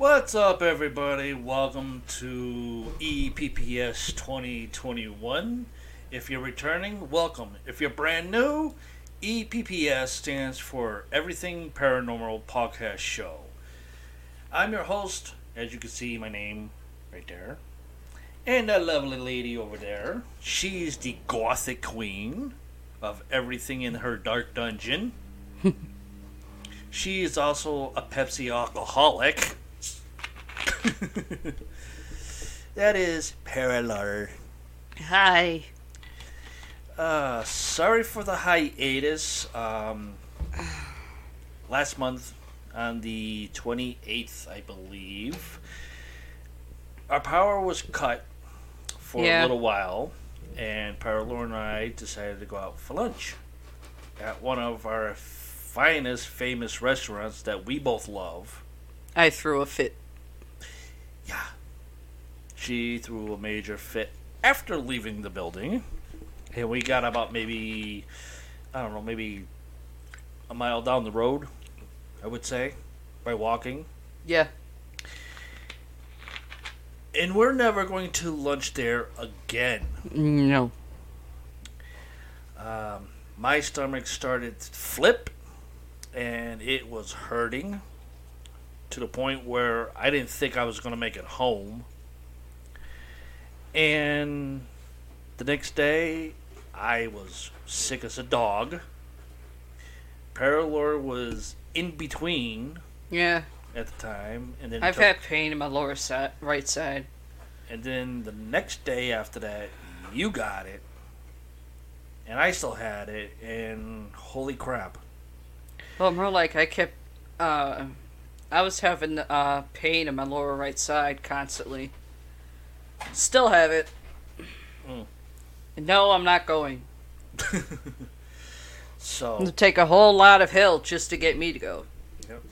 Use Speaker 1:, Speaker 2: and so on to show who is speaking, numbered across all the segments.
Speaker 1: What's up, everybody? Welcome to EPPS 2021. If you're returning, welcome. If you're brand new, EPPS stands for Everything Paranormal Podcast Show. I'm your host, as you can see, my name right there. And that lovely lady over there, she's the gothic queen of everything in her dark dungeon. she is also a Pepsi alcoholic. that is Paralor.
Speaker 2: Hi.
Speaker 1: Uh, sorry for the hiatus. Um, last month, on the 28th, I believe, our power was cut for a little while, and Paralor and I decided to go out for lunch at one of our finest, famous restaurants that we both love.
Speaker 2: I threw a fit.
Speaker 1: Yeah. She threw a major fit after leaving the building. And we got about maybe, I don't know, maybe a mile down the road, I would say, by walking.
Speaker 2: Yeah.
Speaker 1: And we're never going to lunch there again.
Speaker 2: No.
Speaker 1: Um, my stomach started to flip, and it was hurting to the point where I didn't think I was going to make it home. And the next day, I was sick as a dog. Paralor was in between
Speaker 2: Yeah.
Speaker 1: at the time, and then
Speaker 2: I've
Speaker 1: took-
Speaker 2: had pain in my lower side, right side.
Speaker 1: and then the next day after that, you got it, and I still had it, and holy crap!
Speaker 2: Well, more like I kept. Uh, I was having uh, pain in my lower right side constantly. Still have it.
Speaker 1: Mm.
Speaker 2: No, I'm not going.
Speaker 1: So,
Speaker 2: It'll take a whole lot of help just to get me to go. Yep.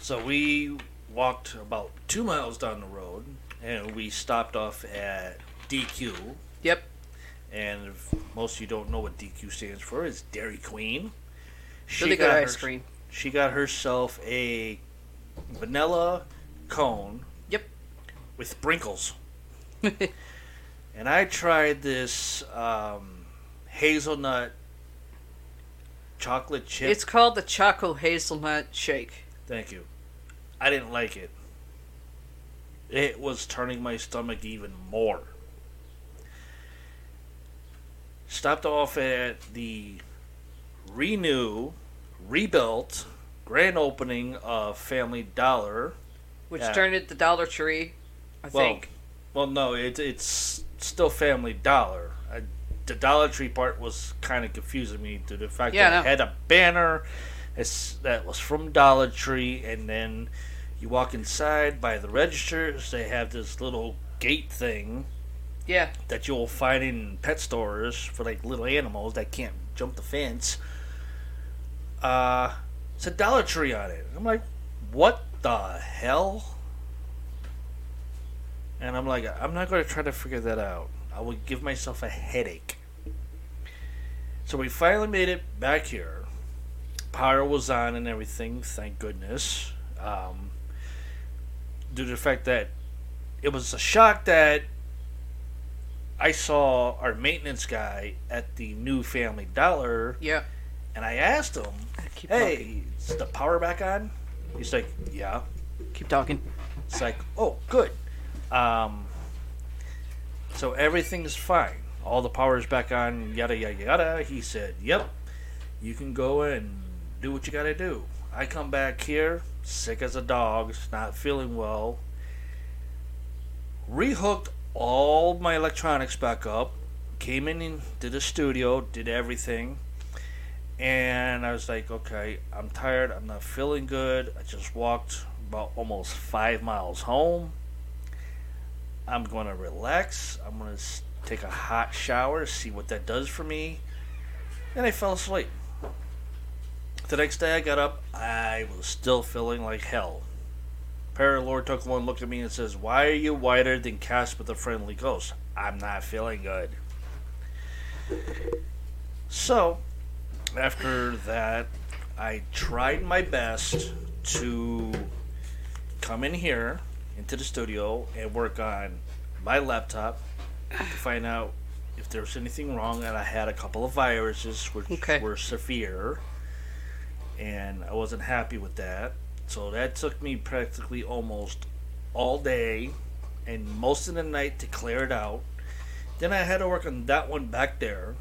Speaker 1: so we walked about two miles down the road, and we stopped off at DQ.
Speaker 2: Yep.
Speaker 1: And if most of you don't know what DQ stands for, it's Dairy Queen. She
Speaker 2: Really good
Speaker 1: got
Speaker 2: ice
Speaker 1: her-
Speaker 2: cream.
Speaker 1: She got herself a vanilla cone.
Speaker 2: Yep.
Speaker 1: With sprinkles. And I tried this um, hazelnut chocolate chip.
Speaker 2: it's called the Choco Hazelnut Shake.
Speaker 1: Thank you. I didn't like it. It was turning my stomach even more. Stopped off at the renew, rebuilt, grand opening of Family Dollar.
Speaker 2: Which
Speaker 1: Yeah.
Speaker 2: turned into Dollar Tree, I
Speaker 1: Well,
Speaker 2: think.
Speaker 1: Well, no, it, it's still Family Dollar. I, the Dollar Tree part was kind of confusing me to the fact
Speaker 2: Yeah,
Speaker 1: that
Speaker 2: no.
Speaker 1: it had a banner it's, that was from Dollar Tree, and then you walk inside by the registers. They have this little gate thing
Speaker 2: Yeah.
Speaker 1: that you'll find in pet stores for like little animals that can't jump the fence. Uh, it's a Dollar Tree on it. I'm like, what the hell? And I'm like, I'm not going to try to figure that out. I would give myself a headache. So we finally made it back here. Power was on and everything, thank goodness. Um, due to the fact that it was a shock that I saw our maintenance guy at the new Family Dollar,
Speaker 2: Yeah.
Speaker 1: And I asked him,
Speaker 2: Keep
Speaker 1: "Hey, is the power back on?" He's like, "Yeah."
Speaker 2: Keep talking.
Speaker 1: It's like, "Oh, good." Um, so everything's fine. All the power is back on. Yada yada yada. He said, "Yep, you can go and do what you gotta do." I come back here, sick as a dog, not feeling well. Rehooked all my electronics back up. Came in into the studio, did everything. And I was like, okay, I'm tired. I'm not feeling good. I just walked about almost five miles home. I'm going to relax. I'm going to take a hot shower, see what that does for me. And I fell asleep. The next day I got up, I was still feeling like hell. Paralord took one look at me and says, Why are you whiter than Casper the Friendly Ghost? I'm not feeling good. So, after that, I tried my best to come in here into the studio and work on my laptop to find out if there was anything wrong. And I had a couple of viruses which
Speaker 2: Okay.
Speaker 1: were severe, and I wasn't happy with that. So that took me practically almost all day and most of the night to clear it out. Then I had to work on that one back there,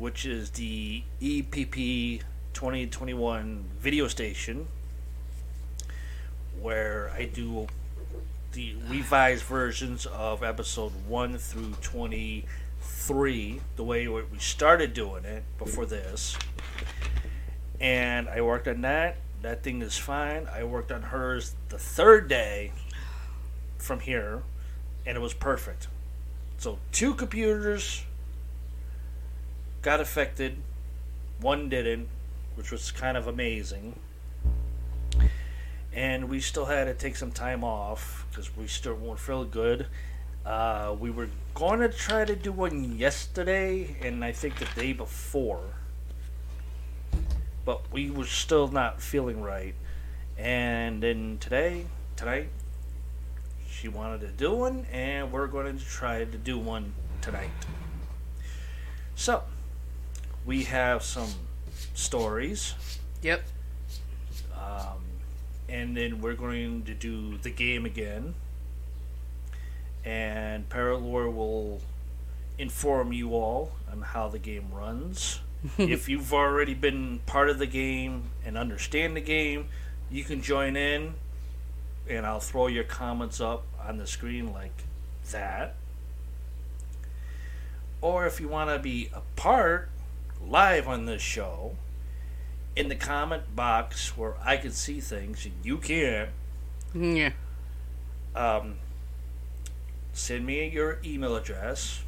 Speaker 1: which is the EPP 2021 video station, where I do the revised versions of episode 1 through 23, the way we started doing it before this. And I worked on that. That thing is fine. I worked on hers the third day from here, and it was perfect. So two computers got affected, one didn't, which was kind of amazing. And we still had to take some time off because we still weren't feeling good. Uh, we were going to try to do one yesterday, and I think the day before, but we were still not feeling right. And then today, tonight, she wanted to do one, and we're going to try to do one tonight. So, we have some stories,
Speaker 2: Yep.
Speaker 1: um, and then we're going to do the game again. And Paralore will inform you all on how the game runs. if you've already been part of the game and understand the game, you can join in, and I'll throw your comments up on the screen like that. Or if you want to be a part live on this show, in the comment box where I can see things and you can't,
Speaker 2: Yeah.
Speaker 1: um, send me your email address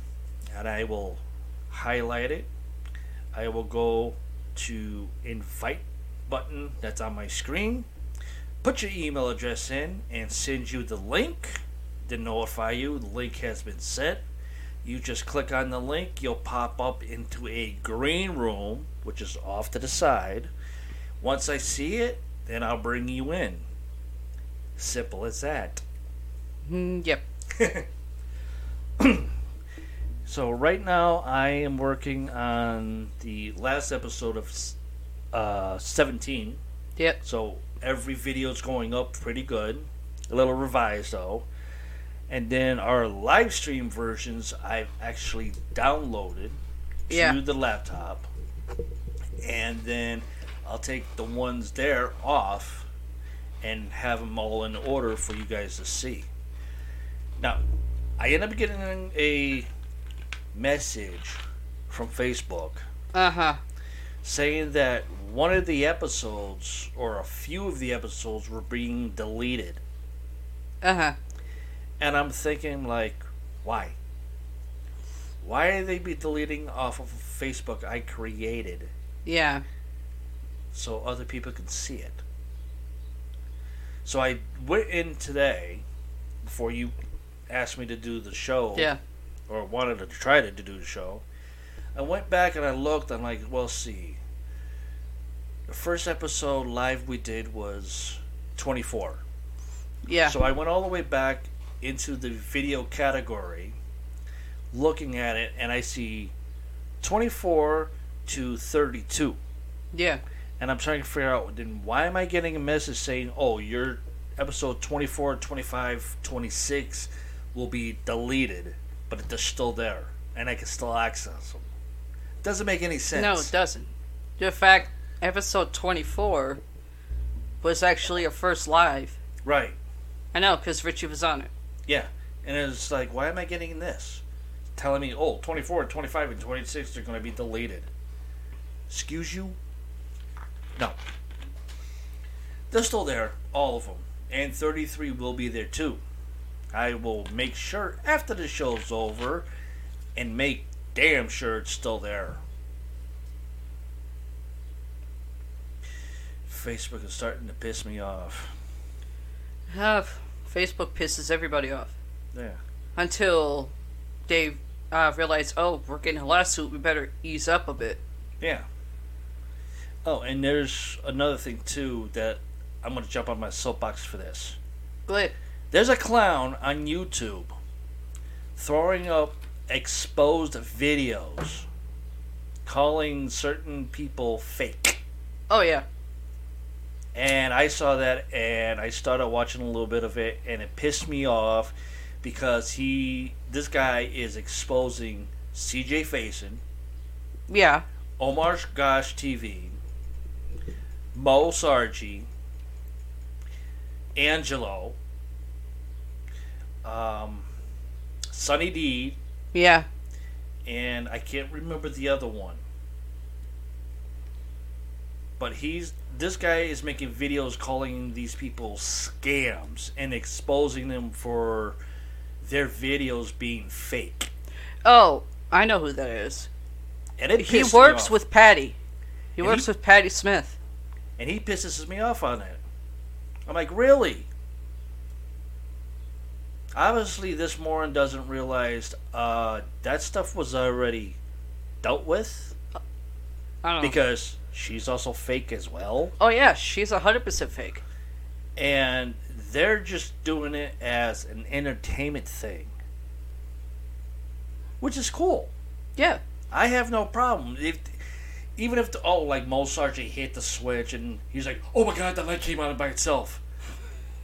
Speaker 1: and I will highlight it. I will go to invite button that's on my screen, put your email address in, and send you the link to notify you the link has been sent. You just click on the link, you'll pop up into a green room, which is off to the side. Once I see it, then I'll bring you in. Simple as that.
Speaker 2: Mm, yep.
Speaker 1: So right now I am working on the last episode of uh, 17.
Speaker 2: Yep.
Speaker 1: So every video is going up pretty good. A little revised though. And then our live stream versions I've actually downloaded to
Speaker 2: Yeah.
Speaker 1: the laptop. And then I'll take the ones there off and have them all in order for you guys to see. Now, I end up getting a message from Facebook
Speaker 2: Uh huh.
Speaker 1: saying that one of the episodes or a few of the episodes were being deleted.
Speaker 2: Uh huh.
Speaker 1: And I'm thinking like, why? Why are they be deleting off of Facebook I created
Speaker 2: Yeah.
Speaker 1: so other people can see it? So I went in today before you asked me to do the show
Speaker 2: Yeah.
Speaker 1: or wanted to try to do the show. I went back and I looked. I'm like, well, see. The first episode live we did was 24.
Speaker 2: Yeah.
Speaker 1: So I went all the way back into the video category, looking at it, and I see 24 to 32.
Speaker 2: yeah.
Speaker 1: And I'm trying to figure out then why am I getting a message saying, oh, your episode 24, 25, 26 will be deleted, but they're still there, and I can still access them. Doesn't make any sense.
Speaker 2: No, it doesn't. In fact, episode 24 was actually a first live.
Speaker 1: Right.
Speaker 2: I know, because Richie was on it.
Speaker 1: Yeah. And it's like, why am I getting this? Telling me, oh, 24, 25, and 26 are going to be deleted. Excuse you? No. They're still there, all of them. And 33 will be there too. I will make sure after the show's over and make damn sure it's still there. Facebook is starting to piss me off.
Speaker 2: Uh, Facebook pisses everybody off.
Speaker 1: Yeah.
Speaker 2: Until they uh, realize, oh, we're getting a lawsuit, we better ease up a bit.
Speaker 1: Yeah. Oh, and there's another thing too that I'm going to jump on my soapbox for this.
Speaker 2: Go ahead.
Speaker 1: There's a clown on YouTube throwing up exposed videos calling certain people fake.
Speaker 2: Oh yeah.
Speaker 1: And I saw that and I started watching a little bit of it and it pissed me off because he this guy is exposing CJ Faison,
Speaker 2: Yeah.
Speaker 1: Omar Gosh TV, Mo Sargi, Angelo, um, Sunny D,
Speaker 2: Yeah.
Speaker 1: and I can't remember the other one. But he's this guy is making videos calling these people scams and exposing them for their videos being fake.
Speaker 2: Oh, I know who that is.
Speaker 1: And it
Speaker 2: He works with Patty. He
Speaker 1: And
Speaker 2: works
Speaker 1: he-
Speaker 2: with Patty Smith.
Speaker 1: and he pisses me off on it. I'm like, really? Obviously, this moron doesn't realize uh, that stuff was already dealt with
Speaker 2: I don't know.
Speaker 1: because she's also fake as well,
Speaker 2: oh yeah, she's hundred percent fake.
Speaker 1: and they're just doing it as an entertainment thing, which is cool.
Speaker 2: Yeah.
Speaker 1: I have no problem if even if the, oh like Mo Sargent hit the switch and he's like oh my god that light came on by itself.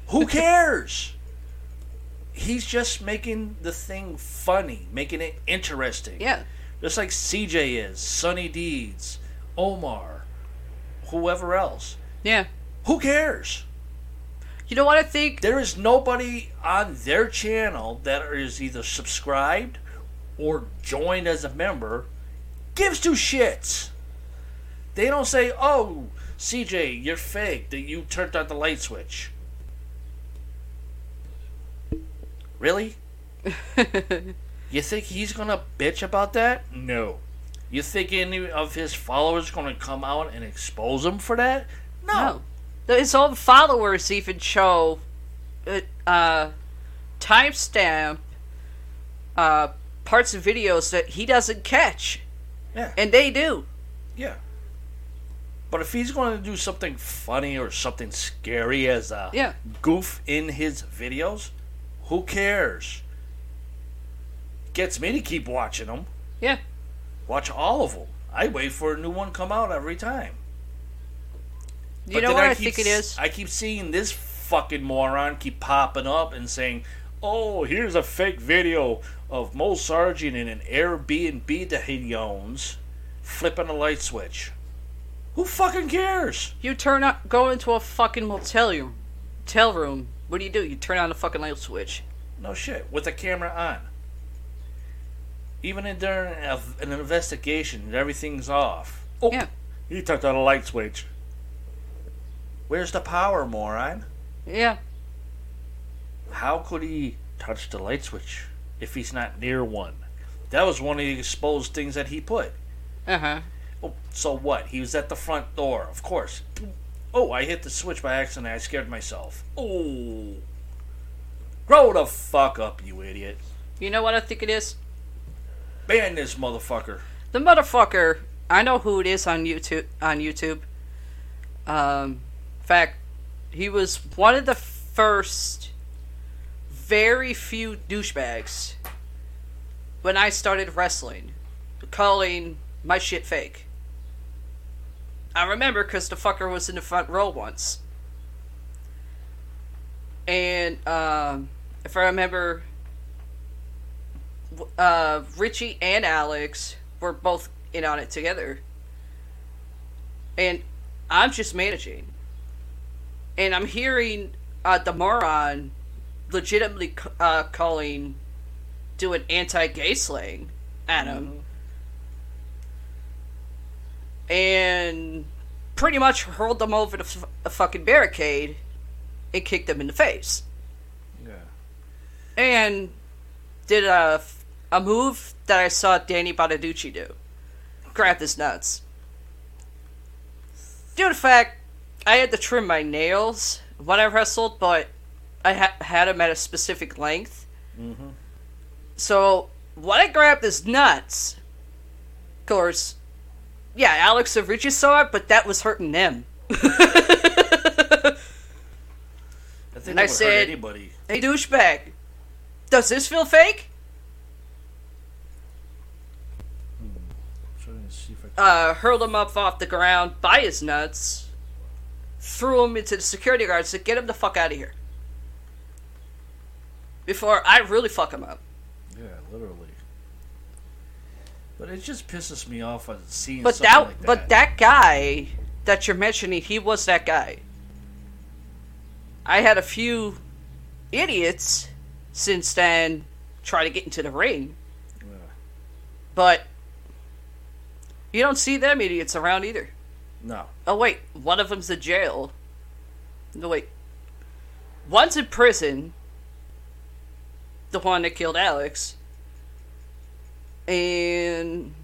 Speaker 1: Who cares? He's just making the thing funny, making it interesting.
Speaker 2: Yeah.
Speaker 1: Just like CJ is, Sunny Deeds, Omar, whoever else.
Speaker 2: Yeah.
Speaker 1: Who cares?
Speaker 2: You know what I think?
Speaker 1: There is nobody on their channel that is either subscribed or joined as a member gives two shits. They don't say, "Oh, CJ, you're fake. That you turned on the light switch." Really? you think he's gonna bitch about that? No. You think any of his followers gonna come out and expose him for that? No.
Speaker 2: No. His own followers even show uh, uh, timestamp uh, parts of videos that he doesn't catch,
Speaker 1: Yeah.
Speaker 2: and they do.
Speaker 1: Yeah. But if he's going to do something funny or something scary as a
Speaker 2: Yeah.
Speaker 1: goof in his videos, who cares? Gets me to keep watching them.
Speaker 2: Yeah.
Speaker 1: Watch all of them. I wait for a new one come out every time.
Speaker 2: You
Speaker 1: But
Speaker 2: know what I,
Speaker 1: keep
Speaker 2: think it
Speaker 1: s- I keep seeing this fucking moron keep popping up and saying, "Oh, here's a fake video of Mo Sargent in an Airbnb that he owns, flipping a light switch." Who fucking cares?
Speaker 2: You turn on, go into a fucking motel room. Motel room. What do you do? You turn on the fucking light switch.
Speaker 1: No shit, with the camera on. Even in during a- an investigation, everything's off. Oh,
Speaker 2: Yeah.
Speaker 1: he touched on a light switch. Where's the power, moron?
Speaker 2: Yeah.
Speaker 1: How could he touch the light switch if he's not near one? That was one of the exposed things that he put.
Speaker 2: Uh huh.
Speaker 1: Oh, so what? He was at the front door, of course. Oh, I hit the switch by accident. I scared myself. Oh. Grow the fuck up, you idiot.
Speaker 2: You know what I think it is?
Speaker 1: Ban this motherfucker.
Speaker 2: The motherfucker. I know who it is on YouTube. On YouTube. Um, in fact, he was one of the first, very few douchebags when I started wrestling, calling my shit fake. I remember because the fucker was in the front row once. And um, if I remember, uh, Richie and Alex were both in on it together. And I'm just managing. And I'm hearing uh, the moron legitimately c- uh, calling, doing anti gay slang at him. And pretty much hurled them over the f- a fucking barricade and kicked them in the face.
Speaker 1: Yeah.
Speaker 2: And did a, a move that I saw Danny Bonaduce do. Grab his nuts. Due to the fact, I had to trim my nails when I wrestled, but I ha- had them at a specific length.
Speaker 1: Mm-hmm.
Speaker 2: So when I grabbed his nuts, of course, yeah, Alex and Richie saw it, but that was hurting them.
Speaker 1: The think
Speaker 2: And
Speaker 1: that
Speaker 2: I
Speaker 1: would
Speaker 2: said-
Speaker 1: hurt anybody.
Speaker 2: Hey, douchebag, does this feel fake?
Speaker 1: Trying to see if I can-
Speaker 2: Uh, hurled him up off the ground by his nuts, threw him into the security guards to get him the fuck out of here. Before I really fuck him up.
Speaker 1: Yeah, literally. But it just pisses me off on seeing
Speaker 2: But that,
Speaker 1: like that.
Speaker 2: but that guy that you're mentioning, he was that guy. I had a few idiots since then try to get into the ring,
Speaker 1: Yeah.
Speaker 2: but you don't see them idiots around either.
Speaker 1: No.
Speaker 2: Oh wait, one of them's in jail. No wait, one's in prison. The one that killed Alex, and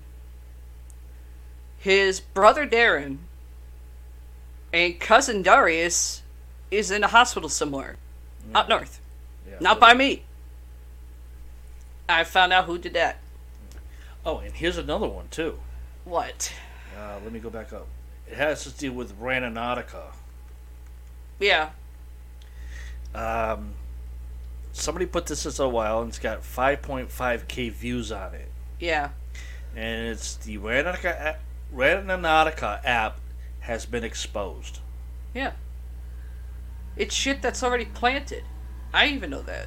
Speaker 2: his brother Darren and cousin Darius is in a hospital somewhere up north.
Speaker 1: Yeah,
Speaker 2: Not by me. I found out who did that.
Speaker 1: Oh, and here's another one too.
Speaker 2: What?
Speaker 1: Uh, let me go back up. It has to do with Randonautica.
Speaker 2: Yeah.
Speaker 1: Um, somebody put this as a while, and it's got 5.5k views on it.
Speaker 2: Yeah.
Speaker 1: And it's the Randonautica app, app has been exposed.
Speaker 2: Yeah. It's shit that's already planted. I even know that.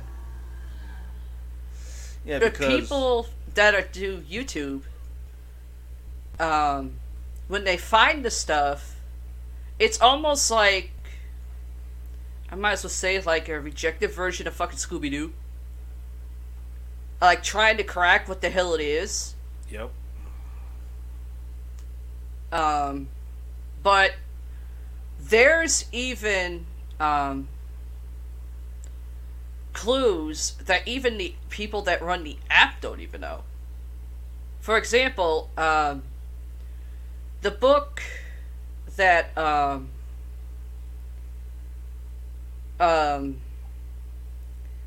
Speaker 1: Yeah,
Speaker 2: The
Speaker 1: because
Speaker 2: people that are do YouTube, um, when they find the stuff, it's almost like I might as well say like a rejected version of fucking Scooby Doo. Like trying to crack what the hell it is.
Speaker 1: Yep.
Speaker 2: Um, but there's even um, clues that even the people that run the app don't even know. For example, um, the book that um, um,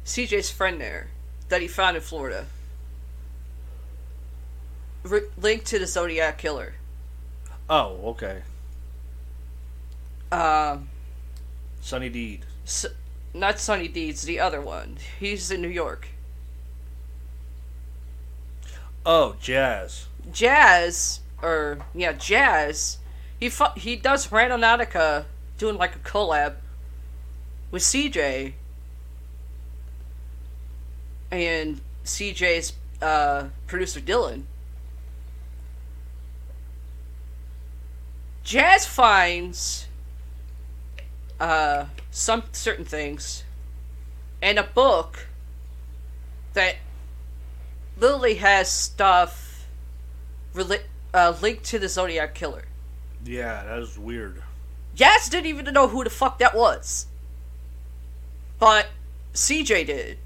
Speaker 2: CJ's friend there that he found in Florida re- linked to the Zodiac killer.
Speaker 1: Oh, okay.
Speaker 2: Um,
Speaker 1: Sunny Deed.
Speaker 2: S- not Sonny Deeds, the other one. He's in New York.
Speaker 1: Oh, Jazz.
Speaker 2: Jazz, or yeah, Jazz. He fu- he does Randonautica doing like a collab with CJ, and CJ's uh, producer Dylan. Jazz finds uh, some certain things and a book that literally has stuff rela- uh, linked to the Zodiac Killer.
Speaker 1: Yeah, that was weird.
Speaker 2: Jazz didn't even know who the fuck that was. But CJ did.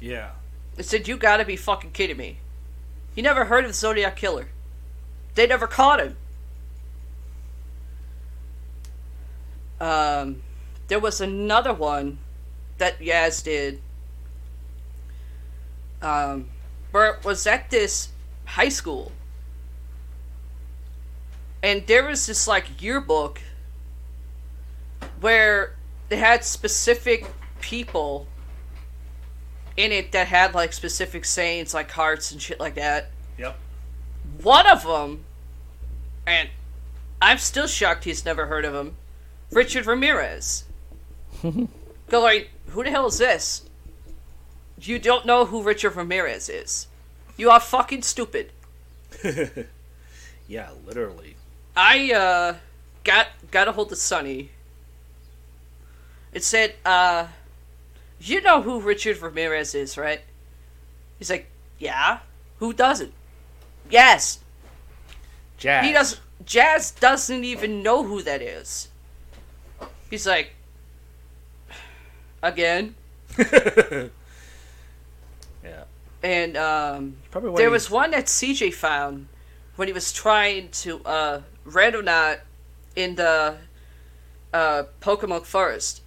Speaker 1: Yeah.
Speaker 2: It said, You gotta be fucking kidding me. You never heard of the Zodiac Killer. They never caught him. Um, there was another one that Yaz did. Um, where it was at this high school. And there was this like yearbook where they had specific people in it that had like specific sayings like hearts and shit like that.
Speaker 1: Yep.
Speaker 2: One of them, and I'm still shocked he's never heard of him, Richard Ramirez. Go like, who the hell is this? You don't know who Richard Ramirez is. You are fucking stupid.
Speaker 1: Yeah, literally.
Speaker 2: I uh got got a hold of Sonny. It said, uh you know who Richard Ramirez is, right? He's like, Yeah. Who doesn't? Yes.
Speaker 1: Jazz.
Speaker 2: He does Jazz doesn't even know who that is. He's like again.
Speaker 1: yeah.
Speaker 2: And um
Speaker 1: Probably
Speaker 2: there
Speaker 1: he-
Speaker 2: was one that CJ found when he was trying to uh Randonaut in the uh Pokemon Forest.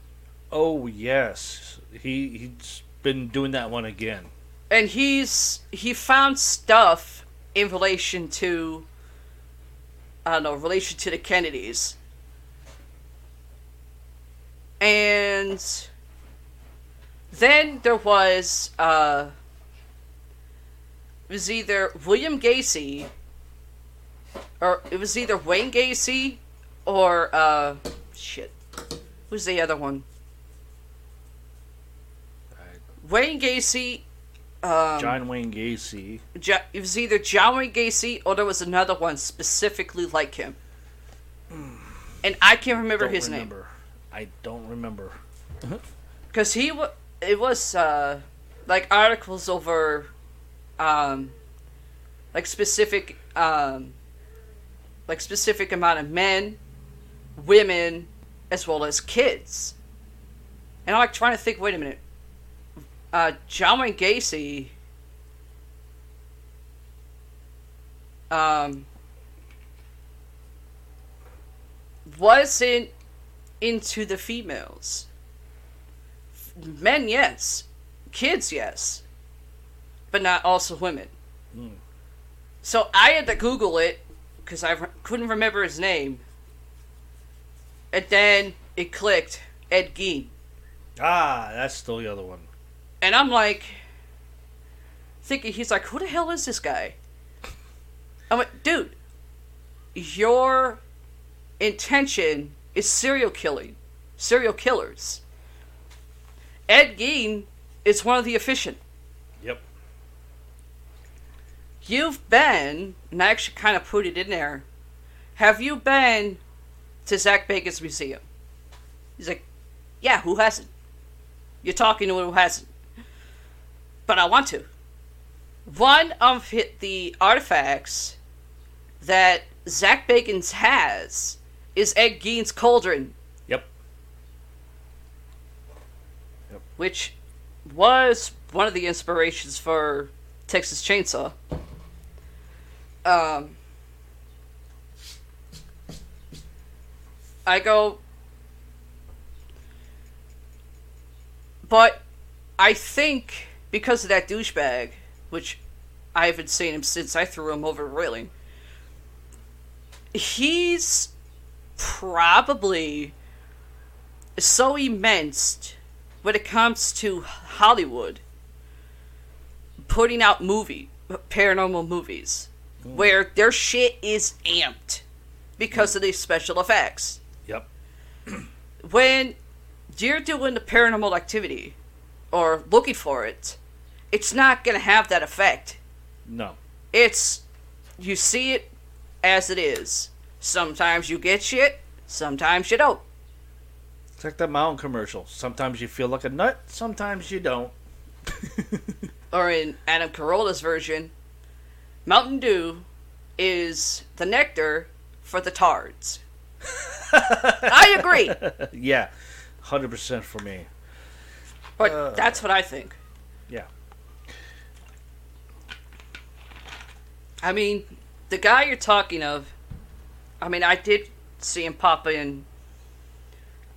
Speaker 1: Oh yes, he he's been doing that one again.
Speaker 2: and he's he found stuff in relation to I don't know, relation to the Kennedys. And then there was uh, it was either William Gacy or it was either Wayne Gacy or uh, shit. Who's the other one? Wayne Gacy. Um,
Speaker 1: John Wayne Gacy.
Speaker 2: Jo- it was either John Wayne Gacy or there was another one specifically like him. And I can't remember
Speaker 1: Don't
Speaker 2: his name.
Speaker 1: I don't remember.
Speaker 2: because he was. it was uh like articles over um like specific um like specific amount of men women as well as kids. And i'm like trying to think wait a minute. Uh john wayne gacy um wasn't into the females. Men yes. Kids yes. But not also women.
Speaker 1: Hmm.
Speaker 2: so i had to google it because i re- couldn't remember his name and then it clicked ed gein
Speaker 1: Ah, that's still the other one.
Speaker 2: and i'm like thinking he's like who the hell is this guy i'm like dude your intention is serial killing serial killers ed gein is one of the efficient. You've been, and I actually kind of put it in there. Have you been to Zak Bagans' museum? He's like, Yeah, who hasn't? You're talking to who hasn't. But I want to. One of the artifacts that Zak Bagans has is Ed Gein's cauldron,
Speaker 1: Yep.
Speaker 2: which was one of the inspirations for Texas Chainsaw. Um, I go, but I think because of that douchebag, which I haven't seen him since I threw him over railing, he's probably so immense when it comes to Hollywood putting out movie paranormal movies Mm-hmm. where their shit is amped because of these special effects.
Speaker 1: Yep.
Speaker 2: When you're doing the paranormal activity or looking for it, it's not going to have that effect.
Speaker 1: No.
Speaker 2: It's you see it as it is. Sometimes you get shit, sometimes you don't.
Speaker 1: It's like that mountain commercial. Sometimes you feel like a nut, sometimes you don't.
Speaker 2: or in Adam Carolla's version, Mountain Dew is the nectar for the tards. I agree,
Speaker 1: yeah. 100% for me.
Speaker 2: but
Speaker 1: Uh.
Speaker 2: that's what I think.
Speaker 1: Yeah.
Speaker 2: I mean, the guy you're talking of, I mean, I did see him pop in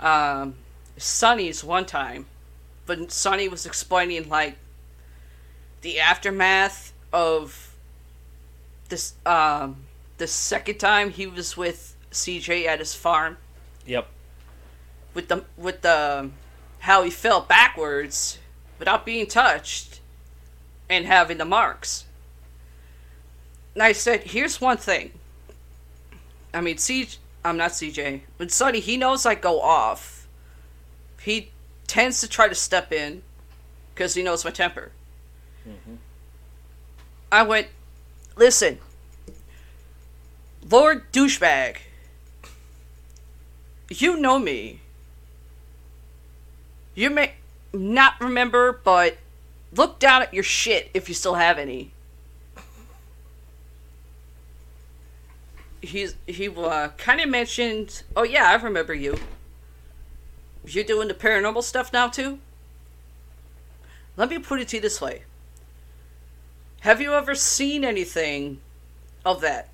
Speaker 2: um, Sonny's one time, but Sonny was explaining, like, the aftermath of this, um, the second time he was with CJ at his farm.
Speaker 1: Yep.
Speaker 2: with the with the how he fell backwards without being touched and having the marks. And I said, "Here's one thing. I mean, C, I'm not CJ, but Sonny, he knows I go off. He tends to try to step in because he knows my temper. I went, listen, Lord douchebag." you know me. You may not remember, but look down at your shit if you still have any. He's he uh, kind of mentioned. Oh yeah, I remember you. You're doing the paranormal stuff now too. Let me put it to you this way. Have you ever seen anything of that?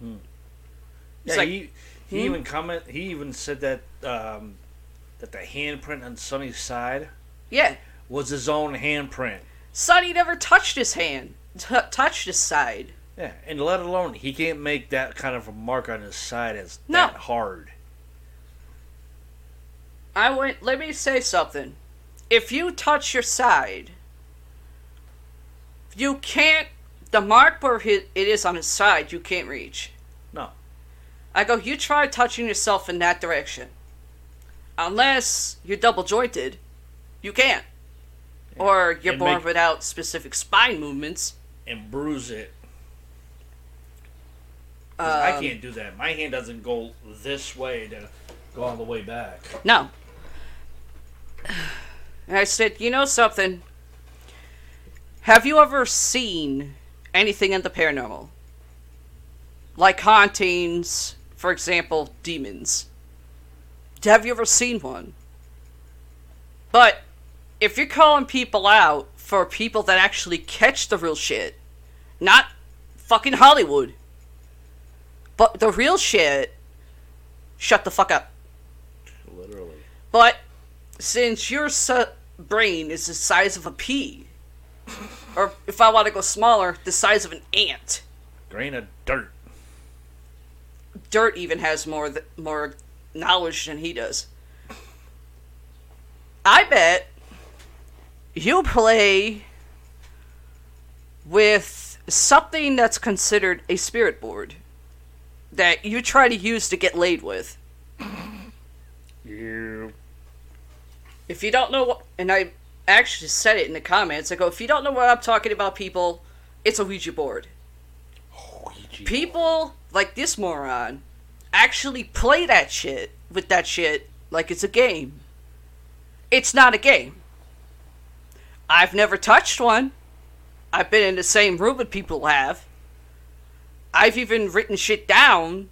Speaker 1: Yeah,
Speaker 2: like-
Speaker 1: he, he
Speaker 2: Hmm?
Speaker 1: even comment. He even said that um, that the handprint on Sonny's side
Speaker 2: Yeah,
Speaker 1: was his own handprint.
Speaker 2: Sonny never touched his hand, t- touched his side.
Speaker 1: Yeah, and let alone he can't make that kind of a mark on his side as
Speaker 2: No.
Speaker 1: that hard.
Speaker 2: I went. Let me say something. if you touch your side, you can't. The mark where it is on his side, you can't reach.
Speaker 1: No.
Speaker 2: I go, you try touching yourself in that direction. Unless you're double jointed, you can't. Or you're
Speaker 1: And
Speaker 2: born
Speaker 1: make-
Speaker 2: without specific spine movements.
Speaker 1: And bruise it. 'Cause I
Speaker 2: Um,
Speaker 1: can't do that. My hand doesn't go this way to go all the way back.
Speaker 2: No. And I said, you know something? Have you ever seen anything in the paranormal? Like hauntings, for example, demons. Have you ever seen one? But if you're calling people out for people that actually catch the real shit, not fucking Hollywood, but the real shit, shut the fuck up.
Speaker 1: Literally.
Speaker 2: But since your su- brain is the size of a pea, or if I want to go smaller, the size of an ant,
Speaker 1: Grain of dirt.
Speaker 2: dirt even has more th- more knowledge than he does. I bet you play with something that's considered a spirit board that you try to use to get laid with.
Speaker 1: You.
Speaker 2: if you don't know what, and I actually said it in the comments, I go, oh, if you don't know what I'm talking about, people, it's a Ouija board.
Speaker 1: Ouija.
Speaker 2: People like this moron actually play that shit with that shit like it's a game. It's not a game. I've never touched one. I've been in the same room with people have. I've even written shit down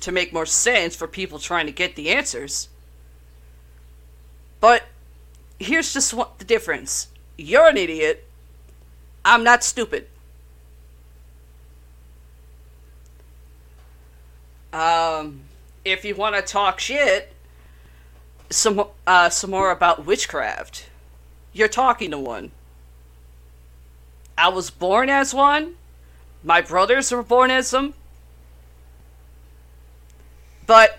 Speaker 2: to make more sense for people trying to get the answers. But here's just what the difference. You're an idiot. I'm not stupid. Um, if you want to talk shit, some uh, some more about witchcraft. You're talking to one. I was born as one. My brothers were born as them. But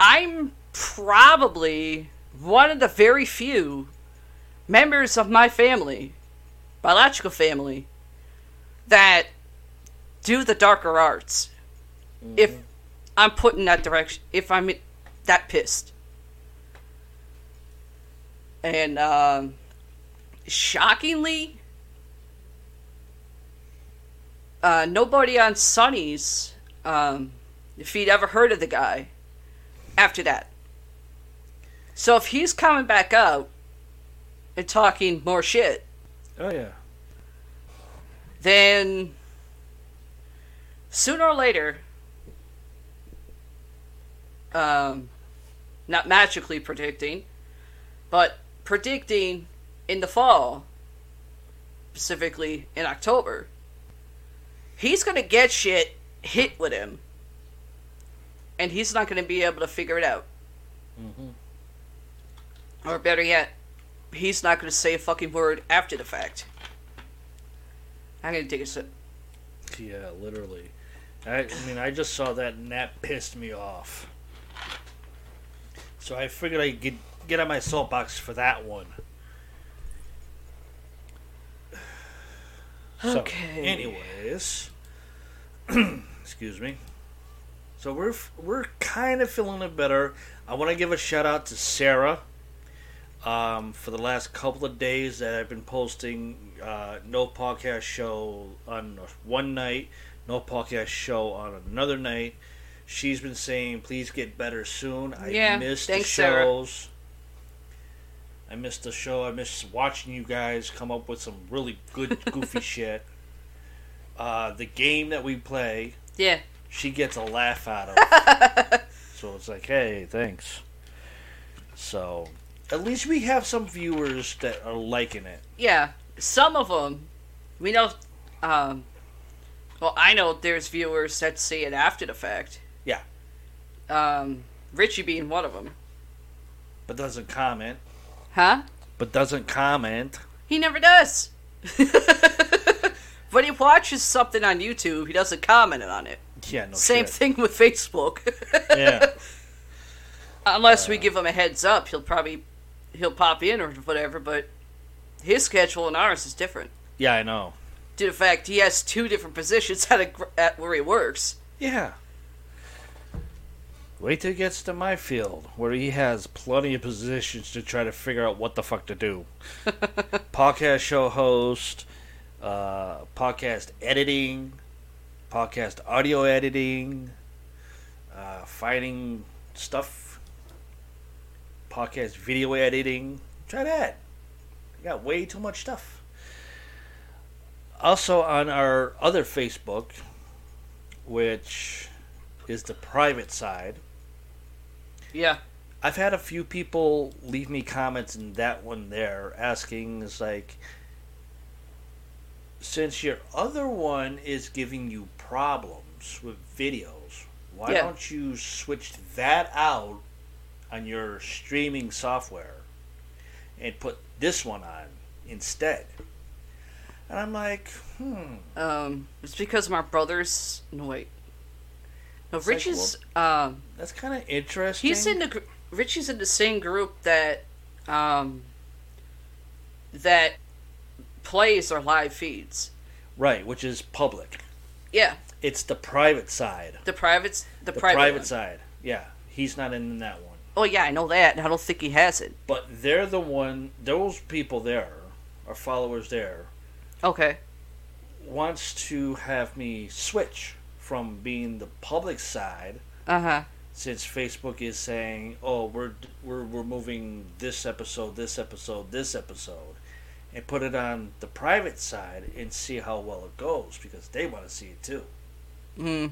Speaker 2: I'm probably one of the very few members of my family, biological family, that do the darker arts. If I'm put in that direction, if I'm that pissed. And um, shockingly, uh, nobody on Sonny's, um, if he'd ever heard of the guy, after that. So if he's coming back out and talking more shit,
Speaker 1: Oh yeah.
Speaker 2: then sooner or later, um, not magically predicting, but predicting in the fall, specifically in October, he's gonna get shit hit with him, and he's not gonna be able to figure it out. Or better yet, he's not gonna say a fucking word after the fact. I'm gonna take a sip.
Speaker 1: Yeah, literally. I, I mean, I just saw that and that pissed me off. So I figured I'd get, get on my soapbox for that one. So,
Speaker 2: Okay.
Speaker 1: anyways, excuse me. So we're we're kind of feeling it better. I want to give a shout out to Sarah. Um, for the last couple of days that I've been posting uh, no podcast show on one night, no podcast show on another night. She's been saying, "Please get better soon." I
Speaker 2: Yeah,
Speaker 1: the
Speaker 2: Sarah.
Speaker 1: shows. I missed the show. I miss watching you guys come up with some really good, goofy shit. Uh, the game that we play,
Speaker 2: Yeah.
Speaker 1: she gets a laugh out of. so it's like, hey, thanks. So at least we have some viewers that are liking it.
Speaker 2: Yeah. Some of them, we know, um, well, I know there's viewers that see it after the fact.
Speaker 1: Yeah.
Speaker 2: Um, Richie being one of them.
Speaker 1: But doesn't comment.
Speaker 2: Huh?
Speaker 1: But doesn't comment.
Speaker 2: He never does. when he watches something on YouTube, he doesn't comment on it.
Speaker 1: Yeah, no
Speaker 2: Same
Speaker 1: shit.
Speaker 2: thing with Facebook.
Speaker 1: Yeah.
Speaker 2: Unless we give him a heads up, he'll probably he'll pop in or whatever, but his schedule and ours is different.
Speaker 1: Yeah, I know.
Speaker 2: Due to the fact he has two different positions at, a, at where he works.
Speaker 1: Yeah. Wait till he gets to my field, where he has plenty of positions to try to figure out what the fuck to do. podcast show host, uh, podcast editing, podcast audio editing, uh, finding stuff, podcast video editing. Try that. I got way too much stuff. Also, on our other Facebook, which is the private side.
Speaker 2: Yeah.
Speaker 1: I've had a few people leave me comments in that one there asking is like since your other one is giving you problems with videos, why
Speaker 2: Yeah.
Speaker 1: don't you switch that out on your streaming software and put this one on instead? And I'm like, hmm,
Speaker 2: Um, it's because my brother's. No, wait. No,
Speaker 1: It's like,
Speaker 2: Richie's. um,
Speaker 1: that's kind of interesting.
Speaker 2: he's in the. Richie's in the same group that. Um, that plays our live feeds.
Speaker 1: right, which is public.
Speaker 2: Yeah,
Speaker 1: It's the private side.
Speaker 2: the privates, the,
Speaker 1: The
Speaker 2: private,
Speaker 1: private, side. Yeah, he's not in that one.
Speaker 2: Oh yeah, I know that. I don't think he has it.
Speaker 1: But they're the one. Those people there, our followers there,
Speaker 2: Okay.
Speaker 1: wants to have me switch from being the public side,
Speaker 2: Uh huh.
Speaker 1: since Facebook is saying, "Oh, we're we're we're moving this episode, this episode, this episode," and put it on the private side and see how well it goes because they want to see it too.
Speaker 2: Hmm.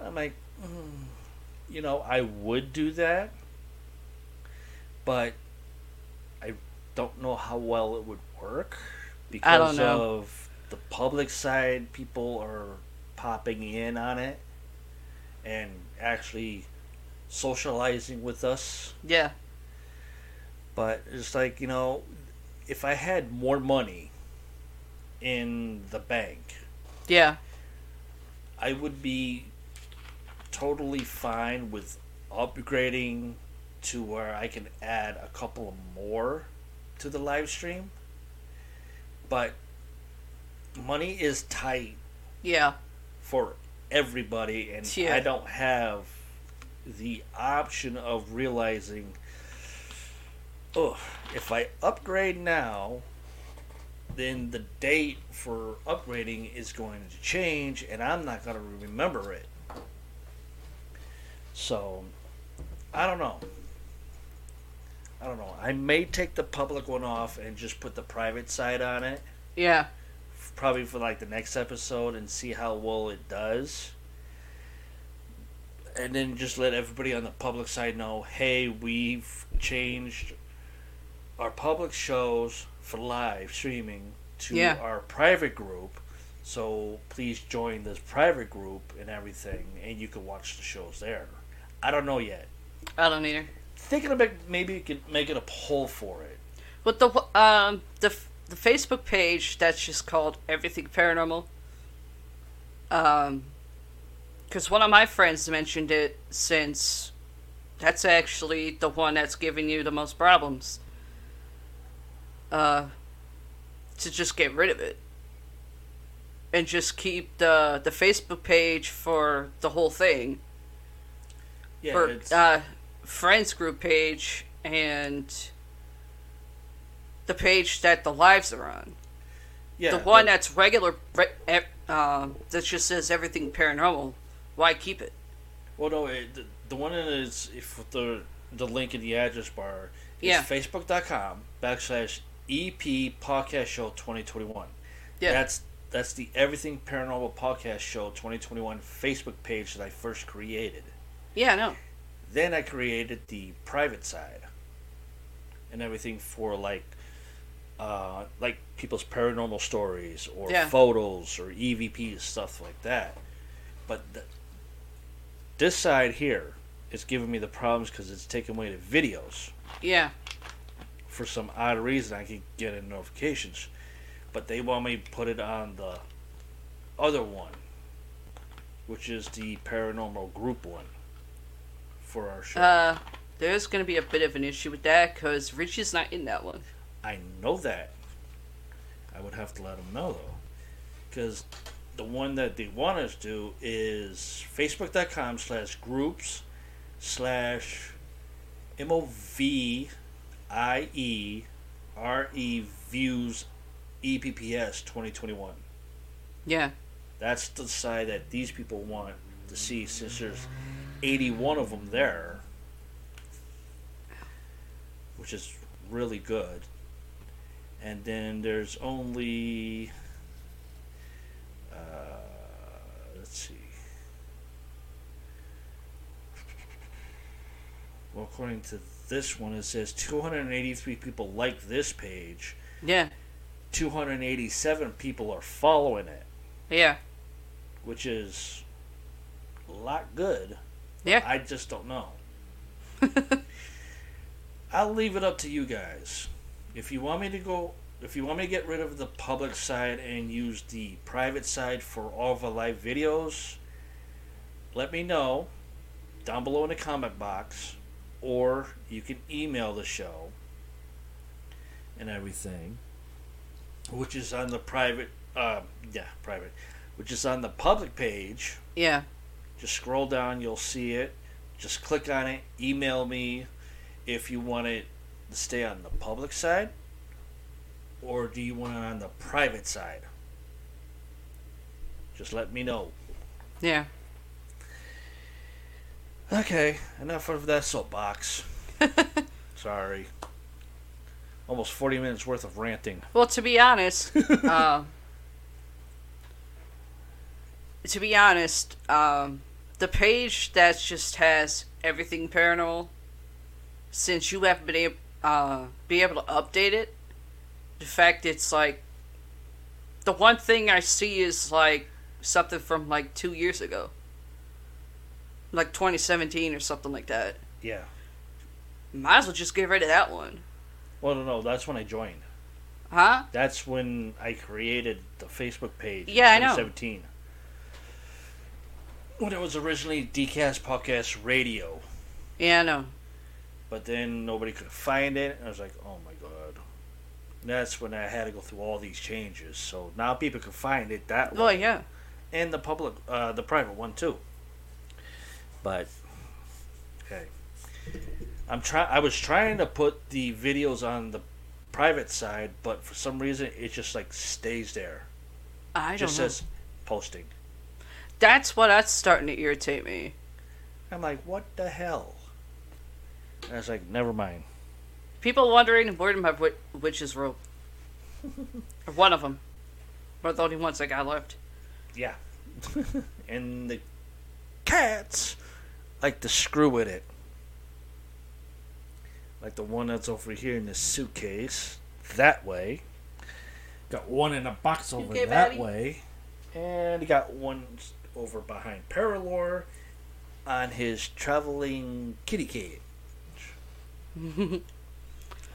Speaker 1: I'm like, mm, you know, I would do that, but I don't know how well it would work because
Speaker 2: I don't know.
Speaker 1: of the public side. People are popping in on it and actually socializing with us.
Speaker 2: Yeah.
Speaker 1: But it's like you know, if I had more money in the bank,
Speaker 2: Yeah.
Speaker 1: I would be totally fine with upgrading to where I can add a couple more to the live stream. But money is tight
Speaker 2: Yeah.
Speaker 1: for everybody, and
Speaker 2: Yeah.
Speaker 1: I don't have the option of realizing, oh, if I upgrade now, then the date for upgrading is going to change, and I'm not going to remember it. So, I don't know. I don't know. I may take the public one off and just put the private side on it
Speaker 2: Yeah.
Speaker 1: probably for like the next episode and see how well it does. And then just let everybody on the public side know, hey, we've changed our public shows for live streaming to
Speaker 2: Yeah.
Speaker 1: our private group. So please join this private group and everything, and you can watch the shows there. I don't know yet.
Speaker 2: I don't either.
Speaker 1: Thinking about maybe you could make it a poll for it.
Speaker 2: But the um the the Facebook page that's just called Everything Paranormal. Um, because one of my friends mentioned it since that's actually the one that's giving you the most problems. Uh, to just get rid of it and just keep the the Facebook page for the whole thing
Speaker 1: Yeah,
Speaker 2: or
Speaker 1: it's,
Speaker 2: uh, friends group page and the page that the lives are on.
Speaker 1: yeah,
Speaker 2: the one
Speaker 1: but-
Speaker 2: that's regular, re- um, that just says everything paranormal. Why keep it?
Speaker 1: Well, no, it, the, the one that is if the the link in the address bar is
Speaker 2: Yeah.
Speaker 1: facebook.com backslash EP Podcast Show 2021.
Speaker 2: Yeah.
Speaker 1: That's that's the Everything Paranormal Podcast Show 2021 Facebook page that I first created.
Speaker 2: Yeah, no.
Speaker 1: Then I created the private side and everything for like uh, like people's paranormal stories or
Speaker 2: Yeah.
Speaker 1: photos or EVPs stuff like that. But the, this side here is giving me the problems because it's taking away the videos
Speaker 2: Yeah,
Speaker 1: for some odd reason. I can get in notifications, but they want me to put it on the other one, which is the paranormal group one for our show.
Speaker 2: uh, there's going to be a bit of an issue with that because Richie's not in that one.
Speaker 1: I know that. I would have to let them know though, because the one that they want us to do is facebook.com slash groups slash M O V I E R E views EPPS 2021.
Speaker 2: Yeah.
Speaker 1: That's the side that these people want to see since there's 81 of them there, which is really good. And then there's only. Uh, let's see. Well, according to this one, it says 283 people like this page.
Speaker 2: Yeah.
Speaker 1: 287 people are following it,
Speaker 2: Yeah.
Speaker 1: which is a lot good.
Speaker 2: Yeah.
Speaker 1: I just don't know. I'll leave it up to you guys. If you want me to go, if you want me to get rid of the public side and use the private side for all of the live videos, let me know down below in the comment box, or you can email the show and everything, which is on the private, uh, yeah, private, which is on the public page.
Speaker 2: yeah.
Speaker 1: Just scroll down, you'll see it. Just click on it. Email me if you want it to stay on the public side or do you want it on the private side. Just let me know.
Speaker 2: Yeah.
Speaker 1: Okay, enough of that soapbox. Sorry. Almost 40 minutes worth of ranting.
Speaker 2: Well, to be honest, uh, to be honest, um, the page that just has everything paranormal, since you haven't been able, uh, be able to update it, the fact it's like the one thing I see is like something from like two years ago, like 2017 or something like that.
Speaker 1: Yeah.
Speaker 2: Might as well just get rid of that one,
Speaker 1: Well, no, no, that's when I joined.
Speaker 2: huh?
Speaker 1: That's when I created the Facebook page. in
Speaker 2: Yeah, I know.
Speaker 1: 2017. When it was originally Decast Podcast Radio.
Speaker 2: Yeah, I know.
Speaker 1: but then nobody could find it. And I was like, oh my god. And that's when I had to go through all these changes. So now people can find it that way,
Speaker 2: Well, yeah.
Speaker 1: and the public, uh, the private one too. But okay, I'm trying. I was trying to put the videos on the private side, but for some reason it just like stays there.
Speaker 2: I
Speaker 1: It
Speaker 2: don't
Speaker 1: just
Speaker 2: know.
Speaker 1: says posting.
Speaker 2: That's what that's starting to irritate me.
Speaker 1: I'm like, what the hell? And I was like, never mind.
Speaker 2: People wondering where did my wi- witches rope? one of them. Or the only ones I got left.
Speaker 1: Yeah. and the cats like to screw with it. Like the one that's over here in the suitcase. That way. Got one in a box over
Speaker 2: Okay,
Speaker 1: that
Speaker 2: Maddie?
Speaker 1: way. And he got one over behind Paralore on his traveling kitty cage.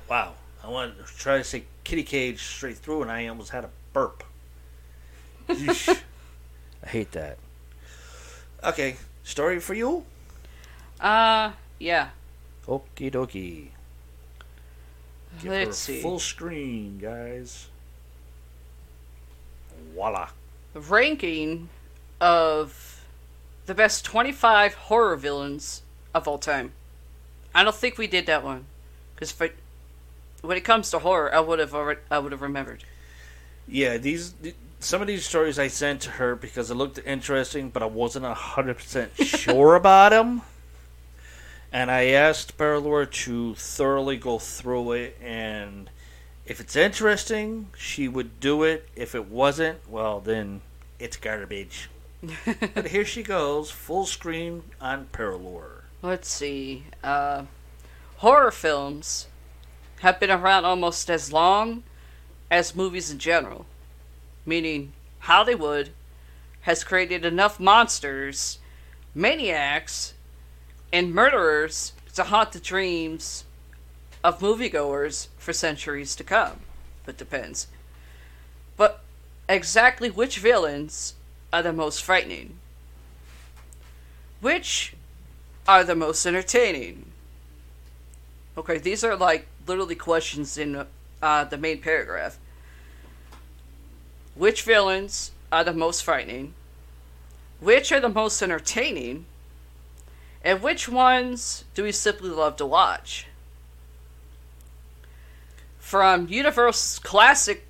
Speaker 1: wow. I wanted to try to say kitty cage straight through and I almost had a burp. Yeesh. I hate that. Okay, story for you?
Speaker 2: Uh, yeah.
Speaker 1: Okie dokie. Give
Speaker 2: Let's
Speaker 1: her
Speaker 2: see.
Speaker 1: full screen, guys. Voila.
Speaker 2: Ranking of the best 25 horror villains of all time. I don't think we did that one. Because when it comes to horror, I would have already, I would have remembered.
Speaker 1: Yeah, these some of these stories I sent to her because it looked interesting, but I wasn't hundred percent sure about them. And I asked Paralore to thoroughly go through it, and if it's interesting, she would do it. If it wasn't, well, then it's garbage. But here she goes, full screen on Paralore.
Speaker 2: Let's see. Uh, horror films have been around almost as long as movies in general. Meaning, Hollywood has created enough monsters, maniacs, and murderers to haunt the dreams of moviegoers for centuries to come. But depends. But exactly which villains are the most frightening? Which are the most entertaining? Okay, these are like literally questions in uh, the main paragraph. Which villains are the most frightening? Which are the most entertaining? And which ones do we simply love to watch? From Universal's classic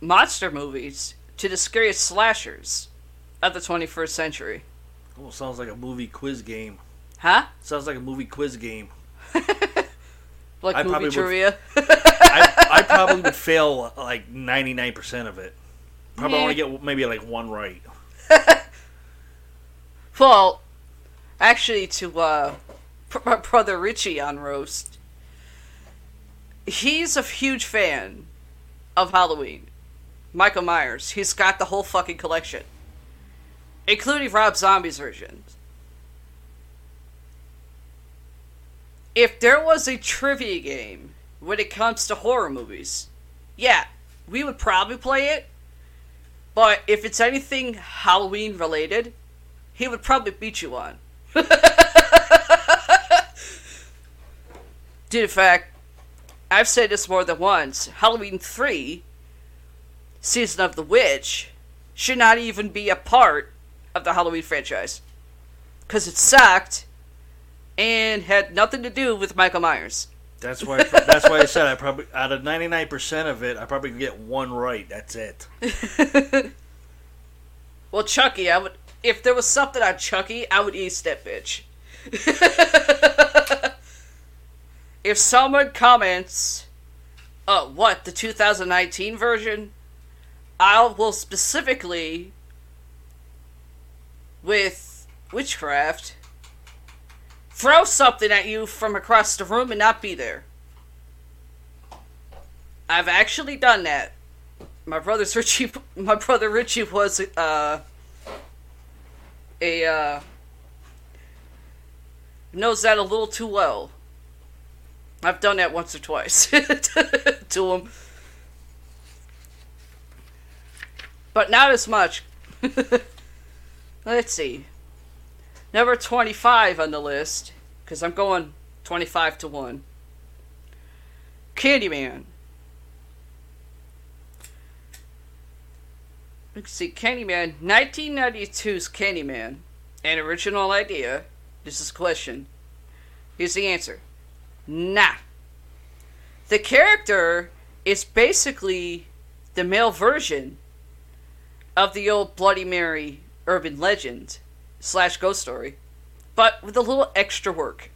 Speaker 2: monster movies to the scariest slashers of the 21st century.
Speaker 1: Sounds like a movie quiz game.
Speaker 2: Huh?
Speaker 1: Sounds like a movie quiz game.
Speaker 2: Like
Speaker 1: I
Speaker 2: movie
Speaker 1: probably would-
Speaker 2: trivia?
Speaker 1: I, I probably would fail like 99% of it. Probably
Speaker 2: Yeah.
Speaker 1: only get maybe like one right.
Speaker 2: Well, actually, to uh, my brother Richie on roast, he's a huge fan of Halloween. Michael Myers. He's got the whole fucking collection, including Rob Zombie's version. If there was a trivia game when it comes to horror movies, yeah, we would probably play it. But if it's anything Halloween related, he would probably beat you on. Dude, in fact, I've said this more than once. Halloween 3, Season of the Witch, should not even be a part of the Halloween franchise. Because it sucked and had nothing to do with Michael Myers.
Speaker 1: That's why. That's why I said I probably out of 99% of it, I probably could get one right. That's it.
Speaker 2: Well, Chucky, I would. If there was something on Chucky, I would eat that bitch. if someone comments, "Oh, what the 2019 version?" I will specifically, with witchcraft, throw something at you from across the room and not be there. I've actually done that my brother's Richie. My brother Richie was uh, a uh, knows that a little too well. I've done that once or twice to him, but not as much. Let's see. Number twenty-five on the list because I'm going twenty-five to one. Candyman. Let's see, Candyman, 1992's Candyman, an original idea. This is a question. Here's the answer. Nah. The character is basically the male version of the old Bloody Mary urban legend slash ghost story, but with a little extra work.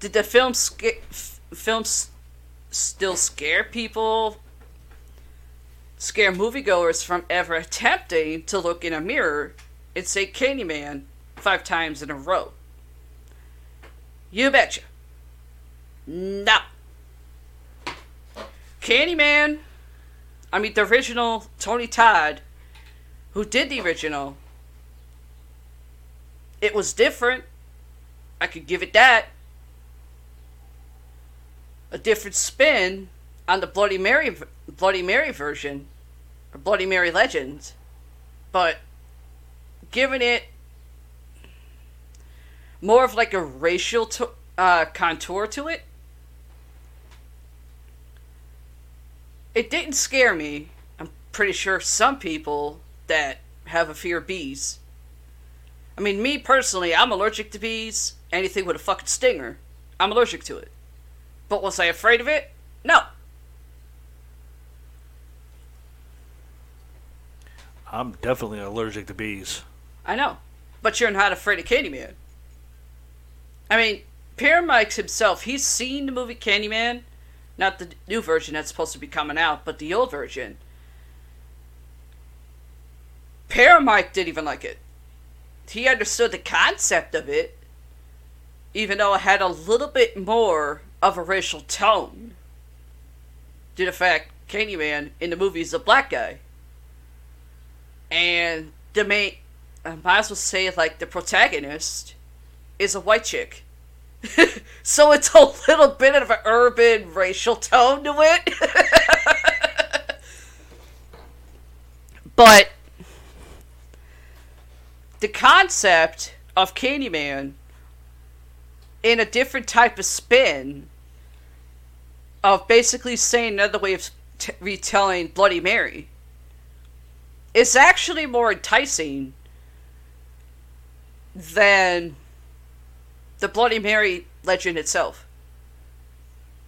Speaker 2: Did the film sca- f- still scare people scare moviegoers from ever attempting to look in a mirror and say Candyman five times in a row. You betcha. No. Candyman, I mean, the original Tony Todd, who did the original, it was different. I could give it that. A different spin on the Bloody Mary Bloody Mary version, or Bloody Mary Legends. but giving it more of like a racial to, uh, contour to it. It didn't scare me. I'm pretty sure some people that have a fear of bees. I mean, me personally, I'm allergic to bees. Anything with a fucking stinger, I'm allergic to it. But was I afraid of it? No.
Speaker 1: I'm definitely allergic to bees.
Speaker 2: I know. But you're not afraid of Candyman. I mean, Pierre Mikes himself, he's seen the movie Candyman. Not the new version that's supposed to be coming out, but the old version. Pierre didn't even like it. He understood the concept of it, even though it had a little bit more of a racial tone. Due to the fact Candyman in the movie is a black guy. And the main, I might as well say like the protagonist is a white chick. so it's a little bit of an urban racial tone to it. but the concept of Candyman in a different type of spin of basically saying another way of t- retelling Bloody Mary. It's actually more enticing than the Bloody Mary legend itself.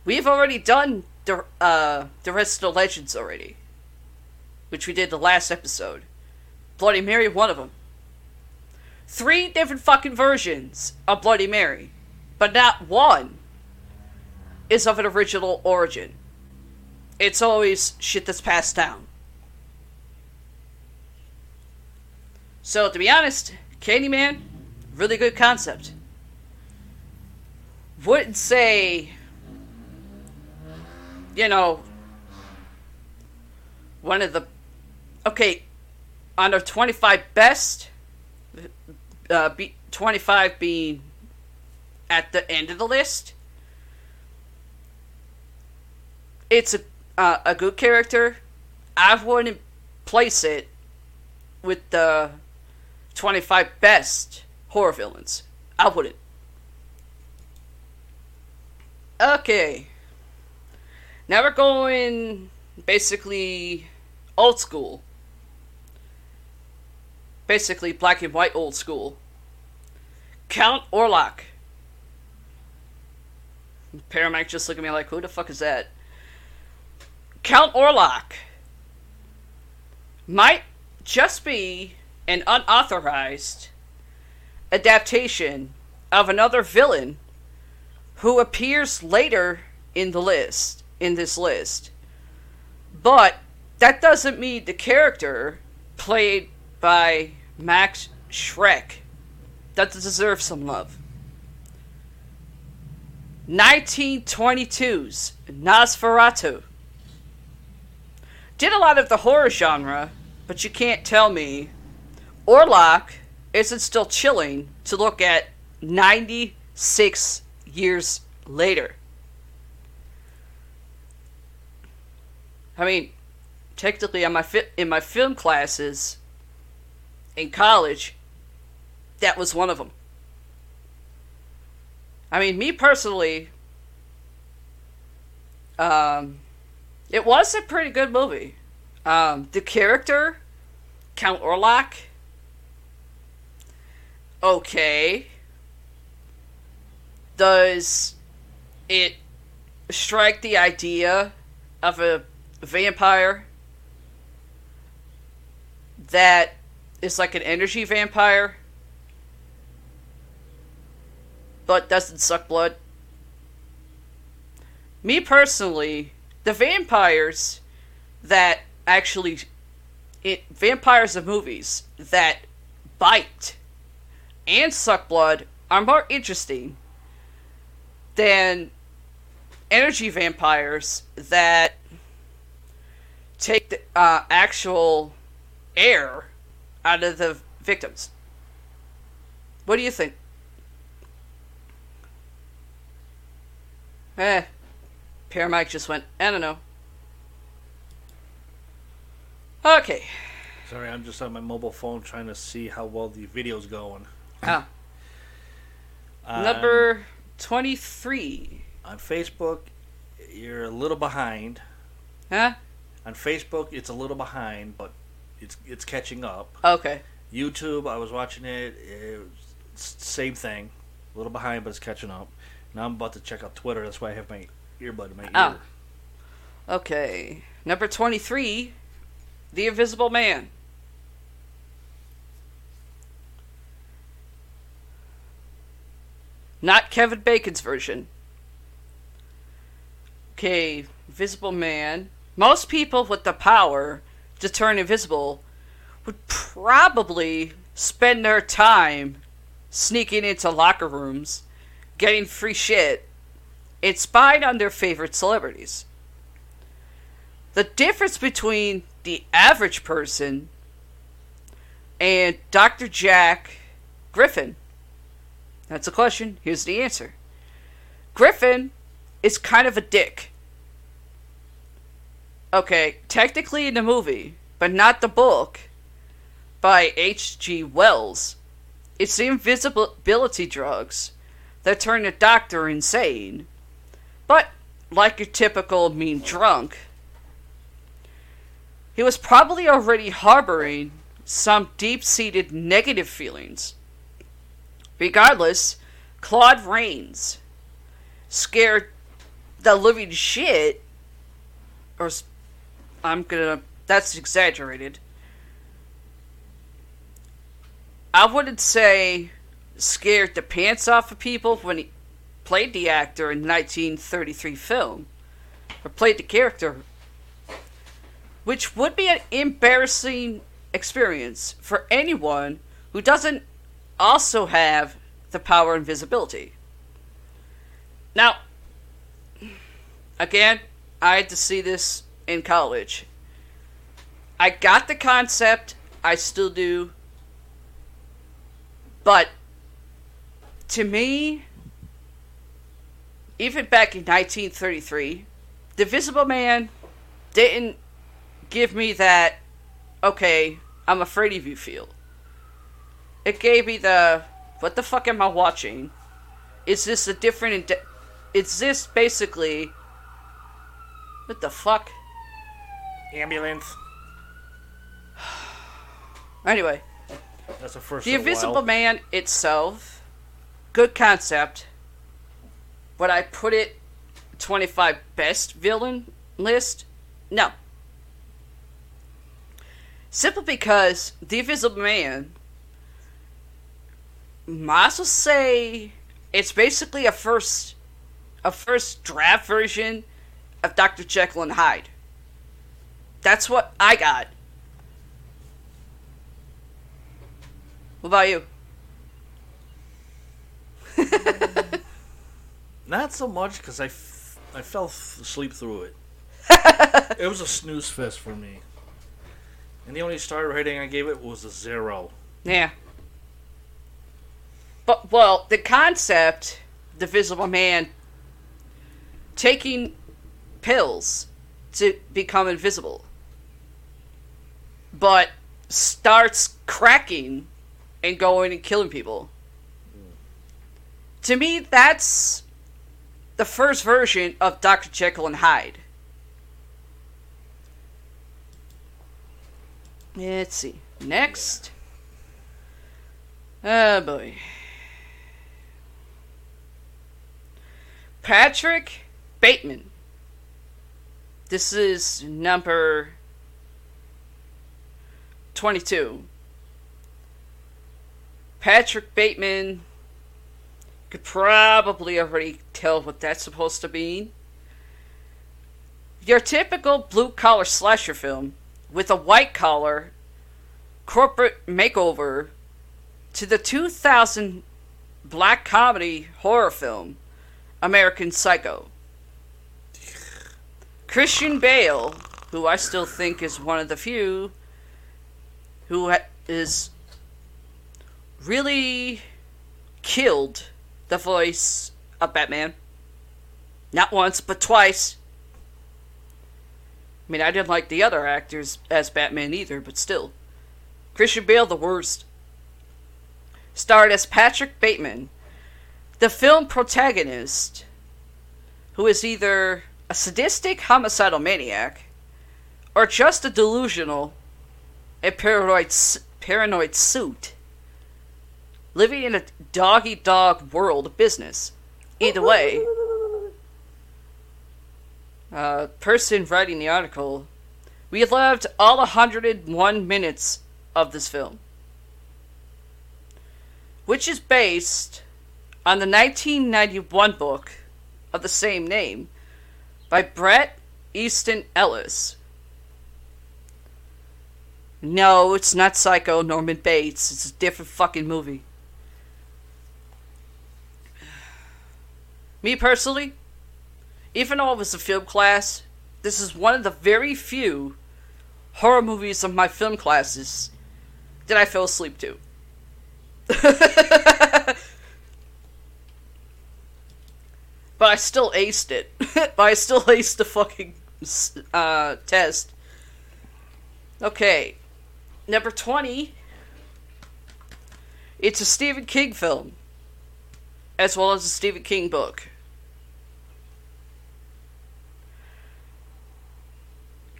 Speaker 2: We've already done the uh, the rest of the legends already, which we did the last episode. Bloody Mary, one of them. Three different fucking versions of Bloody Mary, but not one is of an original origin. It's always shit that's passed down. So, to be honest, Candyman, really good concept. Wouldn't say, you know, one of the. Okay, on the 25 best, uh, be, 25 being at the end of the list, it's a uh, a good character. I wouldn't place it with the 25 best horror villains. I wouldn't. Okay. Now we're going basically old school. Basically black and white old school. Count Orlok. Paramount just look at me like, who the fuck is that? Count Orlok might just be an unauthorized adaptation of another villain who appears later in the list in this list. But that doesn't mean the character played by Max Schreck doesn't deserve some love. 1922's Nosferatu did a lot of the horror genre, but you can't tell me Orlok isn't still chilling to look at 96 years later. I mean, technically, on my fi- in my film classes in college, that was one of them. I mean, me personally, um, it was a pretty good movie. Um, the character, Count Orlok, okay. Does it strike the idea of a vampire that is like an energy vampire but doesn't suck blood? Me personally, the vampires that actually it vampires of movies that bite and suck blood are more interesting than energy vampires that take the uh, actual air out of the victims. What do you think? Eh, Paramike just went, I don't know. Okay.
Speaker 1: Sorry, I'm just on my mobile phone trying to see how well the video's going.
Speaker 2: Ah.
Speaker 1: Um,
Speaker 2: Number 23.
Speaker 1: on Facebook, you're a little behind.
Speaker 2: Huh?
Speaker 1: On Facebook, it's a little behind, but it's it's catching up.
Speaker 2: Okay.
Speaker 1: YouTube, I was watching it. it was same thing, a little behind, but it's catching up. Now I'm about to check out Twitter. That's why I have my earbud in my ear.
Speaker 2: Ah. Okay. Number 23. The Invisible Man. Not Kevin Bacon's version. Okay, Invisible Man. Most people with the power to turn invisible would probably spend their time sneaking into locker rooms, getting free shit, and spying on their favorite celebrities. The difference between the average person and Dr. Jack Griffin. That's a question. Here's the answer. Griffin is kind of a dick. Okay, technically in the movie, but not the book, by H.G. Wells, it's the invisibility drugs that turned a doctor insane. But, like a typical mean drunk, he was probably already harboring some deep seated negative feelings. Regardless, Claude Rains scared the living shit, or I'm gonna, that's exaggerated. I wouldn't say scared the pants off of people when he played the actor in the 1933 film, or played the character, which would be an embarrassing experience for anyone who doesn't also have the power and visibility. Now, again, I had to see this in college. I got the concept, I still do. But to me, even back in 1933, The Visible Man didn't give me that, okay, I'm afraid of you feel. It gave me the, what the fuck am I watching? Is this a different. Is this basically. What the fuck?
Speaker 1: Ambulance.
Speaker 2: Anyway,
Speaker 1: That's the first.
Speaker 2: The Invisible
Speaker 1: while.
Speaker 2: Man itself, good concept. but I put it 25 best villain list? No. Simply because The Invisible Man, might as well say it's basically a first, a first draft version of Dr. Jekyll and Hyde. That's what I got. What about you?
Speaker 1: Not so much because I, f- I fell f- asleep through it. it was a snooze fest for me. And the only star rating I gave it was a zero.
Speaker 2: Yeah. But well, the concept, the Visible Man taking pills to become invisible, but starts cracking and going and killing people. To me, that's the first version of Dr. Jekyll and Hyde. Let's see. Next. Oh boy. Patrick Bateman. This is number 22. Patrick Bateman could probably already tell what that's supposed to mean. Your typical blue collar slasher film with a white collar corporate makeover to the 2000 black comedy horror film American Psycho. Christian Bale, who I still think is one of the few who is really killed the voice of Batman. Not once, but twice. I mean, I didn't like the other actors as Batman either, but still. Christian Bale, the worst. Starred as Patrick Bateman, the film protagonist, who is either a sadistic homicidal maniac or just a delusional and paranoid, paranoid suit living in a dog eat dog world of business. Either way, uh, person writing the article, we loved all 101 minutes of this film, which is based on the 1991 book of the same name by Bret Easton Ellis. No, it's not Psycho Norman Bates. It's a different fucking movie. Me personally, even though it was a film class, this is one of the very few horror movies of my film classes that I fell asleep to. but I still aced it. but I still aced the fucking uh, test. Okay. Number 20. It's a Stephen King film. as well as a Stephen King book.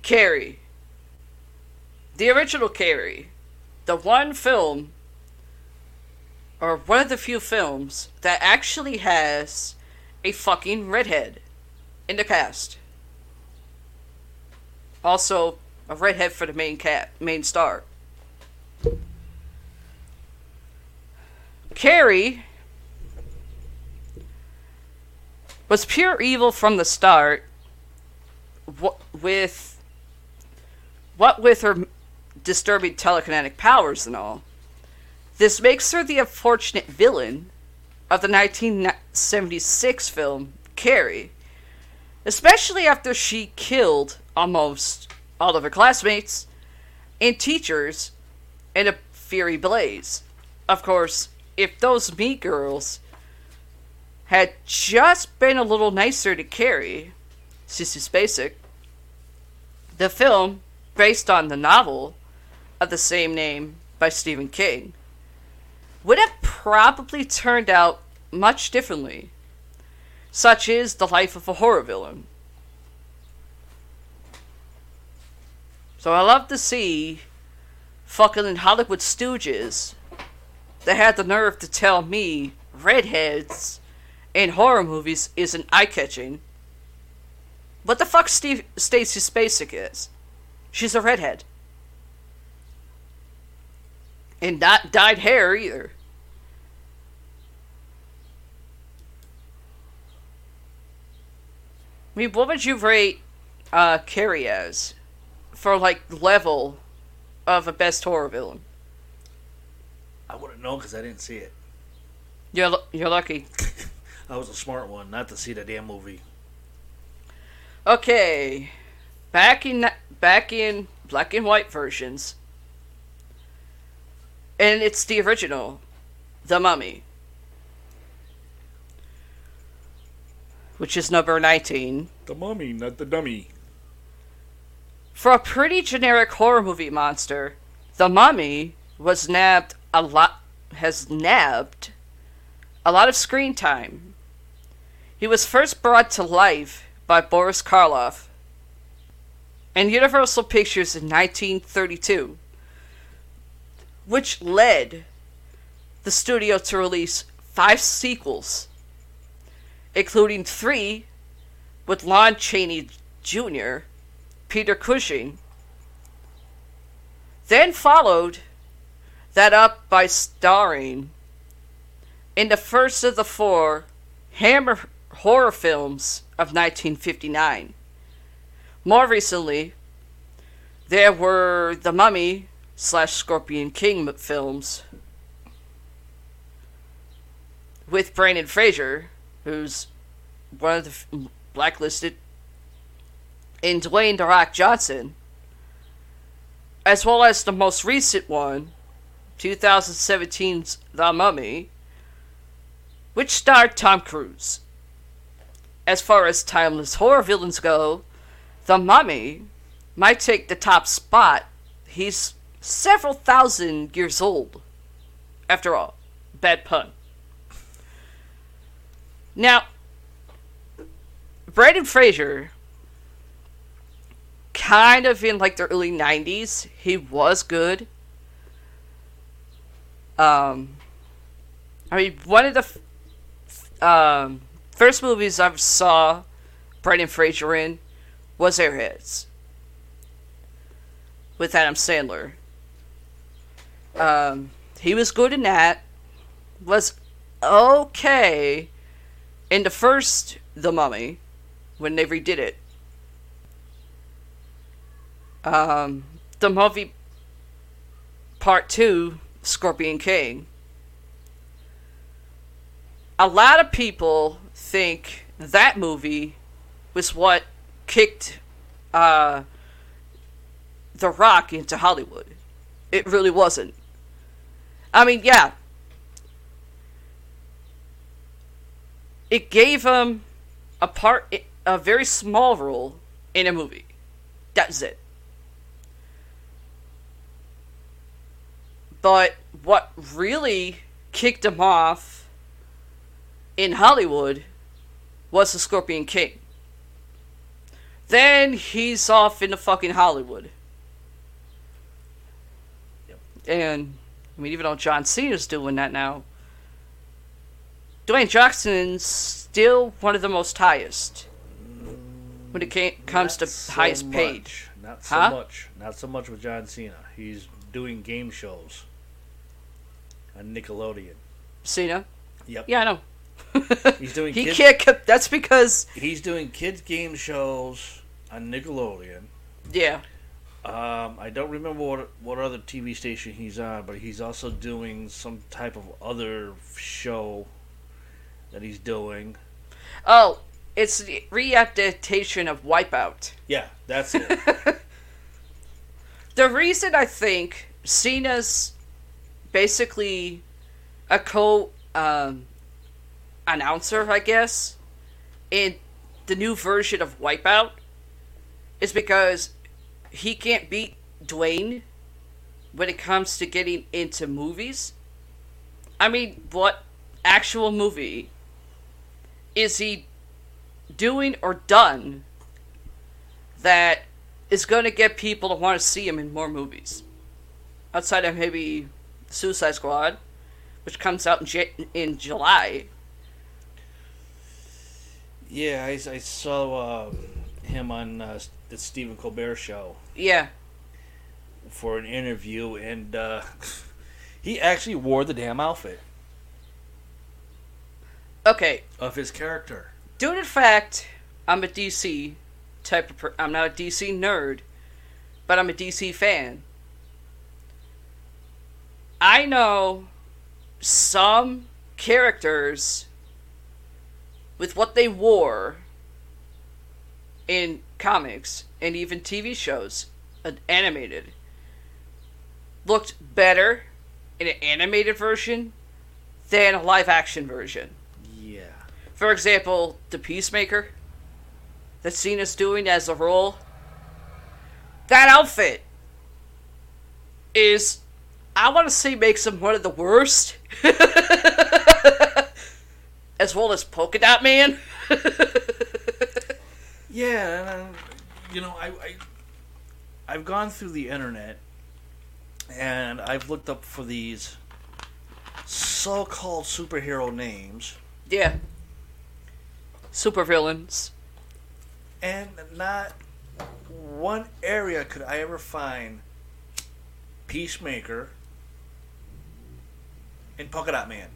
Speaker 2: Carrie. The original Carrie. The one film, or one of the few films, that actually has a fucking redhead in the cast. Also, a redhead for the main cat, main star. Carrie was pure evil from the start. With what with her disturbing telekinetic powers and all. This makes her the unfortunate villain of the 1976 film Carrie, especially after she killed almost all of her classmates and teachers in a fiery blaze. Of course, if those meat girls had just been a little nicer to Carrie, Sissy Spacek, the film, based on the novel of the same name by Stephen King, would have probably turned out much differently. Such is the life of a horror villain. So I love to see fucking Hollywood stooges that had the nerve to tell me redheads in horror movies isn't eye catching. What the fuck Steve Stacy Spacek is? She's a redhead. And not dyed hair either. I mean, what would you rate uh, Carrie as for like level of a best horror villain?
Speaker 1: I wouldn't know because I didn't see it.
Speaker 2: You're you're lucky.
Speaker 1: I was a smart one not to see the damn movie.
Speaker 2: Okay, back in back in black and white versions, and it's the original, The Mummy, which is number nineteen.
Speaker 1: The mummy, not the dummy.
Speaker 2: For a pretty generic horror movie monster, The Mummy was nabbed a lot has nabbed a lot of screen time. He was first brought to life by Boris Karloff and Universal Pictures in 1932, which led the studio to release five sequels, including three with Lon Chaney Jr., Peter Cushing, then followed that up by starring in the first of the four Hammer horror films of 1959. More recently, there were the Mummy slash Scorpion King films with Brendan Fraser, who's one of the blacklisted, and Dwayne The Rock Johnson, as well as the most recent one 2017's The Mummy, which starred Tom Cruise. As far as timeless horror villains go, The Mummy might take the top spot. He's several thousand years old. After all, bad pun. Now, Brendan Fraser, kind of in like the early 90s, he was good um, I mean, one of the f- um, first movies I saw Brendan Fraser in was Airheads with Adam Sandler. Um, he was good in that. Was okay in the first The Mummy when they redid it. Um, the movie part two Scorpion King. A lot of people think that movie was what kicked uh, The Rock into Hollywood. It really wasn't. I mean, yeah. It gave him a part, a very small role in a movie. That's it. But what really kicked him off in Hollywood was the Scorpion King. Then he's off into fucking Hollywood.
Speaker 1: Yep.
Speaker 2: And I mean, even though John Cena's doing that now, Dwayne Johnson's still one of the most highest when it ca- comes
Speaker 1: Not
Speaker 2: to
Speaker 1: so
Speaker 2: highest
Speaker 1: much.
Speaker 2: paid.
Speaker 1: Not so
Speaker 2: Huh?
Speaker 1: much. Not so much with John Cena. He's doing game shows on Nickelodeon.
Speaker 2: Cena.
Speaker 1: Yep.
Speaker 2: Yeah, I know.
Speaker 1: He's doing
Speaker 2: He
Speaker 1: kids,
Speaker 2: can't. That's because
Speaker 1: He's doing kids game shows on Nickelodeon.
Speaker 2: yeah,
Speaker 1: Um, I don't remember what what other TV station he's on, but he's also doing some type of other show that he's doing.
Speaker 2: Oh, it's the readaptation of Wipeout.
Speaker 1: Yeah, that's it.
Speaker 2: The reason I think Cena's basically a co um, announcer, I guess, in the new version of Wipeout is because he can't beat Dwayne when it comes to getting into movies. I mean, what actual movie is he doing or done that is going to get people to want to see him in more movies? Outside of maybe Suicide Squad, which comes out in, J- in July.
Speaker 1: Yeah, I, I saw um him on uh, the Stephen Colbert show
Speaker 2: Yeah.
Speaker 1: for an interview, and uh, he actually wore the damn outfit
Speaker 2: Okay.
Speaker 1: of his character.
Speaker 2: Due to the fact I'm a DC type of per- I'm not a DC nerd, but I'm a DC fan. I know some characters with what they wore in comics and even TV shows, uh, animated, looked better in an animated version than a live action version.
Speaker 1: Yeah.
Speaker 2: For example, the Peacemaker that Cena's doing as a role. That outfit is, I want to say, makes him one of the worst. as well as Polka Dot Man.
Speaker 1: Yeah, uh, you know, I, I I've gone through the internet and I've looked up for these so-called superhero names,
Speaker 2: yeah. Supervillains.
Speaker 1: and not one area could I ever find Peacemaker and Polka Dot Man.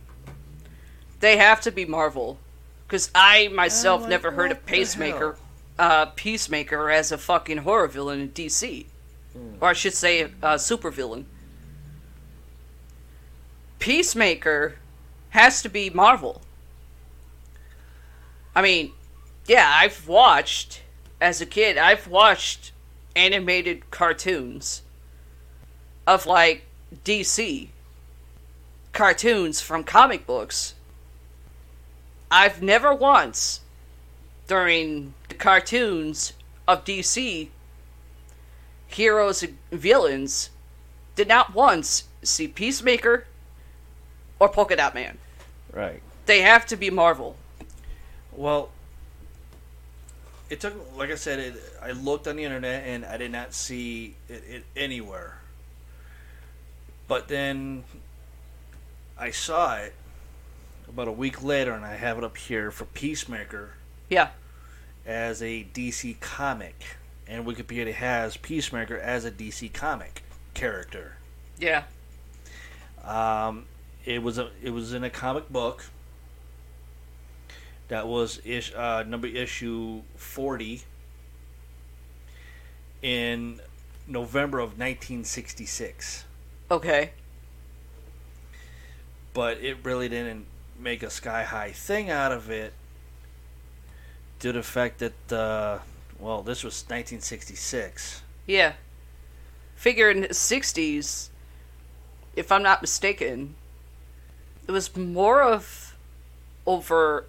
Speaker 2: They have to be Marvel. Because I myself
Speaker 1: like,
Speaker 2: never heard of
Speaker 1: the
Speaker 2: Pacemaker, uh, Peacemaker as a fucking horror villain in DC. Or I should say, a uh, supervillain. Peacemaker has to be Marvel. I mean, yeah, I've watched, as a kid, I've watched animated cartoons of, like, DC. Cartoons from comic books. I've never once, during the cartoons of DC, heroes and villains, did not once see Peacemaker or Polka Dot Man.
Speaker 1: Right.
Speaker 2: They have to be Marvel.
Speaker 1: Well, it took, like I said, it, I looked on the internet and I did not see it, it anywhere. But then I saw it about a week later, and I have it up here for Peacemaker
Speaker 2: Yeah.
Speaker 1: as a DC comic, and Wikipedia has Peacemaker as a DC comic character.
Speaker 2: Yeah.
Speaker 1: Um, it was a it was in a comic book that was ish, uh, number issue forty in November of 1966.
Speaker 2: Okay.
Speaker 1: But it really didn't make a sky high thing out of it due to the fact that uh, well this was 1966.
Speaker 2: Yeah. Figure in the 60s, if I'm not mistaken, it was more of over.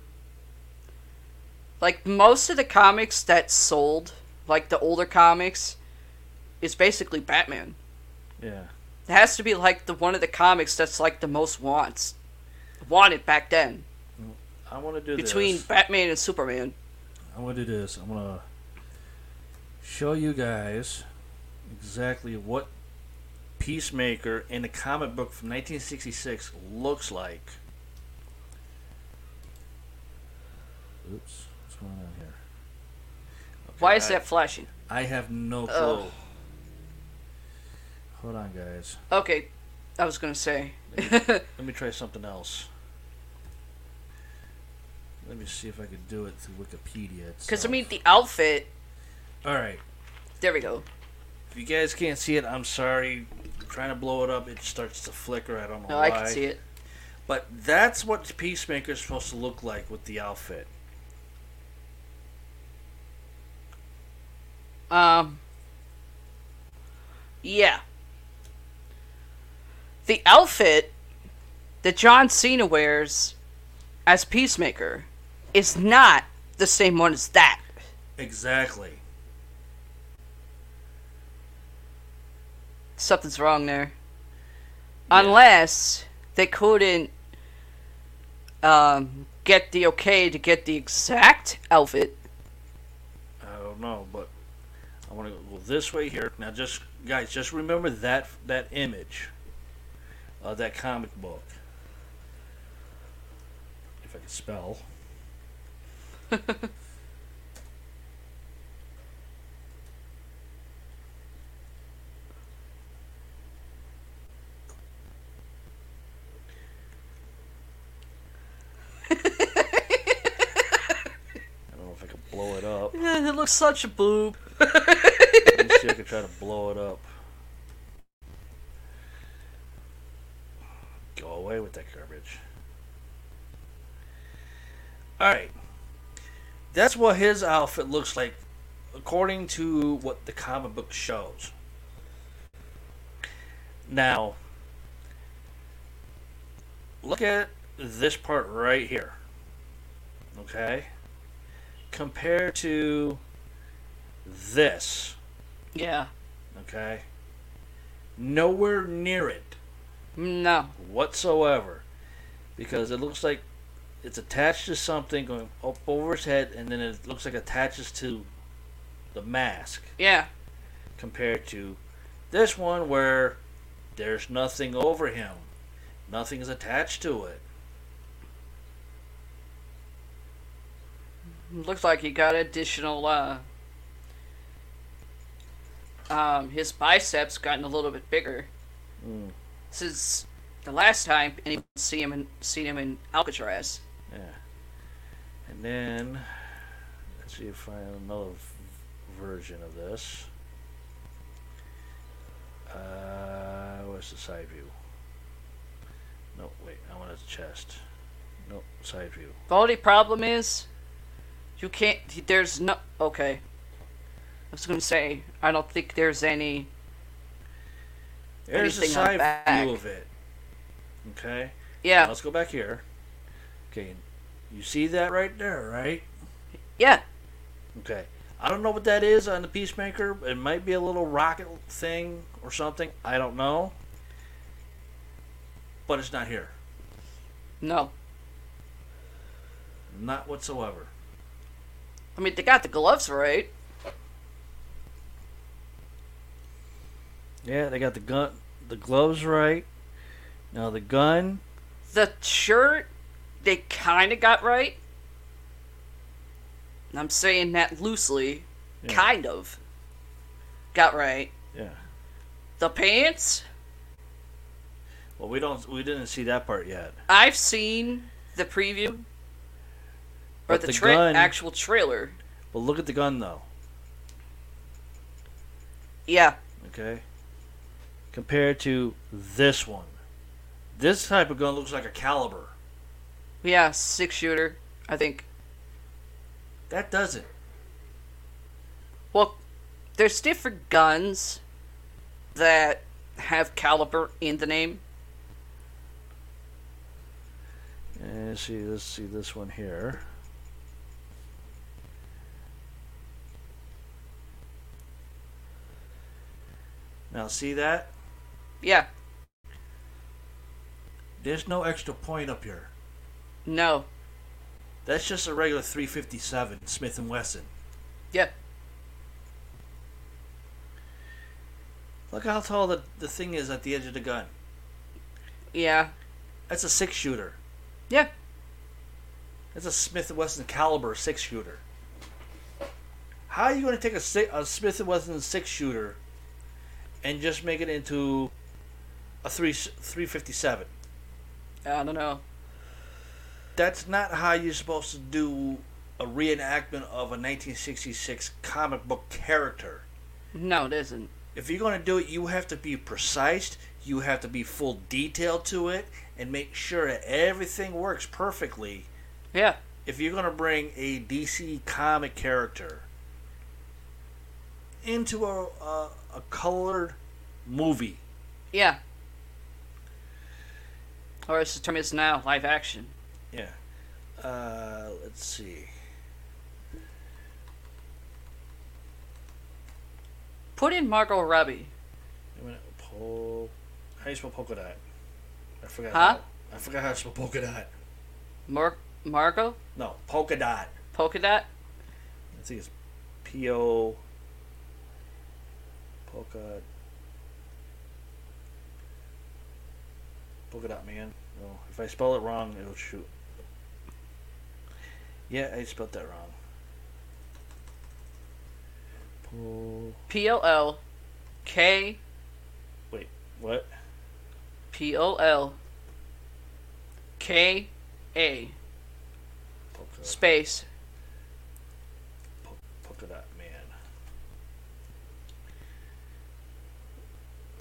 Speaker 2: Like, most of the comics that sold, like the older comics, is basically Batman.
Speaker 1: Yeah.
Speaker 2: It has to be like the one of the comics that's like the most wants wanted back then.
Speaker 1: I want to do
Speaker 2: between
Speaker 1: this.
Speaker 2: Batman and Superman.
Speaker 1: I'm gonna do this. I'm gonna show you guys exactly what Peacemaker in the comic book from 1966 looks like. Oops, what's going on here? Okay,
Speaker 2: Why is
Speaker 1: I-
Speaker 2: that flashing?
Speaker 1: I have no clue. Hold on, guys.
Speaker 2: Okay, I was gonna say.
Speaker 1: Let me try something else. Let me see if I can do it through Wikipedia.
Speaker 2: Because I mean, the outfit.
Speaker 1: all right.
Speaker 2: There we go.
Speaker 1: If you guys can't see it, I'm sorry. I'm trying to blow it up, it starts to flicker. I don't know
Speaker 2: No,
Speaker 1: why.
Speaker 2: I can see it.
Speaker 1: But that's what Peacemaker is supposed to look like with the outfit.
Speaker 2: Um. Yeah. The outfit that John Cena wears as Peacemaker is not the same one as that.
Speaker 1: Exactly.
Speaker 2: Something's wrong there.
Speaker 1: Yeah.
Speaker 2: Unless they couldn't um, get the okay to get the exact outfit.
Speaker 1: I don't know, but I want to go this way here. Now, just guys, just remember that that image of that comic book. If I can spell. I don't know if I can blow it up.
Speaker 2: it looks such a boob.
Speaker 1: Let me see if I can try to blow it up. Go away with that garbage. Alright. That's what his outfit looks like according to what the comic book shows. Now, look at this part right here. Okay? Compared to this.
Speaker 2: Yeah.
Speaker 1: Okay? Nowhere near it
Speaker 2: No.
Speaker 1: whatsoever. Because it looks like it's attached to something going up over his head and then it looks like it attaches to the mask
Speaker 2: Yeah.
Speaker 1: compared to this one where there's nothing over him. Nothing is attached to it.
Speaker 2: Looks like he got additional. Uh, um, his biceps gotten a little bit bigger
Speaker 1: Mm,
Speaker 2: since the last time anyone see him in, seen him in Alcatraz.
Speaker 1: And then let's see if I find another version of this. Uh, where's the side view? No, wait, I want his chest. No, side view.
Speaker 2: The only problem is, you can't. There's no. Okay. I was gonna say I don't think there's any.
Speaker 1: There's a side
Speaker 2: back.
Speaker 1: view of it. Okay.
Speaker 2: Yeah.
Speaker 1: Let's go back here. Okay, you see that right there, right?
Speaker 2: Yeah.
Speaker 1: Okay. I don't know what that is on the Peacemaker. It might be a little rocket thing or something. I don't know. But it's not here.
Speaker 2: No.
Speaker 1: Not whatsoever.
Speaker 2: I mean, they got the gloves right.
Speaker 1: Yeah, they got the gun, the gloves right. Now the gun.
Speaker 2: The shirt, they kind of got right. I'm saying that loosely.
Speaker 1: Yeah.
Speaker 2: Kind of. Got right.
Speaker 1: Yeah.
Speaker 2: The pants,
Speaker 1: Well, we don't. We didn't see that part yet.
Speaker 2: I've seen the preview. Or
Speaker 1: But
Speaker 2: the,
Speaker 1: the
Speaker 2: tra-
Speaker 1: gun-
Speaker 2: actual trailer.
Speaker 1: But look at the gun though.
Speaker 2: Yeah.
Speaker 1: Okay. Compared to this one, this type of gun looks like a caliber.
Speaker 2: Yeah, six shooter, I think.
Speaker 1: That doesn't.
Speaker 2: Well, there's different guns that have caliber in the name.
Speaker 1: Eh, and see, let's see this one here. Now, see that?
Speaker 2: Yeah.
Speaker 1: There's no extra point up here.
Speaker 2: No.
Speaker 1: That's just a regular 357 Smith and Wesson.
Speaker 2: Yep.
Speaker 1: Look how tall the, the thing is at the edge of the gun.
Speaker 2: Yeah.
Speaker 1: That's a six shooter.
Speaker 2: Yeah.
Speaker 1: That's a Smith and Wesson caliber six shooter. How are you going to take a, a Smith and Wesson six shooter and just make it into a three 357?
Speaker 2: I don't know.
Speaker 1: That's not how you're supposed to do a reenactment of a 1966 comic book character.
Speaker 2: No, it isn't.
Speaker 1: If you're going to do it, you have to be precise. You have to be full detail to it and make sure that everything works perfectly.
Speaker 2: Yeah.
Speaker 1: If you're going to bring a DC comic character into a, a, a colored movie,
Speaker 2: Yeah. Or as the term is now, live action.
Speaker 1: Yeah. Uh, let's see.
Speaker 2: Put in Margot Robbie.
Speaker 1: Wait a minute. Pol- how do you spell polka dot? I forgot.
Speaker 2: Huh?
Speaker 1: How, I forgot how to spell polka dot.
Speaker 2: Mar- Margot?
Speaker 1: No, polka dot.
Speaker 2: Polka Dot?
Speaker 1: I think it's P O. Polka. Polka dot man. No, if I spell it wrong, it'll shoot. Yeah, I spelled that wrong.
Speaker 2: P O L K
Speaker 1: Wait, what?
Speaker 2: P O L K A space
Speaker 1: Pol- polka dot man.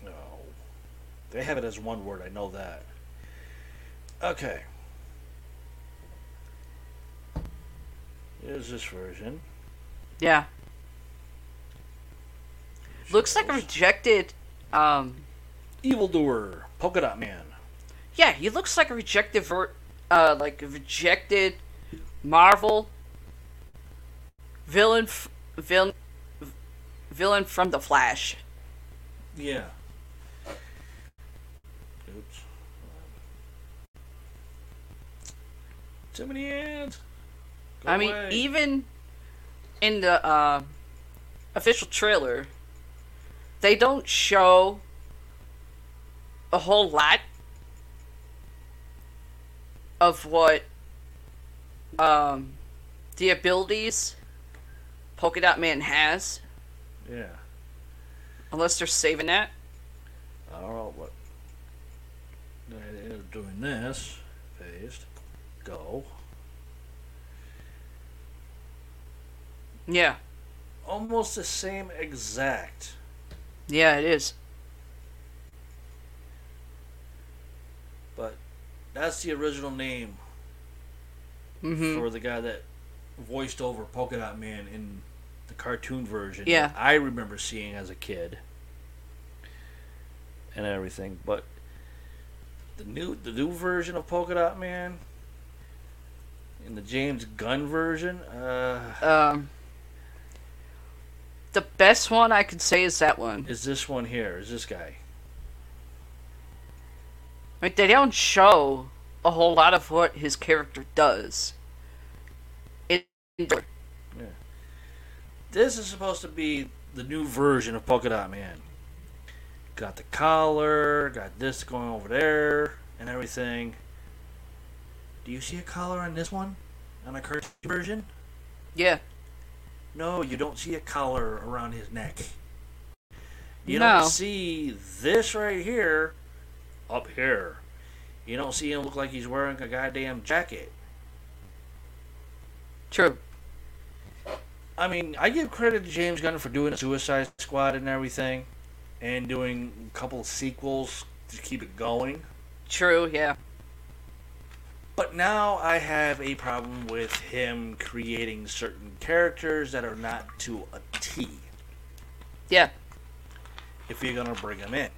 Speaker 1: No. They have it as one word, I know that. Okay. Here's this version.
Speaker 2: Yeah. Looks like a rejected um
Speaker 1: Evildoer, Polka Dot Man.
Speaker 2: yeah, he looks like a rejected ver- uh like a rejected Marvel villain f- villain villain from the Flash.
Speaker 1: Yeah. Oops. Too many ads. Go
Speaker 2: I mean, even in the uh, official trailer, they don't show a whole lot of what um, the abilities Polka Dot Man has,
Speaker 1: Yeah.
Speaker 2: unless they're saving that.
Speaker 1: I don't know what. They're doing this. Paste. Go.
Speaker 2: Yeah,
Speaker 1: Almost the same exact.
Speaker 2: yeah, it is.
Speaker 1: But that's the original name
Speaker 2: Mm-hmm.
Speaker 1: for the guy that voiced over Polka Dot Man in the cartoon version.
Speaker 2: Yeah.
Speaker 1: that I remember seeing as a kid. And everything, but the new the new version of Polka Dot Man in the James Gunn version, uh,
Speaker 2: Um, the best one I could say is that one.
Speaker 1: is this one here? Is this guy?
Speaker 2: Like they don't show a whole lot of what his character does. It
Speaker 1: This is supposed to be the new version of Polka Dot Man. Got the collar, got this going over there, and everything. Do you see a collar on this one? On a cartoon version?
Speaker 2: yeah,
Speaker 1: No, you don't see a collar around his neck. You
Speaker 2: No.
Speaker 1: don't see this right here up here. You don't see him look like he's wearing a goddamn jacket.
Speaker 2: true.
Speaker 1: I mean, I give credit to James Gunn for doing a Suicide Squad and everything, and doing a couple sequels to keep it going.
Speaker 2: True, yeah.
Speaker 1: But now I have a problem with him creating certain characters that are not to a T.
Speaker 2: Yeah.
Speaker 1: If you're gonna bring them in,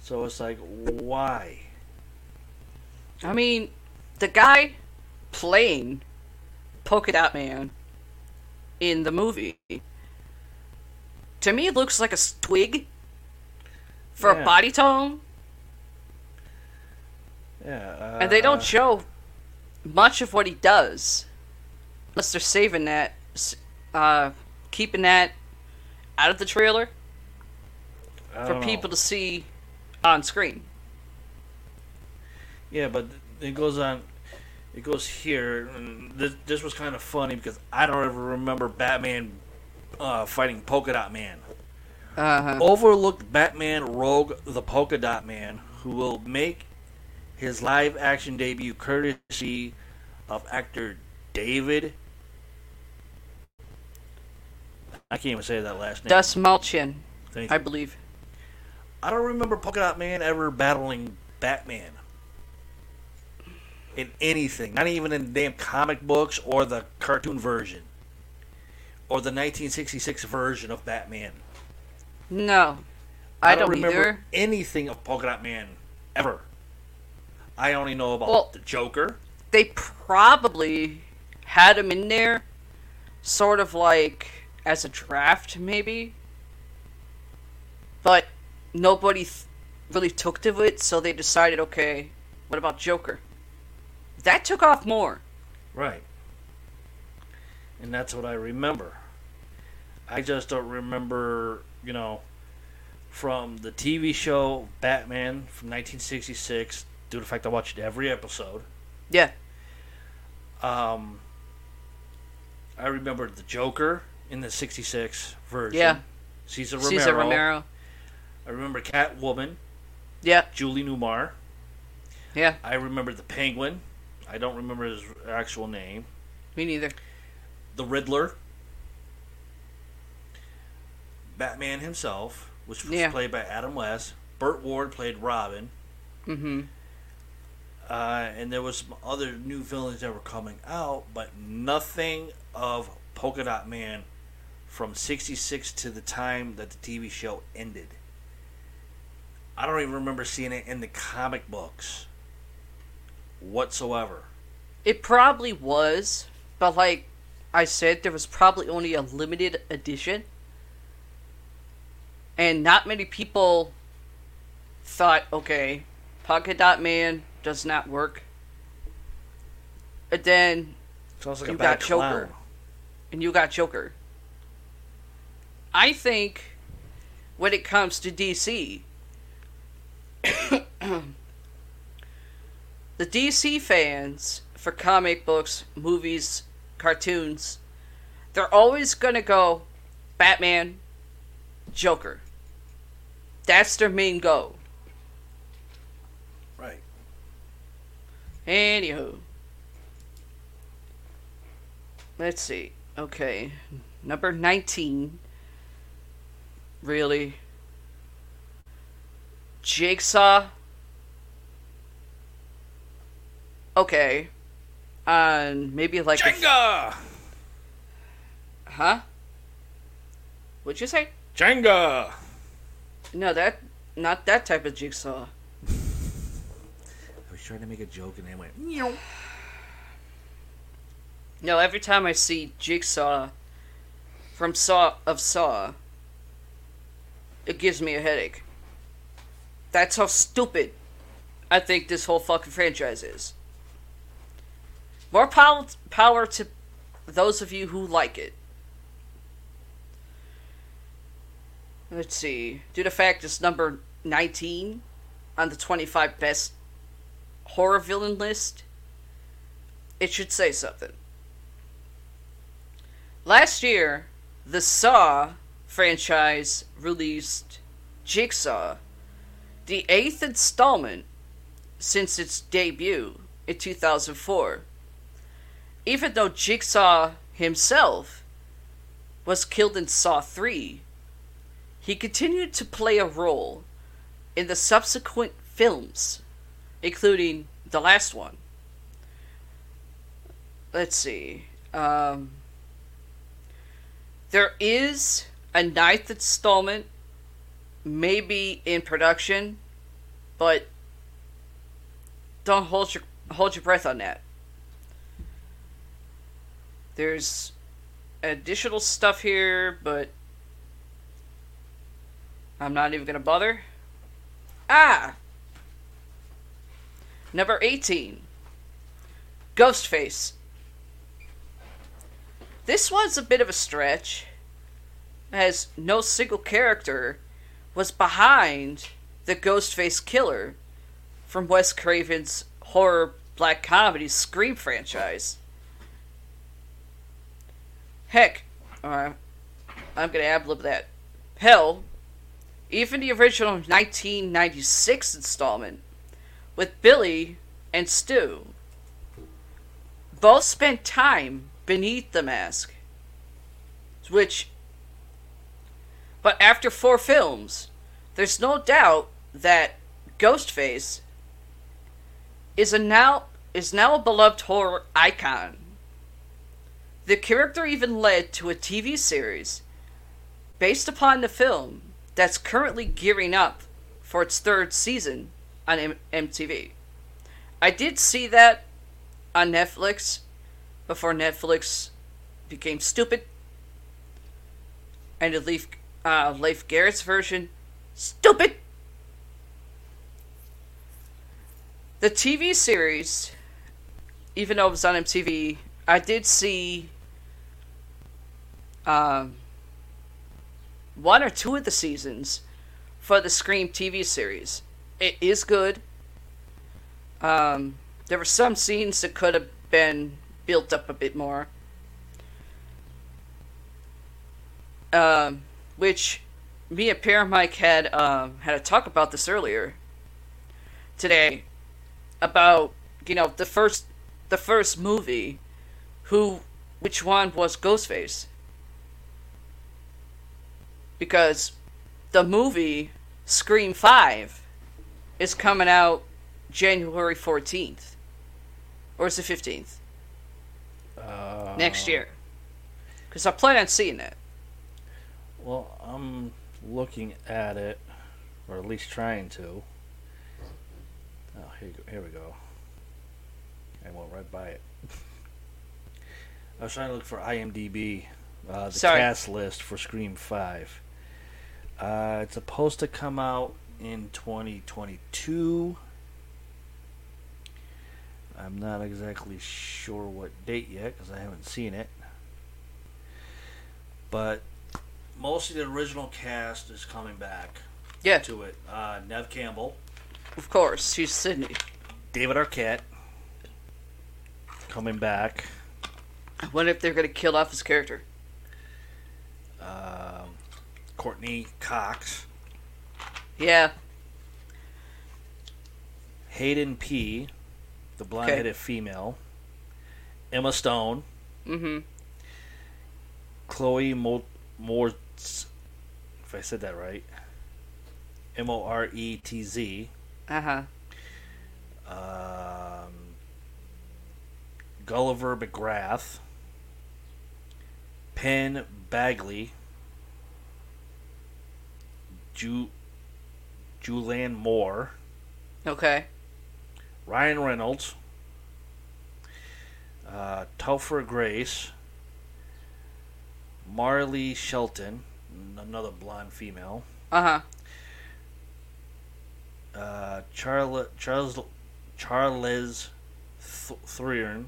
Speaker 1: so it's like, why?
Speaker 2: I mean, the guy playing Polka Dot Man in the movie to me looks like a twig for
Speaker 1: Yeah.
Speaker 2: a body tone.
Speaker 1: Yeah. Uh,
Speaker 2: and they don't show much of what he does, unless they're saving that, uh, keeping that out of the trailer for
Speaker 1: know.
Speaker 2: people to see on screen.
Speaker 1: Yeah, but it goes on. It goes here. And this, this was kind of funny because I don't ever remember Batman uh, fighting Polka Dot Man.
Speaker 2: Uh-huh.
Speaker 1: Overlooked Batman Rogue the Polka Dot Man, who will make his live action debut courtesy of actor David. I can't even say that last name.
Speaker 2: Malchin,
Speaker 1: Thank
Speaker 2: I believe.
Speaker 1: I don't remember Polka Dot Man ever battling Batman in anything. Not even in the damn comic books or the cartoon version. Or the 1966 version of Batman.
Speaker 2: No, I, don't,
Speaker 1: remember
Speaker 2: either.
Speaker 1: anything of Polka Dot Man ever. I only know about
Speaker 2: Well-
Speaker 1: the Joker.
Speaker 2: They probably had him in there, sort of like as a draft, maybe. But nobody th- really took to it, so they decided, okay, what about Joker? That took off more.
Speaker 1: Right. And that's what I remember. I just don't remember, you know, from the TV show Batman from 1966, due to the fact I watched every episode.
Speaker 2: Yeah,
Speaker 1: Um, I remember the Joker in the 66 version.
Speaker 2: Yeah.
Speaker 1: Cesar Romero.
Speaker 2: Cesar Romero.
Speaker 1: I remember Catwoman,
Speaker 2: Yeah,
Speaker 1: Julie Newmar.
Speaker 2: yeah,
Speaker 1: I remember the Penguin. I don't remember his actual name.
Speaker 2: me neither.
Speaker 1: the Riddler, Batman himself, which was
Speaker 2: Yeah.
Speaker 1: played by Adam West. Burt Ward played Robin,
Speaker 2: Mm-hmm.
Speaker 1: Uh, and there was some other new villains that were coming out, but nothing of Polka Dot Man from '66 to the time that the TV show ended. I don't even remember seeing it in the comic books whatsoever.
Speaker 2: It probably was, but like I said, there was probably only a limited edition. And not many people thought, okay, Polka Dot Man does not work. And then,
Speaker 1: like
Speaker 2: You got Joker.
Speaker 1: clown.
Speaker 2: and you got Joker. I think when it comes to DC, the DC fans for comic books, movies, cartoons, they're always gonna go Batman, Joker. That's their main goal.
Speaker 1: Right.
Speaker 2: Anywho. Let's see. Okay. Number 19. Really? Jigsaw? Okay. On maybe like.
Speaker 1: Jenga!
Speaker 2: huh? What'd you say?
Speaker 1: Jenga!
Speaker 2: No, that. Not that type of jigsaw.
Speaker 1: Trying to make a joke and then went, Meow.
Speaker 2: No, every time I see Jigsaw from Saw of Saw, it gives me a headache. That's how stupid I think this whole fucking franchise is. More power, power to those of you who like it. Let's see. Due to fact it's number 19 on the 25 best horror villain list, it should say something. Last year, the Saw franchise released Jigsaw, the eighth installment since its debut in 2004. Even though Jigsaw himself was killed in Saw 3, he continued to play a role in the subsequent films, including the last one. Let's see. Um, there is a ninth installment, maybe in production, but don't hold your hold your breath on that. There's additional stuff here, but I'm not even gonna bother. Ah, Number 18. Ghostface. This was a bit of a stretch, as no single character was behind the Ghostface killer from Wes Craven's horror black comedy Scream franchise. Heck, uh, I'm gonna ad that. Hell, even the original 1996 installment with Billy and Stu both spent time beneath the mask. Which, but after four films, there's no doubt that Ghostface is a now is now a beloved horror icon. The character even led to a TV series based upon the film that's currently gearing up for its third season on M- MTV. I did see that on Netflix before Netflix became stupid and the Leif, uh, Leif Garrett's version stupid. The TV series, even though it was on MTV, I did see um, one or two of the seasons for the Scream TV series. It is good. Um, there were some scenes that could have been built up a bit more. Um, which me and Mike had um, had a talk about this earlier today about you know the first the first movie who which one was Ghostface because the movie Scream 5 is coming out January 14th or is it 15th
Speaker 1: Uh,
Speaker 2: next year because I plan on seeing it
Speaker 1: Well, I'm looking at it, or at least trying to. Oh, here, here we go. I went right by it. I was trying to look for IMDb, uh, the
Speaker 2: Sorry.
Speaker 1: cast list for Scream 5. Uh, it's supposed to come out in 2022. I'm not exactly sure what date yet because I haven't seen it. But most of the original cast is coming back
Speaker 2: yeah
Speaker 1: to it. Uh, Nev Campbell,
Speaker 2: of course she's Sidney
Speaker 1: David Arquette, coming back.
Speaker 2: I wonder if they're gonna kill off his character
Speaker 1: Um, Courteney Cox,
Speaker 2: yeah.
Speaker 1: Hayden P, the blonde-headed female, Emma Stone,
Speaker 2: mm-hmm.
Speaker 1: Chloe Mo- Moretz, if I said that right, M O R E T Z,
Speaker 2: uh-huh.
Speaker 1: Um, Gulliver McGrath, Penn Badgley, Ju- Julianne Moore,
Speaker 2: okay
Speaker 1: Ryan Reynolds, uh, Topher Grace, Marley Shelton, another blonde female,
Speaker 2: uh-huh
Speaker 1: uh, Charlotte, Charles, Charles Th- Thriern,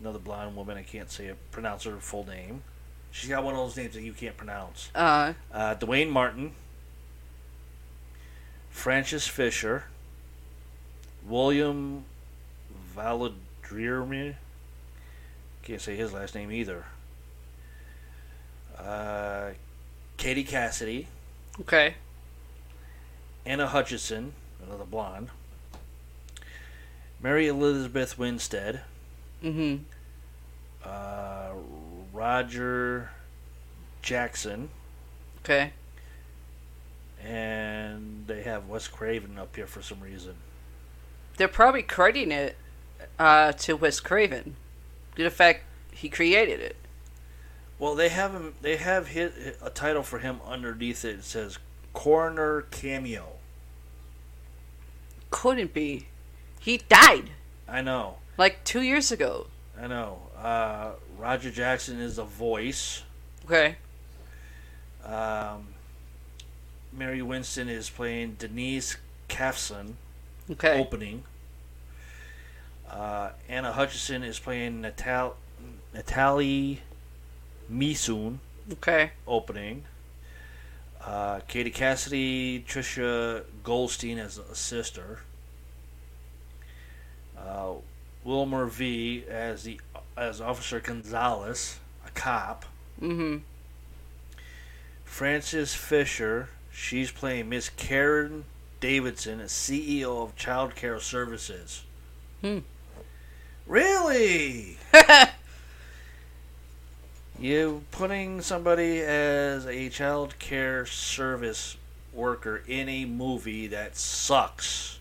Speaker 1: another blonde woman. I can't say it, pronounce her full name. She's got one of those names that you can't pronounce.
Speaker 2: uh
Speaker 1: Uh, Dwayne Martin, Frances Fisher, William Valadrierme. Can't say his last name either. Uh, Katie Cassidy,
Speaker 2: okay
Speaker 1: Anna Hutchinson, another blonde. Mary Elizabeth Winstead,
Speaker 2: mm-hmm
Speaker 1: uh, Roger Jackson,
Speaker 2: okay
Speaker 1: and they have Wes Craven up here for some reason.
Speaker 2: they're probably crediting it uh, to Wes Craven due to the fact he created it
Speaker 1: Well, they have him. They have hit a title for him underneath it. It says coroner cameo.
Speaker 2: couldn't be he died
Speaker 1: I know.
Speaker 2: like two years ago
Speaker 1: I know. Uh, Roger Jackson is a voice.
Speaker 2: okay
Speaker 1: Um, Mary Winston is playing Denise Kafson.
Speaker 2: okay
Speaker 1: opening. Uh, Anna Hutchinson is playing Natal- Natalie Misoon
Speaker 2: Okay.
Speaker 1: opening. Uh, Katie Cassidy, Trisha Goldstein as a sister. Uh, Wilmer V as the as Officer Gonzalez, a cop.
Speaker 2: Mm-hmm.
Speaker 1: Frances Fisher, she's playing Miss Karen Davidson, a CEO of Child Care Services.
Speaker 2: Hmm.
Speaker 1: Really? You putting somebody as a child care service worker in a movie that sucks.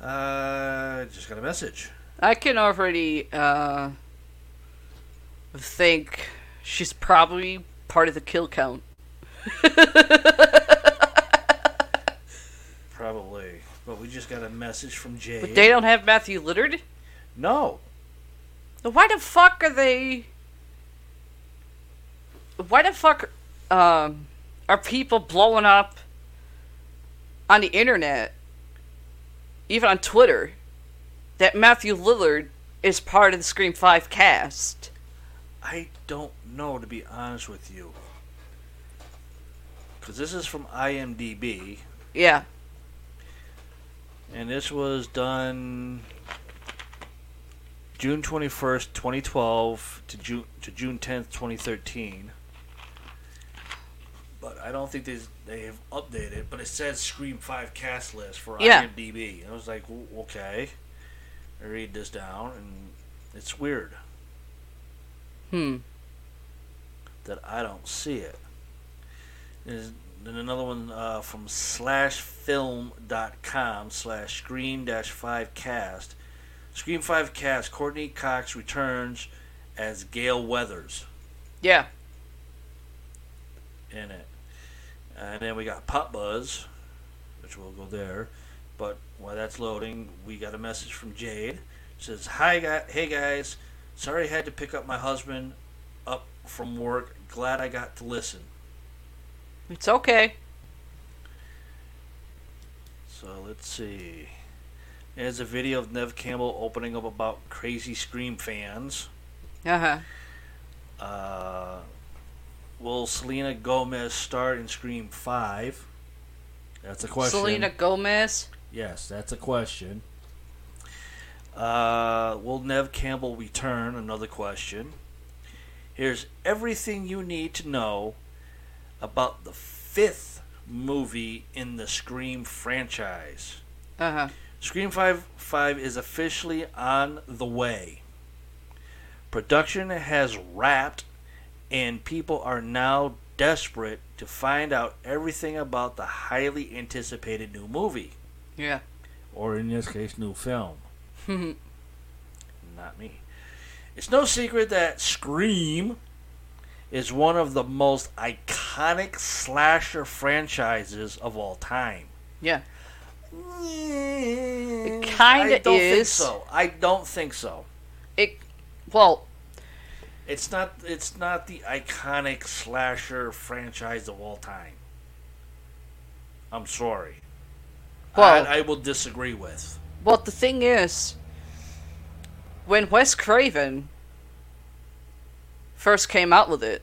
Speaker 1: Uh, just got a message.
Speaker 2: I can already uh, think she's probably part of the kill count.
Speaker 1: Probably. But we just got a message from Jay.
Speaker 2: But they don't have Matthew Lillard.
Speaker 1: no.
Speaker 2: Then Why the fuck are they? Why the fuck um, are people blowing up on the internet, even on Twitter, that Matthew Lillard is part of the Scream Five cast?
Speaker 1: I don't know, to be honest with you. Because this is from IMDb,
Speaker 2: Yeah.
Speaker 1: and this was done June 21st, 2012 to June, to June 10th, 2013. But I don't think they they have updated. But it says Scream Five cast list for
Speaker 2: Yeah.
Speaker 1: IMDb. And I was like, "W- okay. I read this down, and it's weird
Speaker 2: Hmm.
Speaker 1: that I don't see it. There's then another one uh, from slashfilm.com slash screen dash five cast. Screen five cast, Courteney Cox returns as Gale Weathers
Speaker 2: Yeah.
Speaker 1: in it. And then we got Pop Buzz, which we'll go there. But while that's loading, we got a message from Jade. It says, "Hi, guy, hey guys. Sorry I had to pick up my husband up from work. Glad I got to listen."
Speaker 2: It's okay.
Speaker 1: So let's see. There's a video of Nev Campbell opening up about crazy Scream fans.
Speaker 2: Uh huh.
Speaker 1: Uh, will Selena Gomez star in Scream 5? That's a question.
Speaker 2: Selena Gomez.
Speaker 1: Yes, that's a question. Uh, will Nev Campbell return? Another question. Here's everything you need to know about the fifth movie in the Scream franchise.
Speaker 2: Uh huh.
Speaker 1: Scream 5, 5 is officially on the way. Production has wrapped, and people are now desperate to find out everything about the highly anticipated new movie.
Speaker 2: Yeah.
Speaker 1: Or in this case, new film. Not me. It's no secret that Scream is one of the most iconic slasher franchises of all time.
Speaker 2: Yeah.
Speaker 1: It
Speaker 2: kinda
Speaker 1: I don't think so. I don't think so.
Speaker 2: It. Well,
Speaker 1: It's not. It's not the iconic slasher franchise of all time. I'm sorry.
Speaker 2: Well-
Speaker 1: I, I will disagree with.
Speaker 2: well, the thing is, when Wes Craven first came out with it,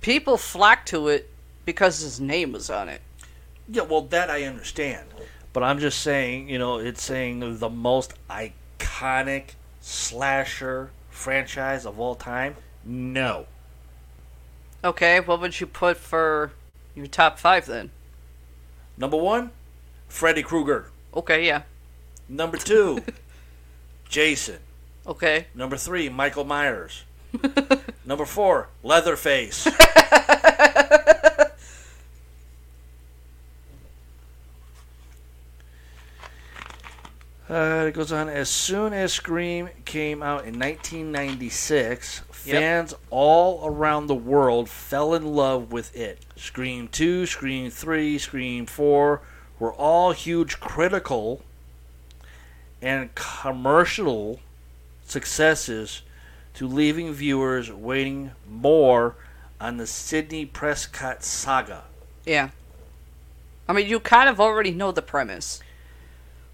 Speaker 2: people flocked to it because his name was on it.
Speaker 1: Yeah, well, that I understand, but I'm just saying. You know, it's saying the most iconic slasher franchise of all time. No.
Speaker 2: Okay, what would you put for your top five then?
Speaker 1: Number one, Freddy Krueger.
Speaker 2: Okay, yeah.
Speaker 1: Number two, Jason.
Speaker 2: Okay.
Speaker 1: Number three, Michael Myers. Number four, Leatherface. Uh, it goes on. As soon as Scream came out in 1996,
Speaker 2: Yep.
Speaker 1: fans all around the world fell in love with it. Scream 2, Scream 3, Scream 4 were all huge critical and commercial successes to leaving viewers waiting more on the Sidney Prescott saga.
Speaker 2: Yeah. I mean, you kind of already know the premise.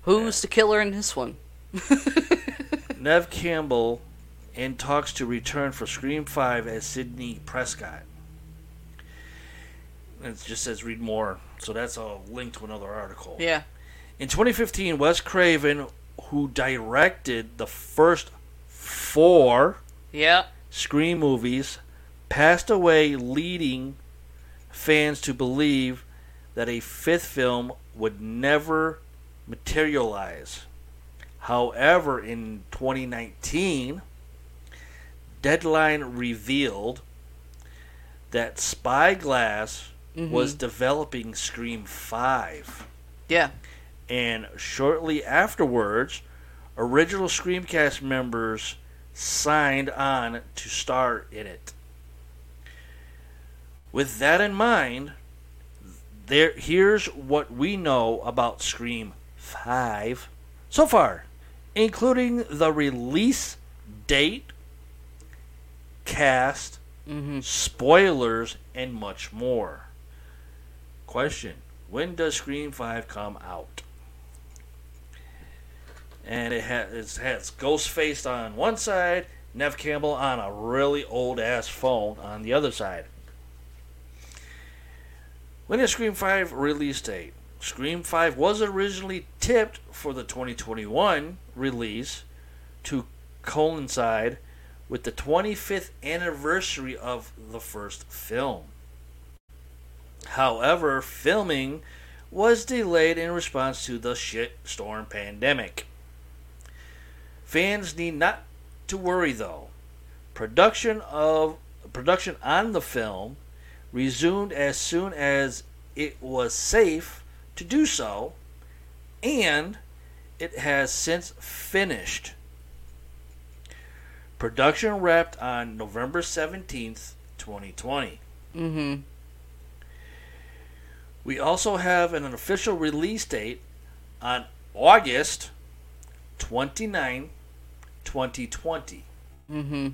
Speaker 2: Who's the killer in this one?
Speaker 1: Neve Campbell in talks to return for Scream 5 as Sidney Prescott. It just says read more, so that's a link to another article.
Speaker 2: Yeah.
Speaker 1: In 2015, Wes Craven, who directed the first four
Speaker 2: Yeah.
Speaker 1: Scream movies, passed away, leading fans to believe that a fifth film would never materialize. However, in 2019, Deadline revealed that Spyglass mm-hmm. was developing Scream 5.
Speaker 2: Yeah.
Speaker 1: And shortly afterwards, original Screamcast members signed on to star in it. With that in mind, there here's what we know about Scream 5 so far, including the release date, cast,
Speaker 2: Mm-hmm.
Speaker 1: spoilers, and much more. Question When does Scream 5 come out? And it has, it has Ghostface on one side, Neve Campbell on a really old ass phone on the other side. When is Scream 5 release date? Scream 5 was originally tipped for the 2021 release to coincide with the 25th anniversary of the first film. However, filming was delayed in response to the shitstorm pandemic. Fans need not to worry though. Production of production on the film resumed as soon as it was safe to do so, and it has since finished. Production wrapped on November 17th, 2020.
Speaker 2: Mm-hmm.
Speaker 1: We also have an official release date on August 29, 2020.
Speaker 2: Mm-hmm.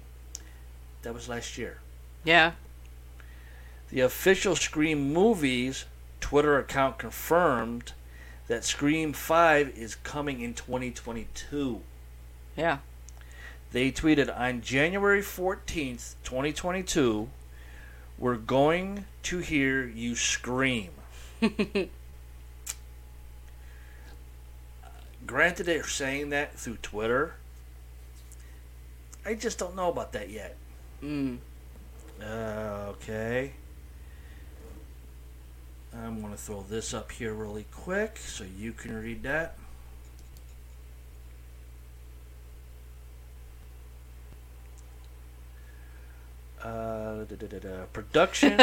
Speaker 1: That was last year.
Speaker 2: Yeah.
Speaker 1: The official Scream Movies Twitter account confirmed that Scream 5 is coming in 2022.
Speaker 2: Yeah.
Speaker 1: They tweeted on January 14th, 2022, we're going to hear you scream. Granted, they're saying that through Twitter. I just don't know about that yet.
Speaker 2: Mm.
Speaker 1: Uh, okay. I'm going to throw this up here really quick so you can read that. Uh, da, da, da, da. Production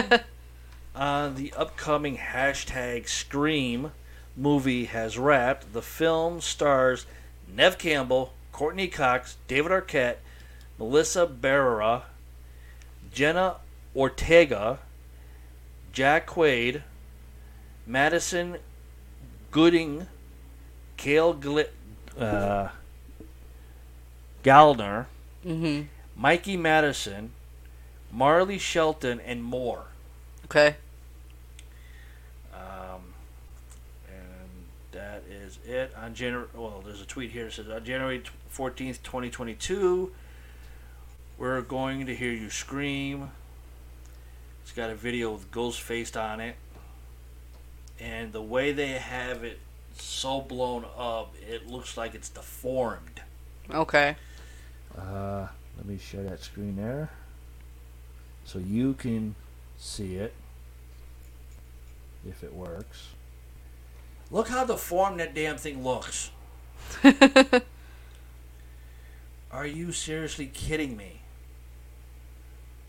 Speaker 1: on the upcoming hashtag Scream movie has wrapped. The film stars Neve Campbell, Courteney Cox, David Arquette, Melissa Barrera, Jenna Ortega, Jack Quaid, Madison Gooding, Kale Gli- uh, Gallner,
Speaker 2: Mm-hmm.
Speaker 1: Mikey Madison, Marley Shelton, and more.
Speaker 2: Okay.
Speaker 1: Um, and that is it on January. Well, there's a tweet here that says on January fourteenth, twenty twenty two. We're going to hear you scream. It's got a video with Ghostface on it, and the way they have it so blown up, it looks like it's deformed.
Speaker 2: Okay.
Speaker 1: Uh, let me share that screen there, so you can see it if it works. Look how deformed that damn thing looks. Are you seriously kidding me?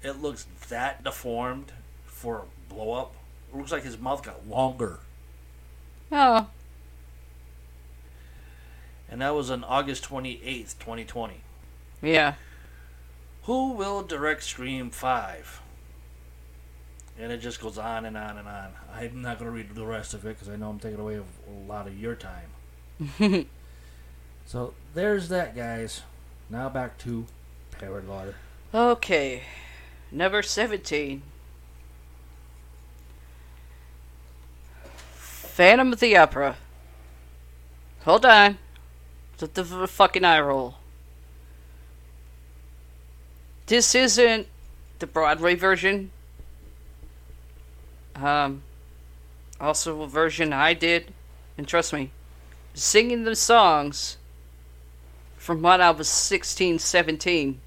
Speaker 1: It looks that deformed for a blow up. It looks like his mouth got longer.
Speaker 2: oh.
Speaker 1: And that was on August 28th, 2020.
Speaker 2: Yeah.
Speaker 1: Who will direct Scream 5? And it just goes on and on and on. I'm not going to read the rest of it because I know I'm taking away a lot of your time. So there's that, guys. Now back to Paradwater.
Speaker 2: Okay. Number 17. Phantom of the Opera. Hold on. the, the fucking eye roll. This isn't the Broadway version. Um, also a version I did, and trust me, singing the songs from when I was 16, 17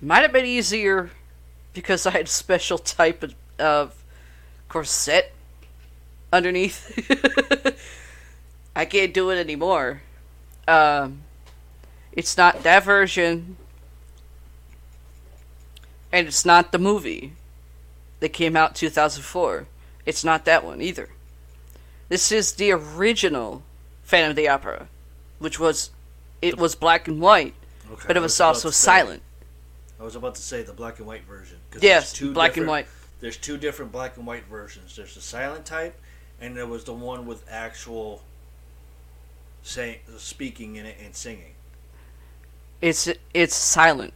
Speaker 2: might have been easier because I had a special type of, of corset underneath. I can't do it anymore. Um, it's not that version, and it's not the movie that came out 2004. It's not that one either. This is the original Phantom of the Opera, which was it was black and white,
Speaker 1: Okay,
Speaker 2: but it
Speaker 1: I
Speaker 2: was also silent.
Speaker 1: I was about to say the black and white version.
Speaker 2: Yes,
Speaker 1: there's two
Speaker 2: black and
Speaker 1: different-
Speaker 2: white.
Speaker 1: There's two different black and white versions. There's the silent type, and there was the one with actual saying, speaking in it and singing.
Speaker 2: It's it's silent.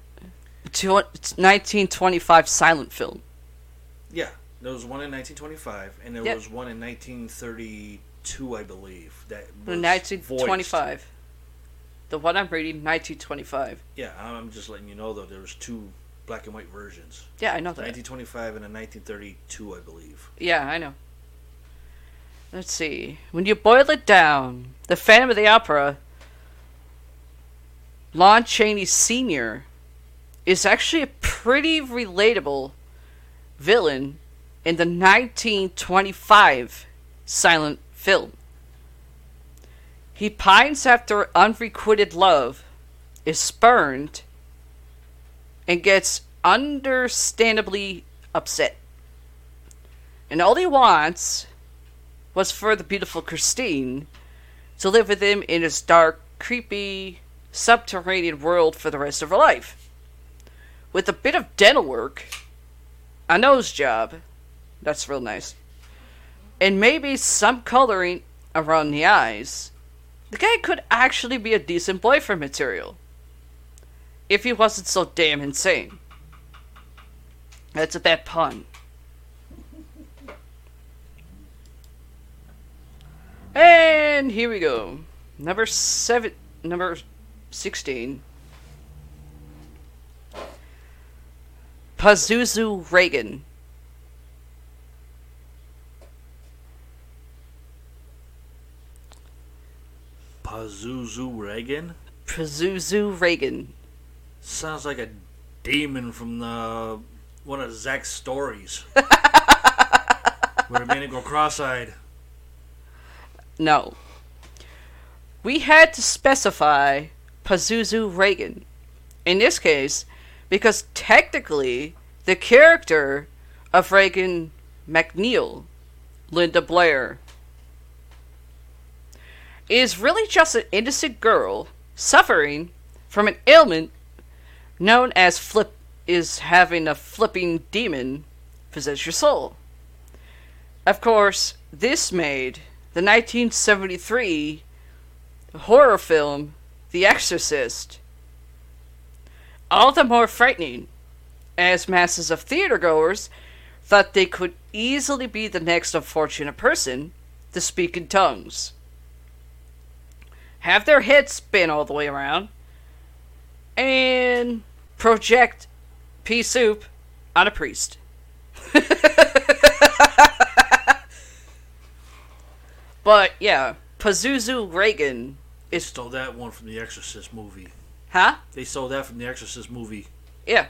Speaker 2: Two- It's 1925 silent film.
Speaker 1: Yeah, there was one in 1925, and there
Speaker 2: Yep.
Speaker 1: was one in 1932, I believe. That was
Speaker 2: 1925.
Speaker 1: voiced.
Speaker 2: The one I'm reading, 1925.
Speaker 1: Yeah, I'm just letting you know though. There was two black and white versions.
Speaker 2: Yeah, I know that.
Speaker 1: 1925 and a 1932, I believe.
Speaker 2: Yeah, I know. Let's see. When you boil it down, the Phantom of the Opera, Lon Chaney Sr. is actually a pretty relatable villain in the 1925 silent film. He pines after unrequited love, is spurned, and gets understandably upset. And all he wants was for the beautiful Christine to live with him in his dark, creepy, subterranean world for the rest of her life. With a bit of dental work, a nose job, that's real nice, and maybe some coloring around the eyes, the guy could actually be a decent boyfriend material. If he wasn't so damn insane. That's a bad pun. And here we go. Number seven, number sixteen. Pazuzu Regan.
Speaker 1: Pazuzu Regan
Speaker 2: Pazuzu Regan.
Speaker 1: sounds like a demon from the one of Zak's stories. Where it made him go cross-eyed.
Speaker 2: No. We had to specify Pazuzu Regan. In this case, because technically the character of Regan MacNeil, Linda Blair, is really just an innocent girl suffering from an ailment known as flip is having a flipping demon possess your soul. Of course, this made the 1973 horror film The Exorcist all the more frightening, as masses of theater goers thought they could easily be the next unfortunate person to speak in tongues, have their heads spin all the way around, and project pea soup on a priest. but yeah, Pazuzu Regan
Speaker 1: They
Speaker 2: is
Speaker 1: stole that one from the Exorcist movie.
Speaker 2: huh?
Speaker 1: They stole that from the Exorcist movie.
Speaker 2: Yeah,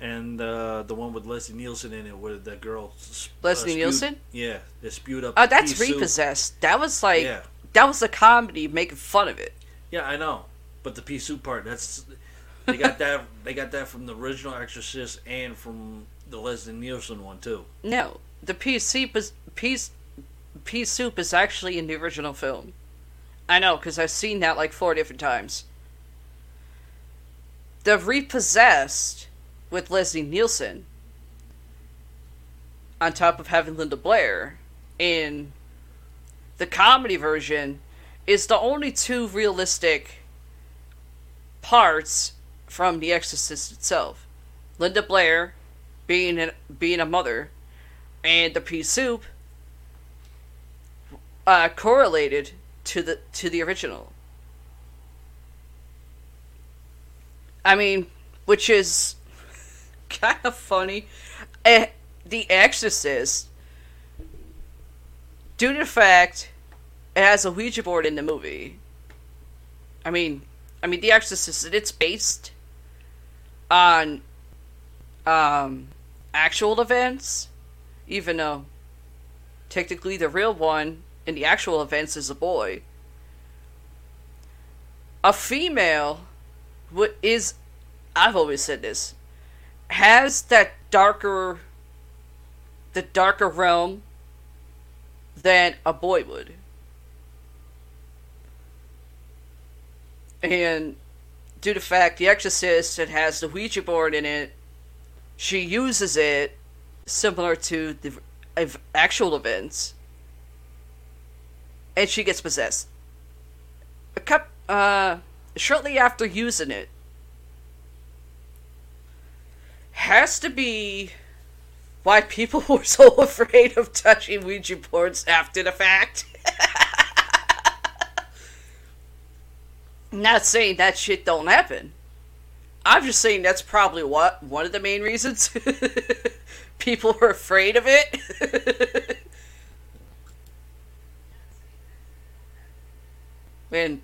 Speaker 1: And uh, the one with Leslie Nielsen in it, where the girl. s-
Speaker 2: Leslie
Speaker 1: spewed-
Speaker 2: Nielsen?
Speaker 1: Yeah, they spewed up.
Speaker 2: Oh, that's
Speaker 1: pea soup.
Speaker 2: repossessed. That was like
Speaker 1: Yeah,
Speaker 2: that was a comedy making fun of it.
Speaker 1: yeah, I know. But the pea soup part, that's they got that. They got that from the original Exorcist and from the Leslie Nielsen one too.
Speaker 2: No, the pea soup is pea, pea soup is actually in the original film. I know because I've seen that like four different times. The repossessed with Leslie Nielsen, on top of having Linda Blair, in the comedy version, is the only two realistic parts from The Exorcist itself. Linda Blair being a, being a mother, and the pea soup uh, correlated to the to the original. I mean, which is kind of funny. Uh, the Exorcist, due to the fact it has a Ouija board in the movie. I mean, I mean, The Exorcist. It's based on um, actual events, even though technically the real one in the actual events is a boy. A female what is I've always said this has that darker the darker realm than a boy would. And due to fact The Exorcist it has the Ouija board in it, she uses it similar to the actual events, and she gets possessed. A cup, uh, shortly after using it, has to be why people were so afraid of touching Ouija boards after the fact. Not saying that shit don't happen. I'm just saying that's probably what one of the main reasons people were afraid of it. Man,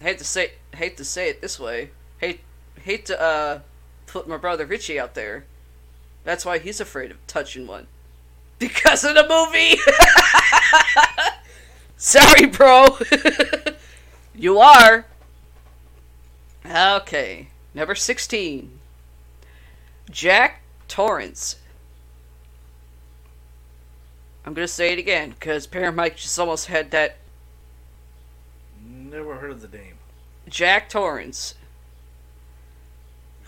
Speaker 2: hate to say hate to say it this way. Hate hate to uh put my brother Richie out there. That's why he's afraid of touching one. Because of the movie. Sorry, bro. you are. Okay. Number 16. Jack Torrance. I'm going to say it again because Parent Mike just almost had that.
Speaker 3: Never heard of the name.
Speaker 2: Jack Torrance.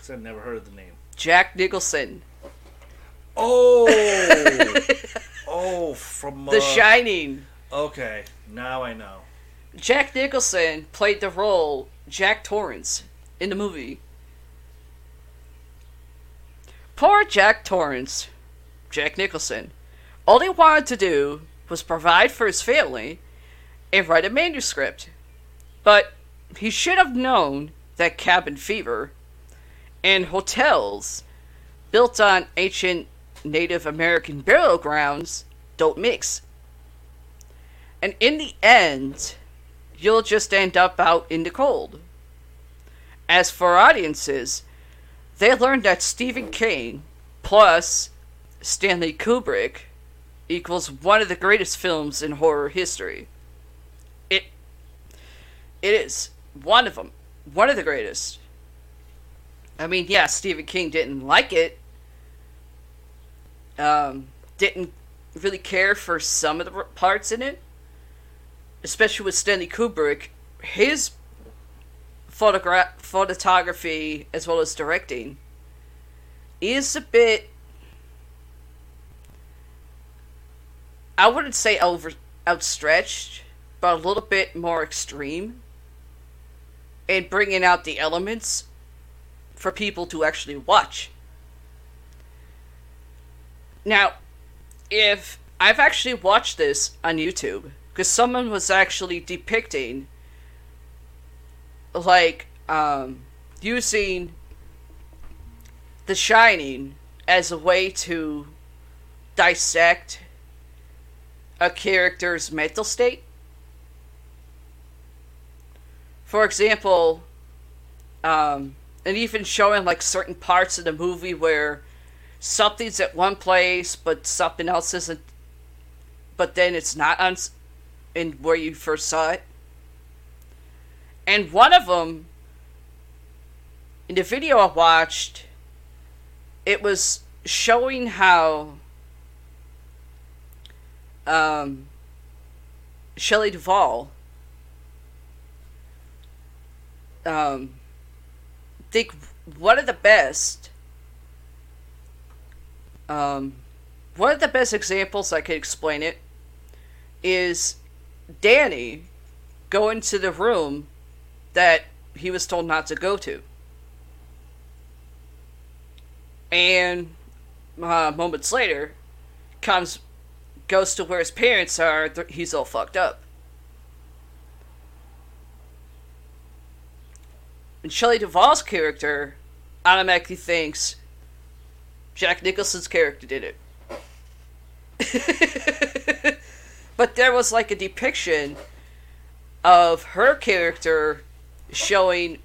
Speaker 3: I've never heard of the name.
Speaker 2: Jack Nicholson.
Speaker 3: Oh! oh, from. Uh,
Speaker 2: the Shining.
Speaker 3: Okay, now I know.
Speaker 2: Jack Nicholson played the role Jack Torrance in the movie. Poor Jack Torrance, Jack Nicholson, all he wanted to do was provide for his family and write a manuscript. But he should have known that cabin fever and hotels built on ancient Native American burial grounds don't mix. And in the end, you'll just end up out in the cold. As for audiences, they learned that Stephen King plus Stanley Kubrick equals one of the greatest films in horror history. It it is one of them, one of the greatest. I mean, yeah, Stephen King didn't like it. Um, didn't really care for some of the parts in it, especially with Stanley Kubrick. His photogra- photography as well as directing is a bit I wouldn't say over outstretched, but a little bit more extreme in bringing out the elements for people to actually watch. Now, if I've actually watched this on YouTube because someone was actually depicting like um, using The Shining as a way to dissect a character's mental state. For example, um, and even showing like certain parts of the movie where something's at one place but something else isn't, but then it's not on in where you first saw it. And one of them, in the video I watched, it was showing how um, Shelley Duvall um, think one of the best um, one of the best examples I could explain it is Danny going to the room that he was told not to go to and uh, moments later, comes, goes to where his parents are. Th- he's all fucked up. And Shelley Duvall's character automatically thinks Jack Nicholson's character did it. but there was like a depiction of her character showing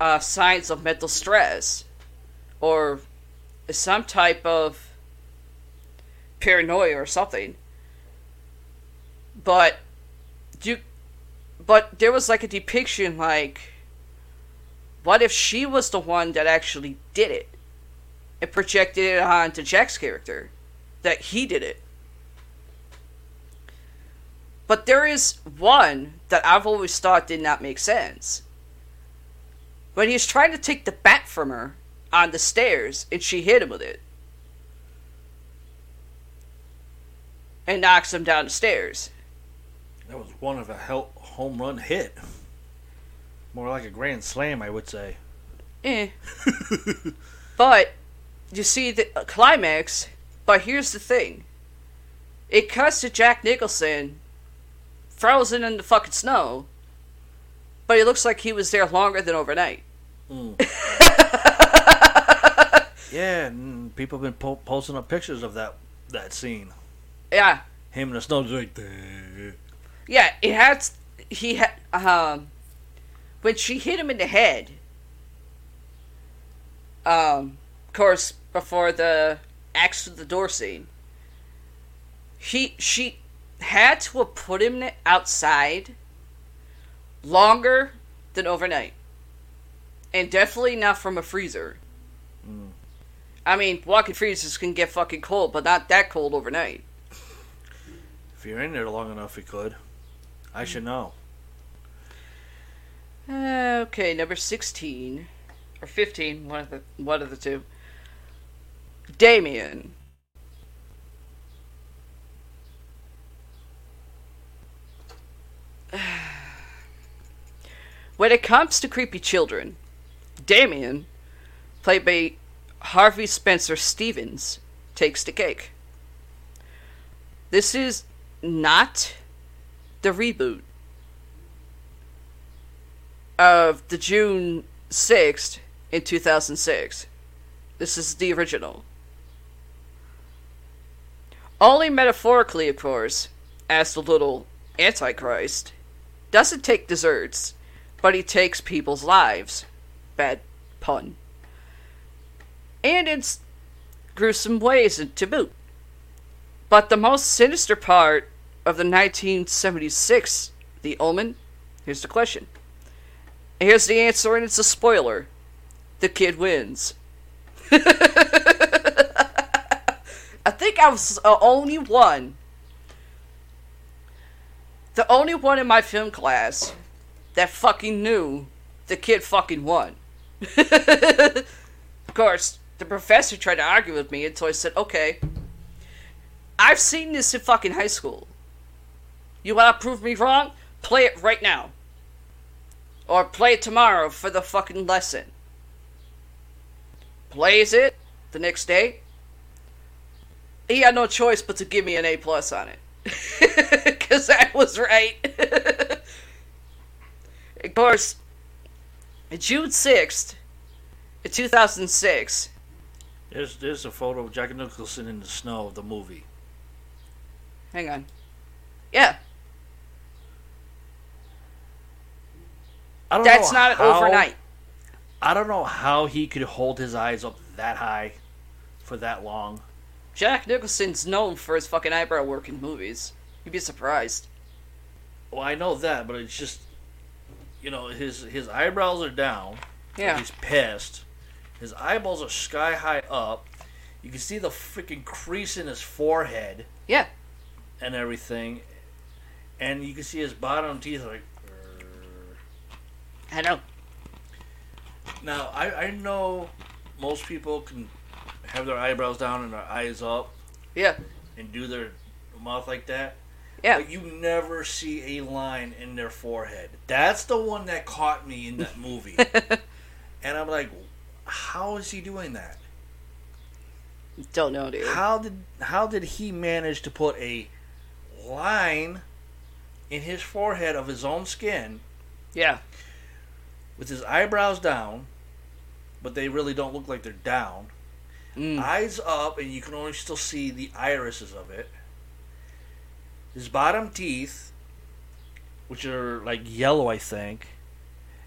Speaker 2: uh, signs of mental stress or some type of paranoia or something. But you but there was like a depiction like what if she was the one that actually did it and projected it onto Jack's character that he did it. But there is one that I've always thought did not make sense. When he's trying to take the bat from her on the stairs and she hit him with it. And knocks him down the stairs.
Speaker 1: That was one of a hel- home run hit. More like a grand slam, I would say.
Speaker 2: Eh. but you see the climax. But here's the thing. It cuts to Jack Nicholson frozen in the fucking snow, but he looks like he was there longer than overnight.
Speaker 1: Mm. yeah, and people have been po- posting up pictures of that that scene.
Speaker 2: Yeah.
Speaker 1: Him and the snow, just like that.
Speaker 2: Yeah, it had. He had. Um, when she hit him in the head. Um, of course, before the axe to the door scene, he she had to have put him outside longer than overnight, and definitely not from a freezer. I mean, walking freezers can get fucking cold, but not that cold overnight.
Speaker 1: If you're in there long enough, it could. I should know.
Speaker 2: Uh, okay, number sixteen or fifteen, one of the one of the two. Damien. when it comes to creepy children, Damien, played by Harvey Spencer Stephens, takes the cake. This is not the reboot of the June 6th in 2006. This is the original. Only metaphorically, of course, as the little Antichrist doesn't take desserts, but he takes people's lives. Bad pun. And in gruesome ways to boot. But the most sinister part of the 1976 The Omen, here's the question. Here's the answer, and it's a spoiler. The kid wins. I think I was the only one, the only one in my film class that fucking knew the kid fucking won. of course, the professor tried to argue with me until I said, okay, I've seen this in fucking high school. You want to prove me wrong? Play it right now. Or play it tomorrow for the fucking lesson. Plays it the next day. He had no choice but to give me an A plus on it. Because I was right. of course, June 6th, 2006.
Speaker 1: There's, there's a photo of Jack Nicholson in the snow of the movie.
Speaker 2: Hang on. Yeah.
Speaker 1: I don't
Speaker 2: That's not
Speaker 1: how,
Speaker 2: overnight.
Speaker 1: I don't know how he could hold his eyes up that high for that long.
Speaker 2: Jack Nicholson's known for his fucking eyebrow work in movies. You'd be surprised.
Speaker 1: Well, I know that, but it's just, you know, his his eyebrows are down.
Speaker 2: Yeah.
Speaker 1: He's pissed. His eyeballs are sky high up. You can see the freaking crease in his forehead
Speaker 2: Yeah.
Speaker 1: and everything, and you can see his bottom teeth like.
Speaker 2: I know.
Speaker 1: Now I I know most people can have their eyebrows down and their eyes up
Speaker 2: Yeah.
Speaker 1: and do their mouth like that.
Speaker 2: Yeah.
Speaker 1: But you never see a line in their forehead. That's the one that caught me in that movie. and I'm like, how is he doing that?
Speaker 2: Don't know, dude.
Speaker 1: How did how did he manage to put a line in his forehead of his own skin
Speaker 2: Yeah.
Speaker 1: with his eyebrows down, but they really don't look like they're down.
Speaker 2: Mm.
Speaker 1: Eyes up, and you can only still see the irises of it. His bottom teeth, which are like yellow, I think,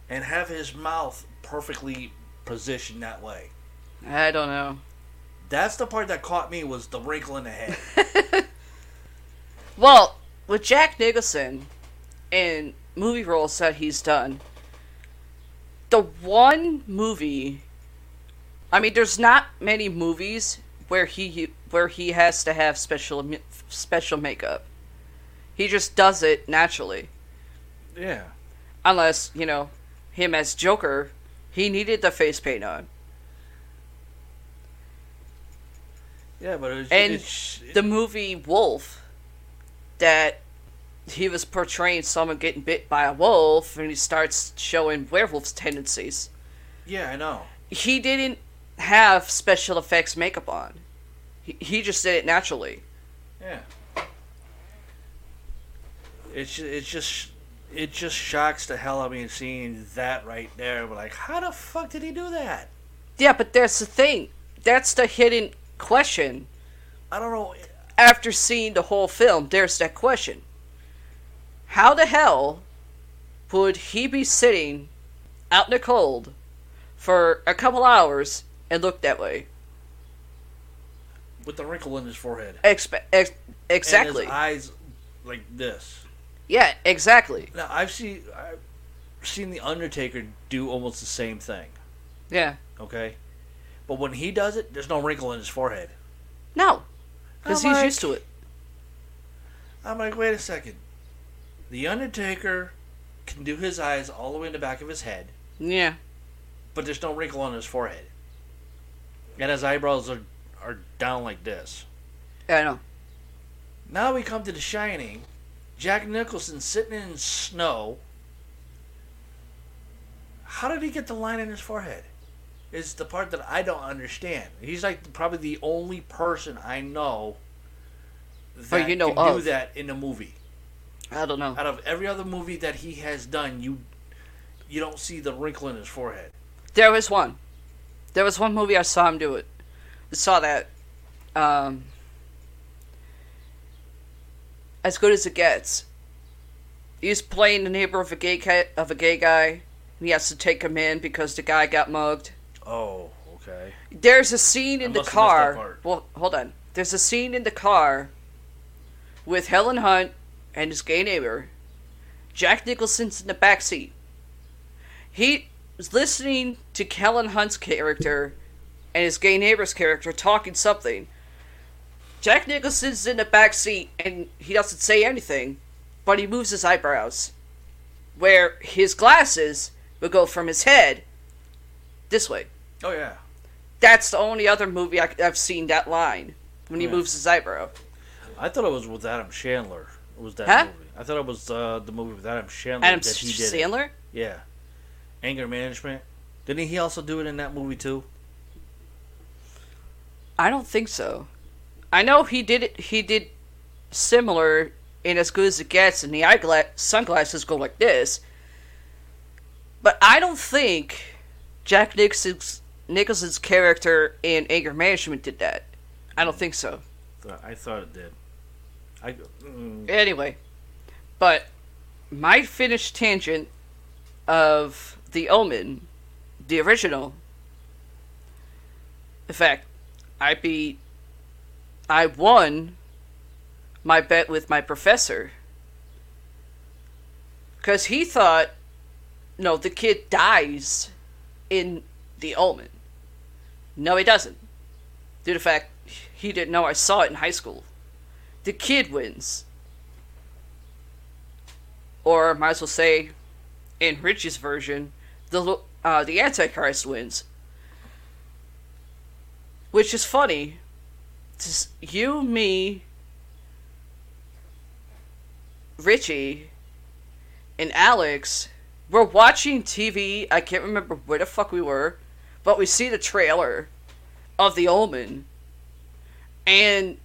Speaker 1: and have his mouth perfectly positioned that way.
Speaker 2: I don't know.
Speaker 1: That's the part that caught me was the wrinkle in the head.
Speaker 2: Well, with Jack Nicholson and movie roles that he's done, the one movie, I mean, there's not many movies where he where he has to have special special makeup. He just does it naturally,
Speaker 1: yeah.
Speaker 2: unless you know him as Joker. He needed the face paint on,
Speaker 1: Yeah, but it was,
Speaker 2: and
Speaker 1: it's,
Speaker 2: the movie Wolf that he was portraying someone getting bit by a wolf and he starts showing werewolf's tendencies.
Speaker 1: yeah, I know.
Speaker 2: He didn't have special effects makeup on. He, he just did it naturally.
Speaker 1: Yeah. It's it's just it just shocks the hell out of me seeing that right there. But like, how the fuck did he do that?
Speaker 2: Yeah, but that's the thing. That's the hidden question.
Speaker 1: I don't know.
Speaker 2: After seeing the whole film, there's that question. How the hell would he be sitting out in the cold for a couple hours and look that way?
Speaker 1: With the wrinkle in his forehead.
Speaker 2: Expe- ex- exactly.
Speaker 1: his eyes like this.
Speaker 2: Yeah, exactly.
Speaker 1: Now I've seen I've seen the Undertaker do almost the same thing.
Speaker 2: Yeah.
Speaker 1: Okay, but when he does it, there's no wrinkle in his forehead.
Speaker 2: No. Because he's
Speaker 1: like-
Speaker 2: used to it.
Speaker 1: I'm like, wait a second. The Undertaker can do his eyes all the way in the back of his head.
Speaker 2: Yeah.
Speaker 1: but there's no wrinkle on his forehead. And his eyebrows are, are down like this.
Speaker 2: Yeah, I know.
Speaker 1: Now we come to The Shining. Jack Nicholson sitting in snow. How did he get the line in his forehead? Is the part that I don't understand. He's like probably the only person I know that
Speaker 2: you know
Speaker 1: can do that in a movie.
Speaker 2: I don't know.
Speaker 1: Out of every other movie that he has done, you you don't see the wrinkle in his forehead.
Speaker 2: There was one. There was one movie I saw him do it. I saw that. Um, as good as it gets. He's playing the neighbor of a gay ca- of a gay guy. And he has to take him in because the guy got mugged.
Speaker 1: Oh, okay.
Speaker 2: There's a scene
Speaker 1: I
Speaker 2: in the
Speaker 1: have that
Speaker 2: car. Well, hold on. There's a scene in the car with Helen Hunt and his gay neighbor. Jack Nicholson's in the back seat. He was listening to Helen Hunt's character and his gay neighbor's character talking something. Jack Nicholson's in the back seat and he doesn't say anything, but he moves his eyebrows. Where his glasses would go from his head this way.
Speaker 1: Oh yeah.
Speaker 2: That's the only other movie I, have seen that line when he
Speaker 1: Yeah.
Speaker 2: moves his eyebrow.
Speaker 1: I thought it was with Adam Chandler. It was that
Speaker 2: Huh?
Speaker 1: movie. I thought it was uh, the movie with Adam Chandler
Speaker 2: Adam
Speaker 1: that he did. it.
Speaker 2: Sandler?
Speaker 1: Yeah. Anger Management. Didn't he also do it in that movie too?
Speaker 2: I don't think so. I know he did it. He did similar in as good as it gets, and the eyeglass sunglasses go like this. But I don't think Jack Nicholson's Nicholson's character in Anger Management did that. I don't think so.
Speaker 1: I thought it did. I mm,
Speaker 2: Anyway, but my finished tangent of The Omen, the original. In fact, I beat. I won my bet with my professor. Because he thought, no, the kid dies in The Omen. No, he doesn't. Due to the fact he didn't know I saw it in high school the kid wins. Or might as well say, in Richie's version, the uh, the Antichrist wins. Which is funny. Just you, me, Richie, and Alex we're watching TV. I can't remember where the fuck we were, but we see the trailer of The Omen, and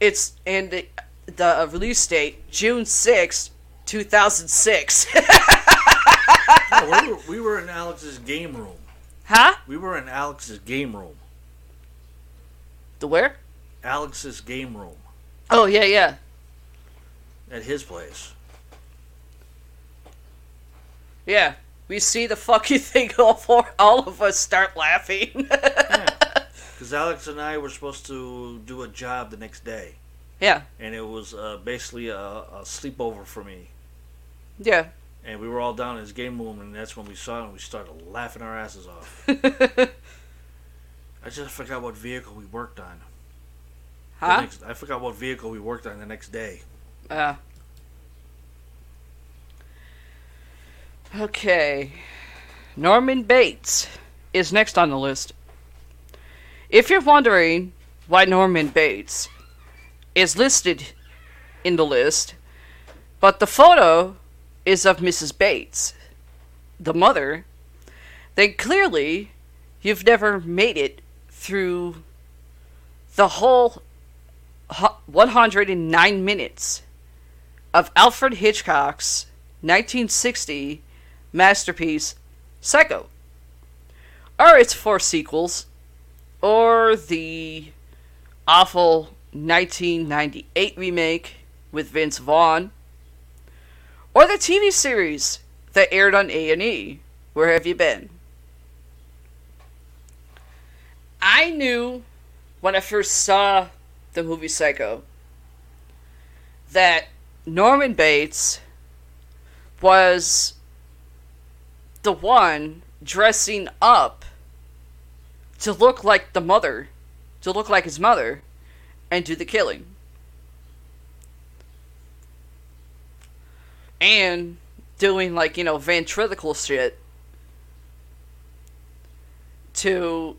Speaker 2: it's and the, the release date June sixth, two thousand six.
Speaker 3: We were in Alex's game room.
Speaker 2: Huh?
Speaker 3: We were in Alex's game room.
Speaker 2: The where?
Speaker 3: Alex's game room
Speaker 2: Oh yeah, yeah.
Speaker 3: at his place.
Speaker 2: Yeah. We see the fucking thing all four all of us start laughing.
Speaker 3: Because Alex and I were supposed to do a job the next day,
Speaker 2: yeah.
Speaker 3: and it was uh, basically a, a sleepover for me.
Speaker 2: Yeah.
Speaker 3: And we were all down in his game room, and that's when we saw it, and we started laughing our asses off. I just forgot what vehicle we worked on.
Speaker 2: Huh?
Speaker 3: next- I forgot what vehicle we worked on the next day.
Speaker 2: Uh. Okay. Norman Bates is next on the list. If you're wondering why Norman Bates is listed in the list, but the photo is of Mrs. Bates, the mother, then clearly you've never made it through the whole 109 minutes of Alfred Hitchcock's 1960 masterpiece Psycho, or its four sequels, or the awful 1998 remake with Vince Vaughn, or the TV series that aired on A&E. Where have you been? I knew when I first saw the movie Psycho that Norman Bates was the one dressing up to look like the mother, to look like his mother, and do the killing. And doing, like, you know, ventriloquial shit to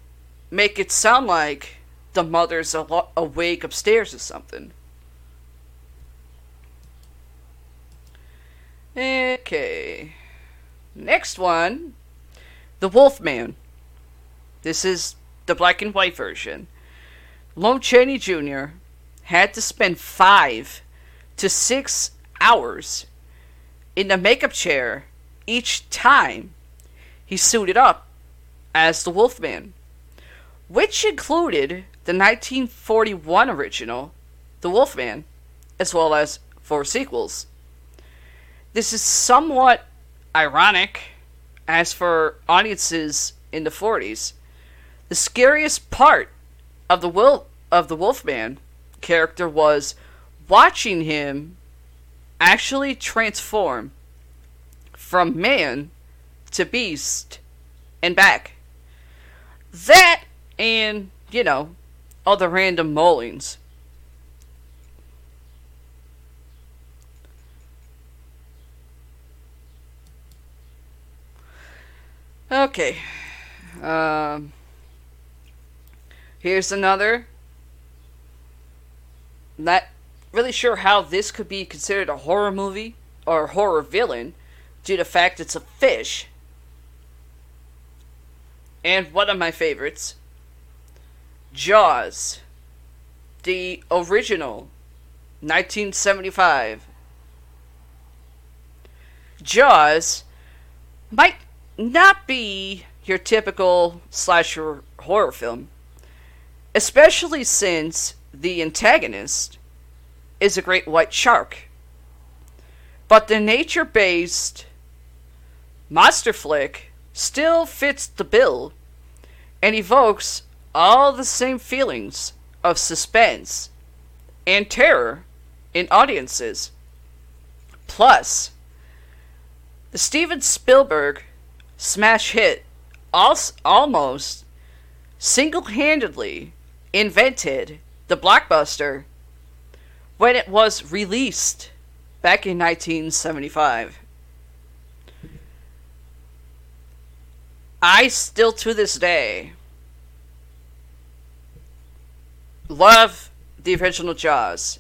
Speaker 2: make it sound like the mother's alo- awake upstairs or something. Okay. Next one The Wolfman. This is the black and white version. Lon Chaney Jr. had to spend five to six hours in the makeup chair each time he suited up as the Wolfman, which included the 1941 original, The Wolfman, as well as four sequels. This is somewhat ironic, as for audiences in the 40s. The scariest part of the will of the Wolfman character was watching him actually transform from man to beast and back. That and, you know, other random maulings. Okay. Um, here's another. Not really sure how this could be considered a horror movie or a horror villain due to the fact it's a fish. And one of my favorites Jaws. The original 1975. Jaws might not be your typical slasher horror film, especially since the antagonist is a great white shark. But the nature based monster flick still fits the bill and evokes all the same feelings of suspense and terror in audiences. Plus, the Steven Spielberg smash hit almost single handedly invented the blockbuster when it was released back in 1975. I still to this day love the original Jaws.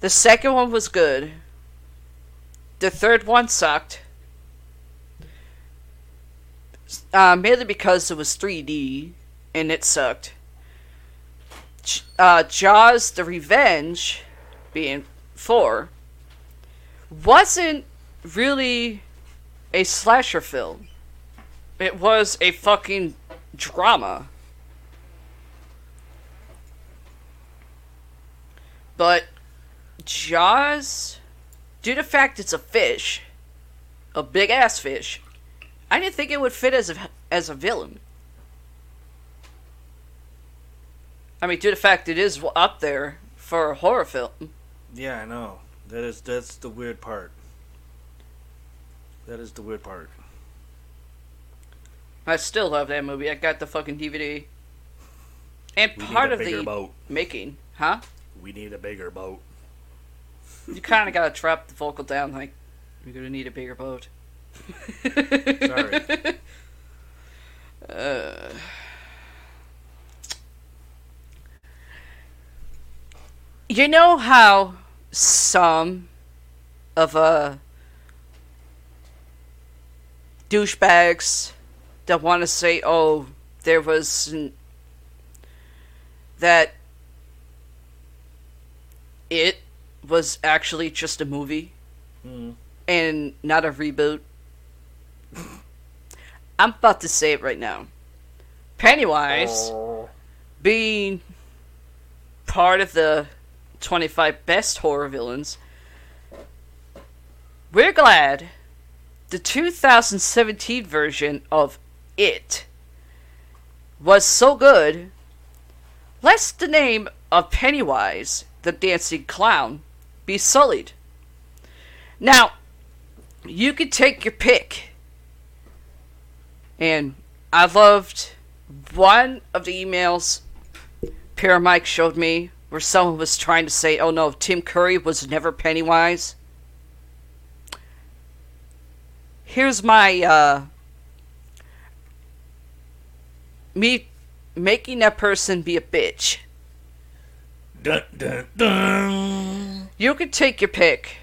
Speaker 2: The second one was good. The third one sucked. Uh, mainly because it was 3D and it sucked. Uh, Jaws the Revenge, being 4, wasn't really a slasher film. it was a fucking drama. But Jaws, due to the fact it's a fish, a big ass fish, I didn't think it would fit as a as a villain. I mean, due to the fact it is up there for a horror film.
Speaker 1: Yeah, I know. That is that's the weird part. That is the weird part.
Speaker 2: I still love that movie. I got the fucking DVD. And
Speaker 1: We
Speaker 2: part of the
Speaker 1: boat.
Speaker 2: making, huh?
Speaker 1: We need a bigger boat.
Speaker 2: You kind of gotta trap the vocal down. Like, you're gonna need a bigger boat.
Speaker 1: Sorry.
Speaker 2: Uh, you know how some of uh douchebags that want to say, "Oh, there was that it was actually just a movie
Speaker 1: Mm.
Speaker 2: and not a reboot." I'm about to say it right now. Pennywise being part of the 25 best horror villains, we're glad the 2017 version of It was so good, lest the name of Pennywise, the dancing clown, be sullied. Now, you can take your pick. And I loved one of the emails Paramike showed me where someone was trying to say, oh no, Tim Curry was never Pennywise. Here's my, uh, me making that person be a bitch.
Speaker 1: Dun dun dun.
Speaker 2: You can take your pick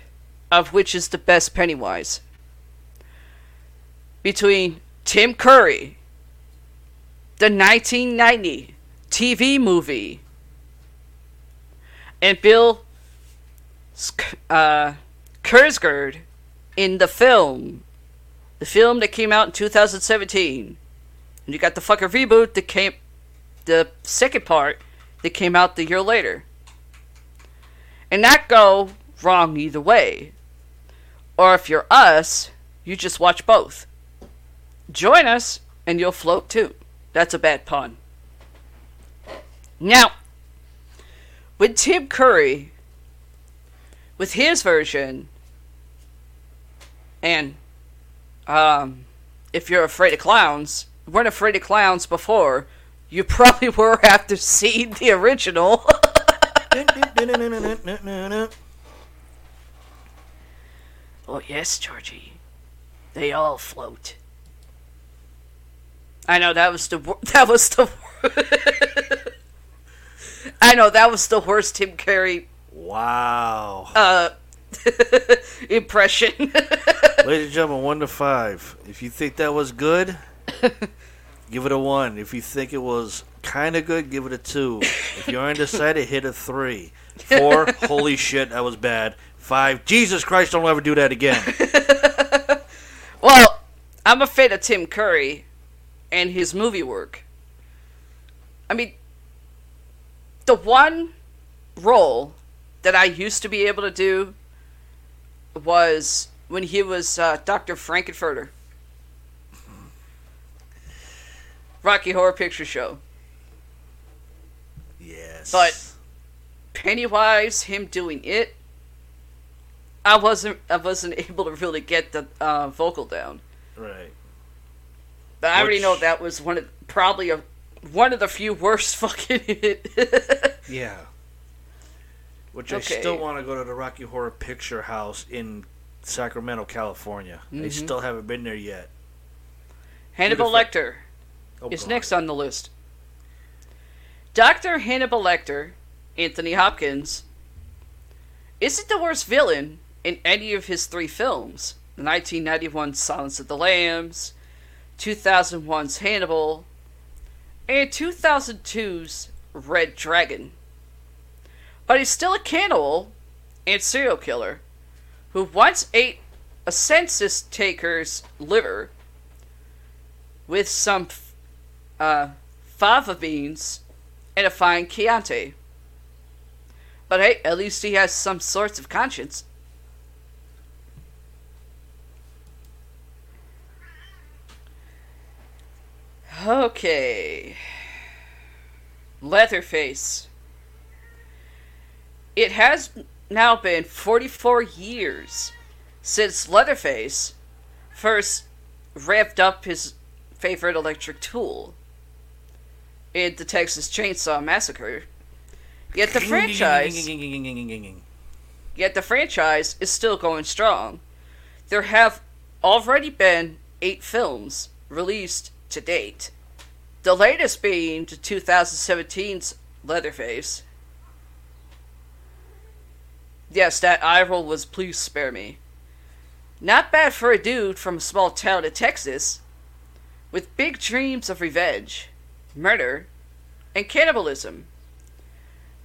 Speaker 2: of which is the best Pennywise. Between Tim Curry, the 1990 TV movie, and Bill uh, in the film. The film that came out in 2017. And you got the fucking reboot that came, the second part that came out the year later. And not go wrong either way. Or if you're us, you just watch both. Join us and you'll float too. That's a bad pun. Now, with Tim Curry, with his version, and um, if you're afraid of clowns, weren't afraid of clowns before, you probably were after seeing the original. oh yes, Georgie, they all float. I know that was the wor- that was the. I know that was the worst Tim Curry
Speaker 1: Wow.
Speaker 2: uh, impression.
Speaker 1: Ladies and gentlemen, one to five. If you think that was good, give it a one. If you think it was kind of good, give it a two. If you're undecided, hit a three. Four, holy shit, that was bad. Five, Jesus Christ, don't ever do that again.
Speaker 2: well, I'm a fan of Tim Curry and his movie work. I mean, the one role that I used to be able to do was when he was uh, Dr. Frank-N-Furter. Rocky Horror Picture Show.
Speaker 1: Yes.
Speaker 2: But- Pennywise, him doing it, I wasn't I wasn't able to really get the uh, vocal down.
Speaker 1: Right.
Speaker 2: But I already know that was one of probably a one of the few worst fucking.
Speaker 1: Yeah. Which
Speaker 2: Okay.
Speaker 1: I still want to go to the Rocky Horror Picture House in Sacramento, California. I
Speaker 2: Mhm.
Speaker 1: still haven't been there yet.
Speaker 2: Hannibal
Speaker 1: Beautiful.
Speaker 2: Lecter
Speaker 1: Oh,
Speaker 2: is
Speaker 1: God.
Speaker 2: next on the list. Doctor Hannibal Lecter, Anthony Hopkins, isn't the worst villain in any of his three films: the 1991 Silence of the Lambs, 2001's Hannibal, and 2002's Red Dragon. But he's still a cannibal and serial killer who once ate a census taker's liver with some uh, fava beans and a fine Chianti. But hey, at least he has some sorts of conscience. Okay. Leatherface. It has now been 44 years since Leatherface first revved up his favorite electric tool in the Texas Chainsaw Massacre. Yet the franchise Yet the franchise is still going strong. There have already been 8 films released to date. The latest being 2017's Leatherface. Yes, that eye roll was please spare me. Not bad for a dude from a small town in Texas with big dreams of revenge, murder, and cannibalism,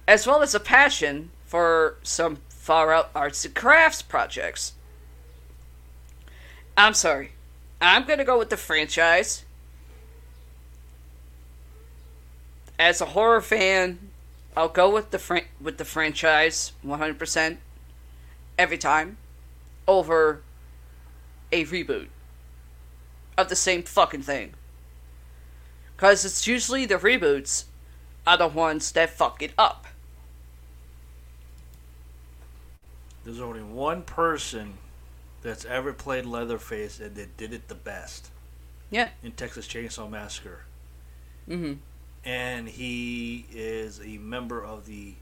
Speaker 2: as well as a passion for some far out arts and crafts projects. I'm sorry. I'm going to go with the franchise. As a horror fan, I'll go with the with the franchise 100% every time over a reboot of the same fucking thing. Cuz it's usually the reboots are the ones that fuck it up.
Speaker 3: There's only one person that's ever played Leatherface and that did it the best.
Speaker 2: Yeah.
Speaker 3: In Texas Chainsaw Massacre.
Speaker 2: Mm-hmm.
Speaker 3: And he is a member of the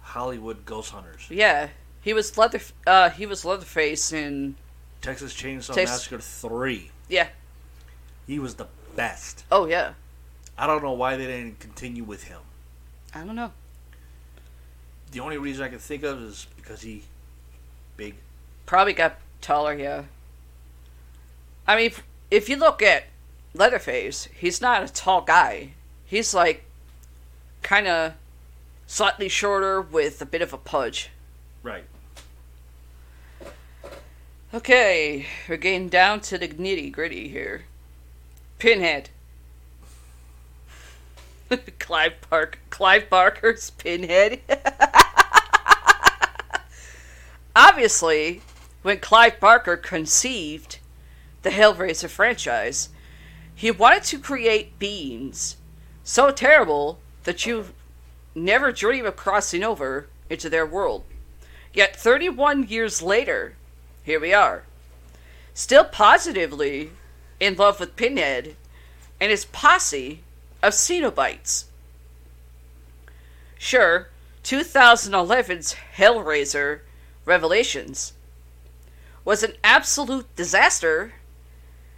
Speaker 3: Hollywood Ghost Hunters.
Speaker 2: Yeah. He was leather uh he was Leatherface in
Speaker 3: Texas Chainsaw
Speaker 2: Tex-
Speaker 3: Massacre 3.
Speaker 2: yeah.
Speaker 3: He was the best.
Speaker 2: Oh yeah.
Speaker 3: I don't know why they didn't continue with him.
Speaker 2: I don't know.
Speaker 3: The only reason I can think of is because he big.
Speaker 2: Probably got taller, yeah. I mean, if, if you look at Leatherface, he's not a tall guy. He's like kind of slightly shorter with a bit of a pudge.
Speaker 3: Right.
Speaker 2: Okay, we're getting down to the nitty gritty here. Pinhead. Clive Park, Clive Barker's Pinhead. Obviously, when Clive Barker conceived the Hellraiser franchise, he wanted to create beings so terrible that you never dream of crossing over into their world. Yet 31 years later, here we are. Still positively in love with Pinhead and his posse of Cenobites. Sure, 2011's Hellraiser Revelations was an absolute disaster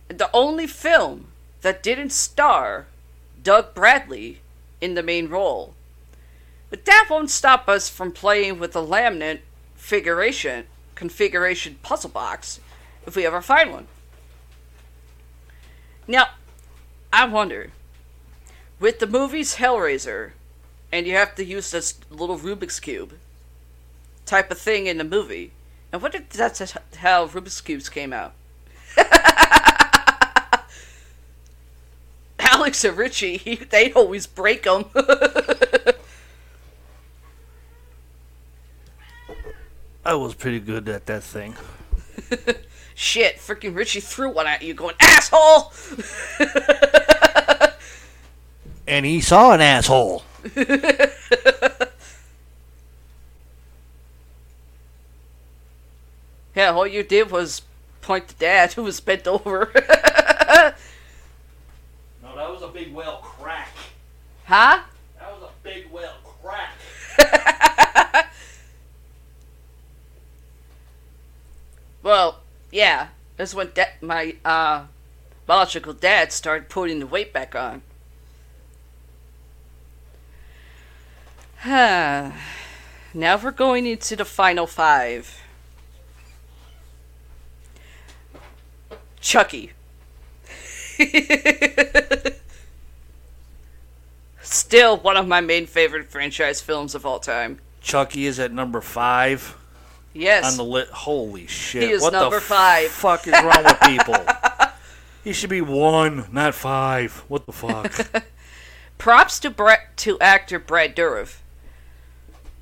Speaker 2: and the only film that didn't star Doug Bradley in the main role. But that won't stop us from playing with the laminate figuration configuration puzzle box if we ever find one. Now, I wonder, with the movie's Hellraiser, and you have to use this little Rubik's Cube type of thing in the movie, and what if that's how Rubik's Cubes came out? Alex and Richie, he, they always break them.
Speaker 3: I was pretty good at that thing.
Speaker 2: Shit, freaking Richie threw one at you, going, asshole!
Speaker 3: And he saw an asshole.
Speaker 2: Yeah, all you did was point to Dad, who was bent over.
Speaker 3: No, that was a big whale crack.
Speaker 2: huh?
Speaker 3: That was a big whale crack.
Speaker 2: Well, yeah, that's when da- my uh, biological dad started putting the weight back on. now we're going into the final five. Chucky. Still one of my main favorite franchise films of all time.
Speaker 3: Chucky is at number five
Speaker 2: Yes.
Speaker 3: on the list. Holy shit!
Speaker 2: He is
Speaker 3: what
Speaker 2: number
Speaker 3: the
Speaker 2: five.
Speaker 3: Fuck is wrong with people?
Speaker 1: He should be one, not five. What the fuck?
Speaker 2: Props to Brett, to actor Brad Dourif,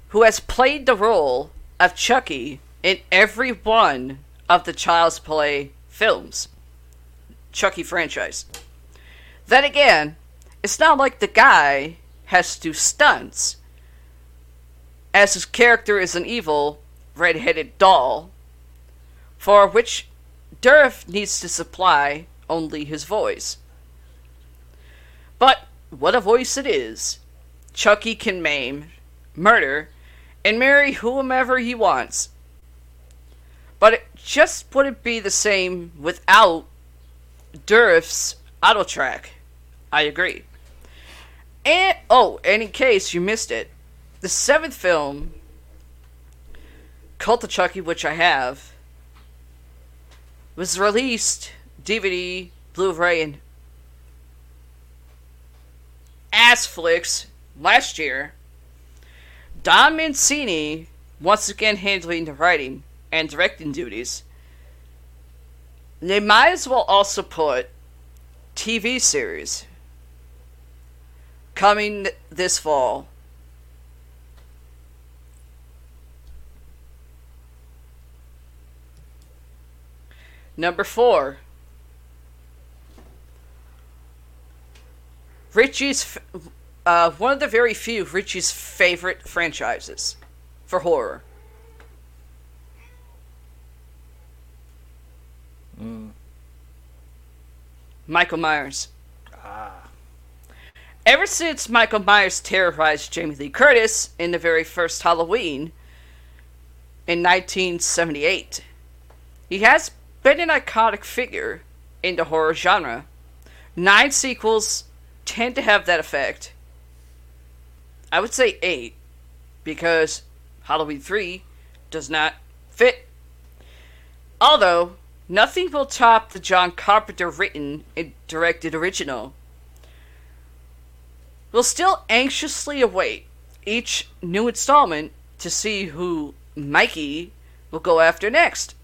Speaker 2: who has played the role of Chucky in every one of the Child's Play films, Chucky franchise. Then again, it's not like the guy has to do stunts, as his character is an evil, red-headed doll, for which Dourif needs to supply only his voice. But what a voice it is! Chucky can maim, murder, and marry whomever he wants. But it just wouldn't be the same without Dourif's auto track. I agree. And oh, and in case you missed it, the seventh film, Cult of Chucky, which I have, was released DVD, Blu-ray, and ass flicks last year. Don Mancini once again handling the writing and directing duties. They might as well also put TV series coming this fall. Number four. Richie's, uh, one of the very few Richie's favorite franchises for horror.
Speaker 1: Mm.
Speaker 2: Michael Myers.
Speaker 1: Ah.
Speaker 2: Ever since Michael Myers terrorized Jamie Lee Curtis in the very first Halloween in 1978, he has been an iconic figure in the horror genre. Nine sequels tend to have that effect. I would say eight, because Halloween 3 does not fit. Although, nothing will top the John Carpenter written and directed original. We'll still anxiously await each new installment to see who Mikey will go after next.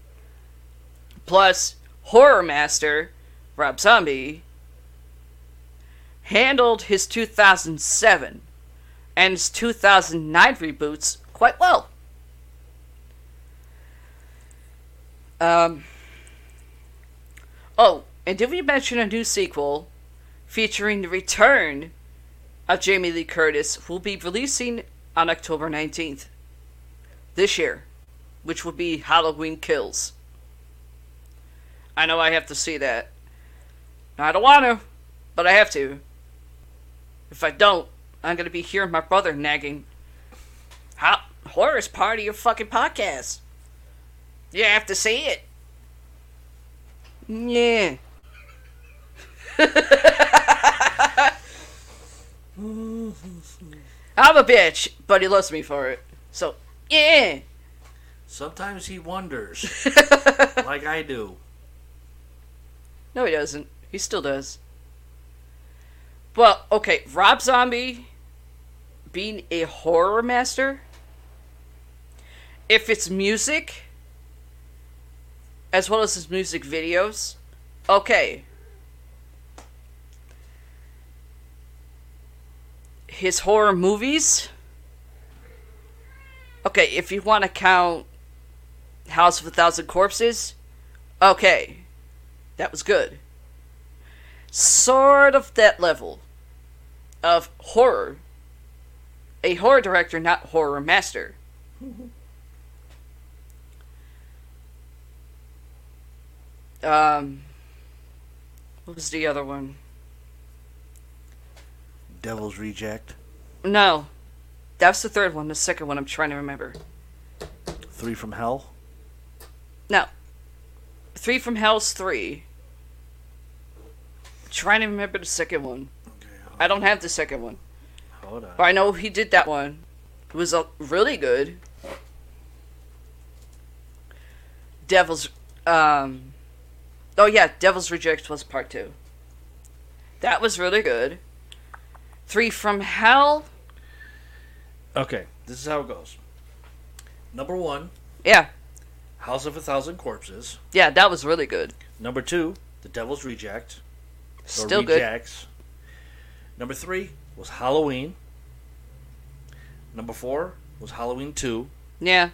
Speaker 2: Plus, Horror Master Rob Zombie handled his 2007 and his 2009 reboots quite well. Um, oh, and did we mention a new sequel featuring the return of Jamie Lee Curtis will be releasing on October 19th this year, which will be Halloween Kills. I know I have to see that. I don't want to, but I have to. If I don't, I'm gonna be hearing my brother nagging. How horror is part of your fucking podcast. You have to see it. Yeah. I'm a bitch, but he loves me for it. So, yeah.
Speaker 1: Sometimes he wonders, like I do.
Speaker 2: No, he doesn't. He still does. Well, okay, Rob Zombie being a horror master, if it's music, as well as his music videos, okay. His horror movies, okay, if you want to count House of a Thousand Corpses, okay, that was good. Sort of that level of horror. A horror director, not horror master. um, what was the other one?
Speaker 3: Devil's Reject.
Speaker 2: No, that's the third one. The second one, I'm trying to remember.
Speaker 3: Three from Hell.
Speaker 2: No, Three from Hell's three. trying to remember the second one. Okay, I don't have the second one.
Speaker 3: Hold on.
Speaker 2: But I know he did that one. It was uh, really good. Devil's um Oh yeah, Devil's Reject was part 2. That was really good. 3 from Hell.
Speaker 1: Okay, this is how it goes. Number one,
Speaker 2: Yeah.
Speaker 1: House of a Thousand Corpses.
Speaker 2: Yeah, that was really good.
Speaker 1: Number two, The Devil's Reject.
Speaker 2: Still good.
Speaker 1: Number three was Halloween. Number four was Halloween 2.
Speaker 2: Yeah.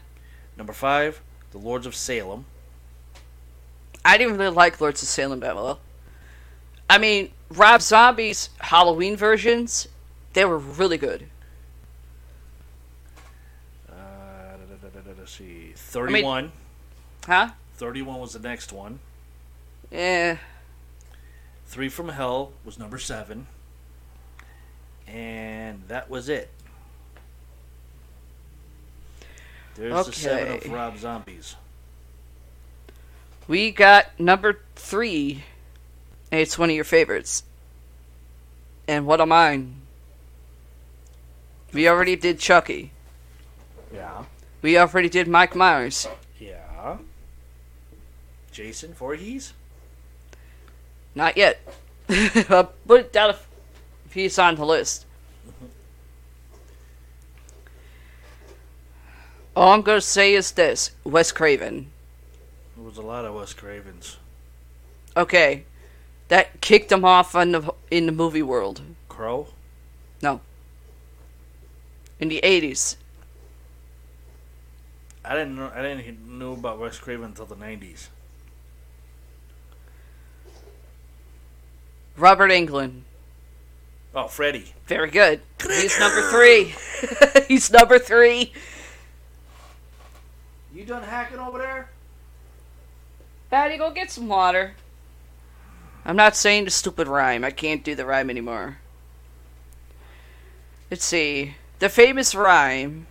Speaker 1: Number five, The Lords of Salem.
Speaker 2: I didn't really like Lords of Salem that well. I mean, Rob Zombie's Halloween versions, they were really good.
Speaker 1: Uh, da, da, da, da, da, let's see. 31.
Speaker 2: Huh?
Speaker 1: 31 was the next one.
Speaker 2: Yeah.
Speaker 1: Three from Hell was number seven. And that was it. There's the seven of Rob Zombies.
Speaker 2: We got number three. It's one of your favorites. And what of mine? We already did Chucky.
Speaker 1: Yeah.
Speaker 2: We already did Mike Myers.
Speaker 1: Yeah. Jason Voorhees?
Speaker 2: Not yet. I'll put it down he's on the list. All I'm to say is this Wes Craven.
Speaker 1: There was a lot of Wes Cravens.
Speaker 2: Okay. That kicked him off on the, in the movie world.
Speaker 1: Crow?
Speaker 2: No. In the 80s.
Speaker 1: I didn't know. I didn't know about Wes Craven until the '90s.
Speaker 2: Robert Englund.
Speaker 1: Oh, Freddy.
Speaker 2: Very good. He's number three. He's number three.
Speaker 1: You done hacking over there?
Speaker 2: Patty, go get some water. I'm not saying the stupid rhyme. I can't do the rhyme anymore. Let's see. The famous rhyme.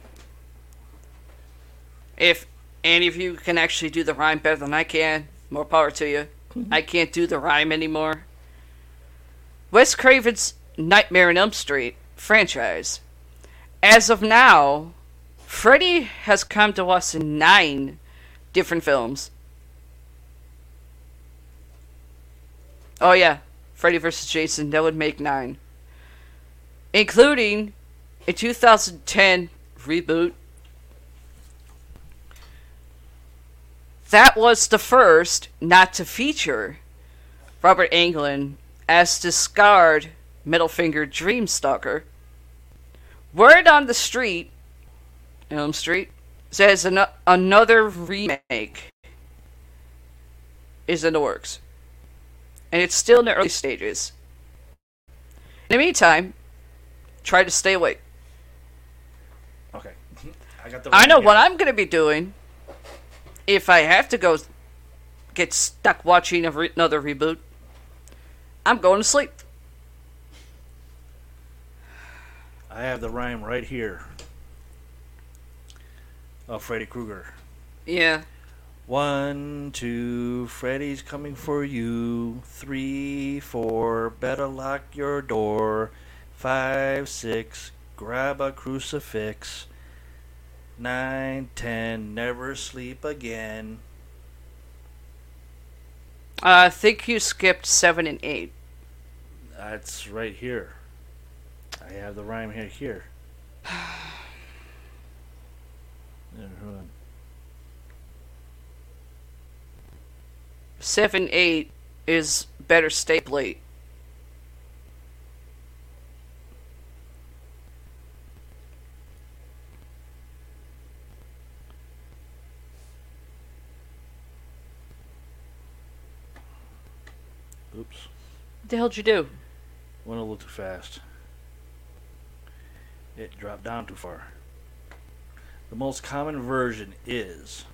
Speaker 2: If any of you can actually do the rhyme better than I can, more power to you. Mm-hmm. I can't do the rhyme anymore. Wes Craven's Nightmare on Elm Street franchise. As of now, Freddy has come to us in nine different films. Oh yeah, Freddy vs. Jason. That would make nine, including a 2010 reboot. That was the first not to feature Robert Englund as the scarred middle finger Dreamstalker. Word on the street, Elm Street, says an- another remake is in the works and it's still in the early stages. In the meantime, try to stay awake.
Speaker 1: Okay. I got the.
Speaker 2: I know what. I'm going to be doing if I have to go get stuck watching re- another reboot. I'm going to sleep.
Speaker 1: I have the rhyme right here. Of Freddy Krueger.
Speaker 2: Yeah.
Speaker 1: One, two, Freddy's coming for you. Three, four, better lock your door. Five, six, grab a crucifix. Nine, ten, never sleep again.
Speaker 2: Uh, I think you skipped 7 and 8.
Speaker 1: That's right here. I have the rhyme here. Here. Yeah, hold on.
Speaker 2: 7 8 is better stay late.
Speaker 1: Oops.
Speaker 2: What the hell'd you do?
Speaker 1: Went a little too fast. It dropped down too far. The most common version is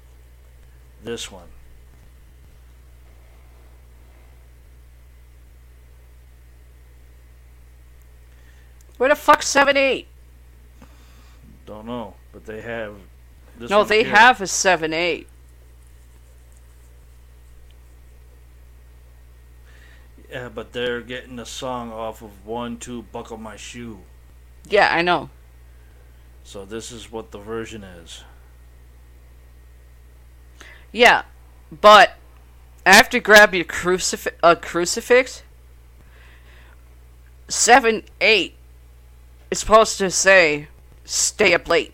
Speaker 1: this one.
Speaker 2: Where the fuck's 7 8?
Speaker 1: Don't know, but they have this
Speaker 2: No, they
Speaker 1: here.
Speaker 2: have a 7 8.
Speaker 1: Yeah, but they're getting the song off of One Two Buckle My Shoe.
Speaker 2: Yeah, I know.
Speaker 1: So this is what the version is.
Speaker 2: Yeah, but I have to grab your crucif- a crucifix, seven eight is supposed to say stay up late.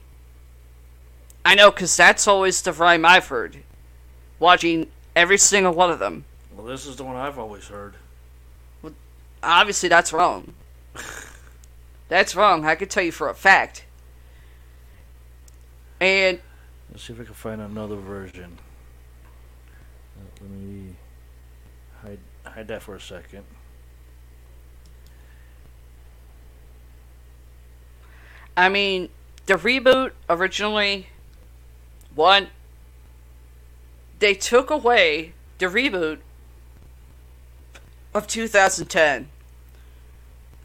Speaker 2: I know, cause that's always the rhyme I've heard, watching every single one of them.
Speaker 1: Well, this is the one I've always heard.
Speaker 2: Well, obviously, that's wrong. that's wrong. I can tell you for a fact. And
Speaker 1: Let's see if I can find another version. Uh, Let me hide hide that for a second.
Speaker 2: I mean, the reboot originally, one, they took away the reboot of 2010.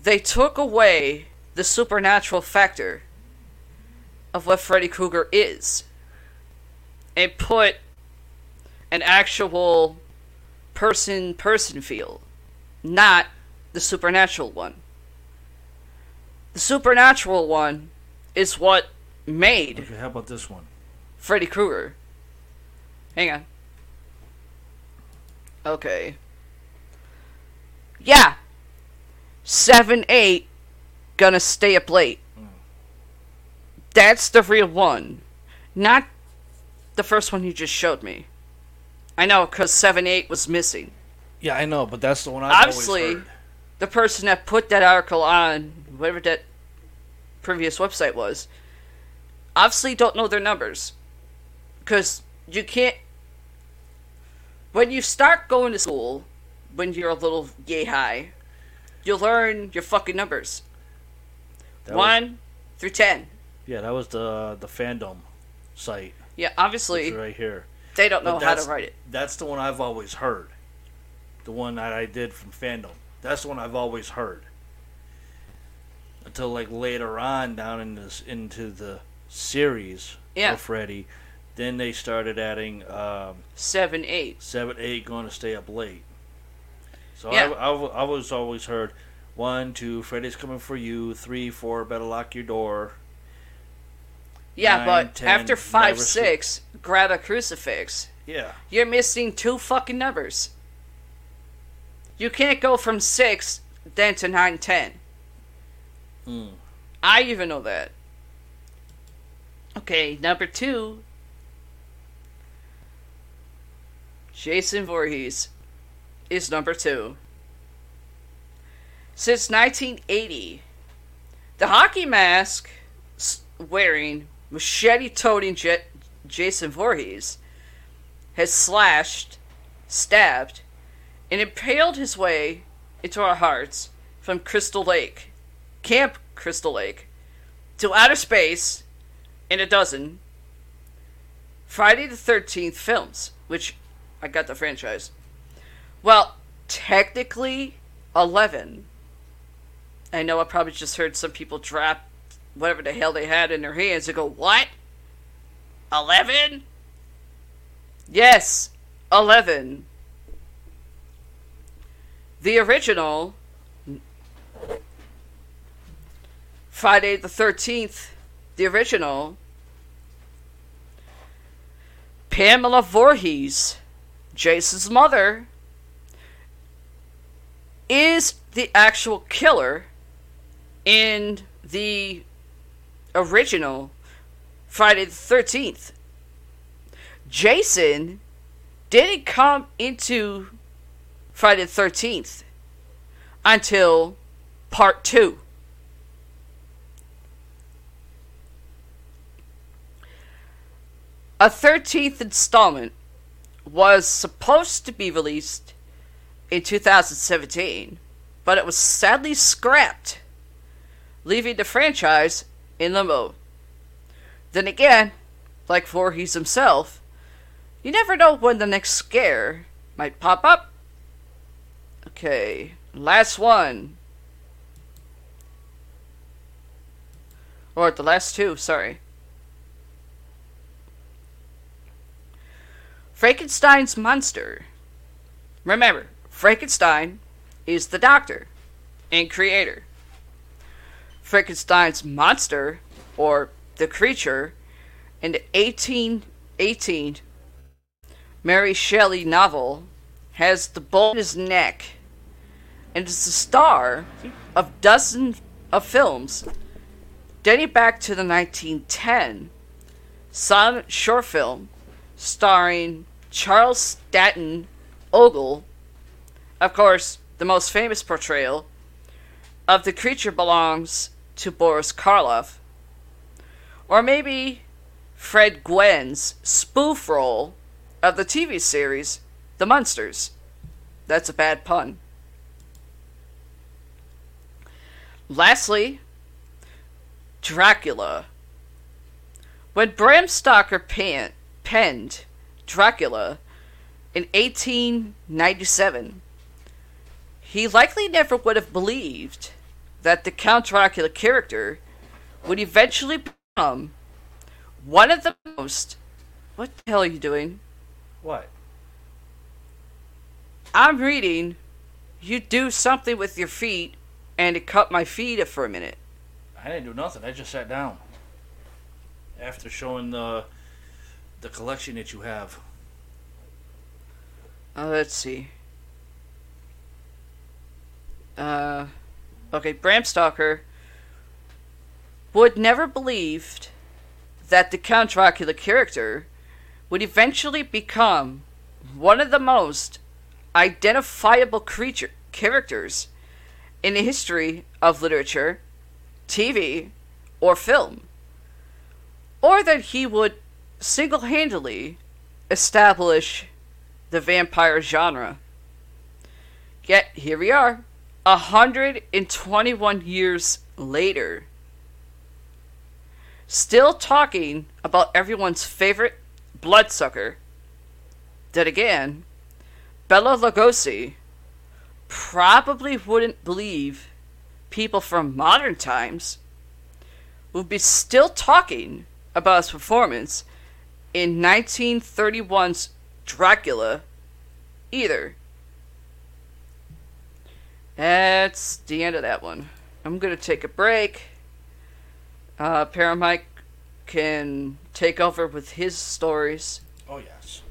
Speaker 2: They took away the supernatural factor of what Freddy Krueger is and put an actual person person feel, not the supernatural one. The supernatural one is what made
Speaker 1: Okay, how about this one?
Speaker 2: Freddy Krueger. Hang on. Okay. Yeah. 7 8 gonna stay up late. That's the real one. Not the first one you just showed me. I know, because 7 8 was missing.
Speaker 1: Yeah, I know, but that's the one I've
Speaker 2: Obviously, the person that put that article on whatever that previous website was obviously don't know their numbers because you can't when you start going to school when you're a little yay high you learn your fucking numbers
Speaker 1: That was-
Speaker 2: 1 through 10
Speaker 1: yeah, that was the the fandom site.
Speaker 2: yeah
Speaker 1: It's
Speaker 2: obviously
Speaker 1: right here.
Speaker 2: they don't know how to write it
Speaker 1: That's the one I've always heard. The one that I did from fandom. That's the one I've always heard. Until like later on down in this into the series
Speaker 2: Yeah.
Speaker 1: of Freddy, then they started adding um,
Speaker 2: 7 8
Speaker 1: seven, eight, going to stay up late. So
Speaker 2: Yeah.
Speaker 1: I, I, I was always heard one, two, Freddy's coming for you. Three, four, better lock your door.
Speaker 2: yeah
Speaker 1: Nine,
Speaker 2: but
Speaker 1: 10,
Speaker 2: after 5
Speaker 1: never sleep.
Speaker 2: 6 grab a crucifix
Speaker 1: Yeah,
Speaker 2: You're missing two fucking numbers. You can't go from six then to nine ten.
Speaker 1: Hmm.
Speaker 2: I even know that. Okay, number two. Jason Voorhees is number two. Since 1980, the hockey mask wearing, machete toting Jason Voorhees has slashed, stabbed, and impaled his way into our hearts from Crystal Lake, Camp Crystal Lake, to outer space in a dozen Friday the 13th films, which I got the franchise. Well, technically 11. I know I probably just heard some people drop whatever the hell they had in their hands and go, What? 11? Yes, 11. The original Friday the 13th, the original Pamela Voorhees, Jason's mother, is the actual killer in the original Friday the 13th. Jason didn't come into Friday the 13th until part 2. A 13th installment was supposed to be released in 2017, but it was sadly scrapped, leaving the franchise in limbo. Then again, like Voorhees himself, you never know when the next scare might pop up. Okay, last one. Or the last two, sorry. Frankenstein's monster. Remember, Frankenstein is the doctor and creator. Frankenstein's monster, or the creature, in the 1818 Mary Shelley novel, has the bone in his neck and is the star of dozens of films dating back to the 1910 silent short film starring Charles Stanton Ogle Of course, the most famous portrayal of the creature belongs to Boris Karloff. Or maybe Fred Gwynne's spoof role of the TV series The Munsters. That's a bad pun. Lastly, Dracula. When Bram Stoker penned Dracula in 1897, he likely never would have believed that the Count Dracula character would eventually become one of the most. What the hell are you doing?
Speaker 1: What?
Speaker 2: I'm reading. You do something with your feet, and it cut my feet for a minute.
Speaker 1: I didn't do nothing. I just sat down. After showing the the collection that you have.
Speaker 2: Uh, let's see. Uh, okay, Bram Stoker would never believed that the Count Dracula character would eventually become one of the most identifiable creature characters in the history of literature, TV, or film, or that he would single-handedly establish the vampire genre. Yet here we are, 121 years later, still talking about everyone's favorite bloodsucker. That again, Bela Lugosi probably wouldn't believe people from modern times would be still talking about his performance in 1931's Dracula either. That's the end of that one. I'm going to take a break. Uh, Paramike can take over with his stories.
Speaker 1: Oh yes.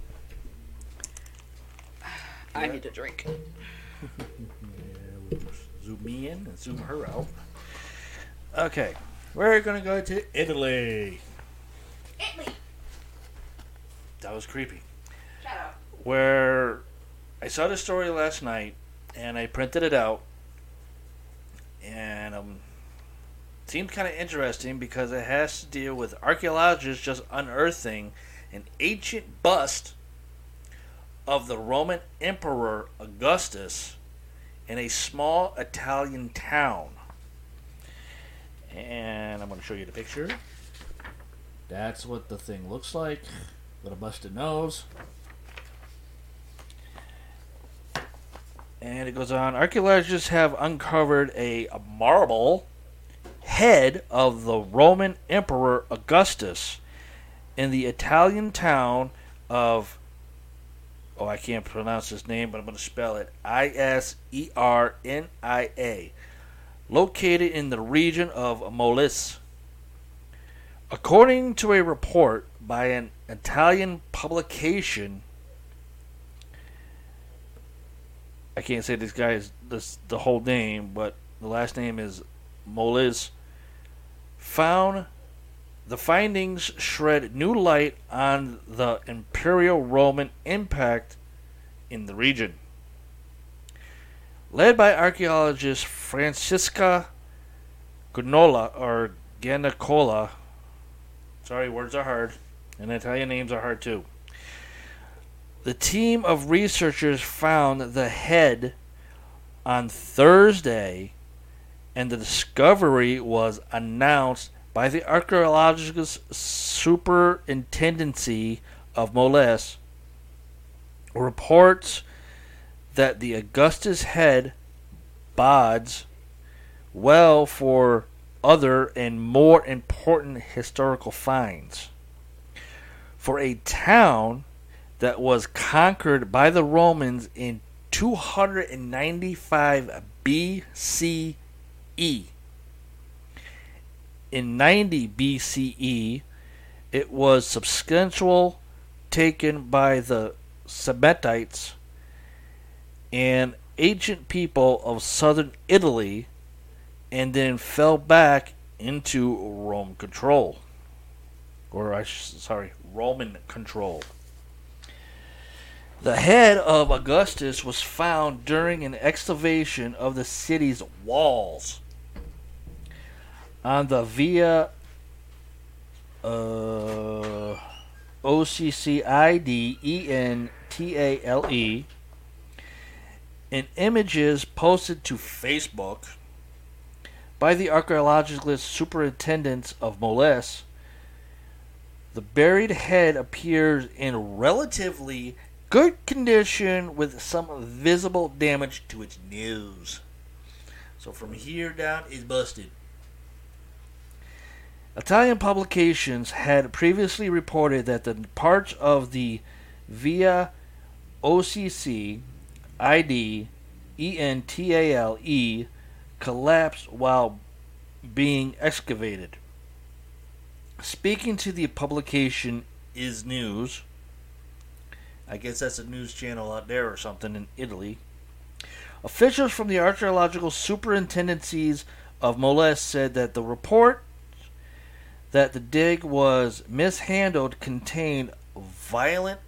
Speaker 2: I need a drink.
Speaker 1: Zoom me in and zoom her out. Okay, we're gonna go to Italy.
Speaker 2: Italy.
Speaker 1: That was creepy.
Speaker 2: Shut up.
Speaker 1: Where I saw the story last night and I printed it out, and um, seemed kind of interesting because it has to deal with archaeologists just unearthing an ancient bust of the Roman Emperor Augustus in a small Italian town. And I'm going to show you the picture. That's what the thing looks like with a busted nose. And it goes on. Archaeologists have uncovered a, marble head of the Roman Emperor Augustus in the Italian town of oh I can't pronounce his name but I'm going to spell it. I S E R N I A. Located in the region of Molise. According to a report by an Italian publication I can't say this guy's this the whole name but the last name is Molise found the findings shed new light on the Imperial Roman impact in the region. Led by archaeologist Francisca Gunola or Ganicola, sorry, words are hard, and Italian names are hard too. The team of researchers found the head on Thursday, and the discovery was announced by the Archaeological Superintendency of Molise reports that the Augustus head bodes well for other and more important historical finds. For a town that was conquered by the Romans in 295 BCE in 90 BCE, it was substantial taken by the Samnites an ancient people of southern Italy and then fell back into Rome control. Or I sorry, Roman control. The head of Augustus was found during an excavation of the city's walls on the Via uh, O C C I D E N T A L E. In images posted to Facebook by the archaeologist superintendents of Moles, the buried head appears in relatively good condition with some visible damage to its nose. So from here down is busted. Italian publications had previously reported that the parts of the Via OCC ID ENTALE collapsed while being excavated. Speaking to the publication Is News, I guess that's a news channel out there or something in Italy. Officials from the archaeological superintendencies of Moles said that the report that the dig was mishandled contained violent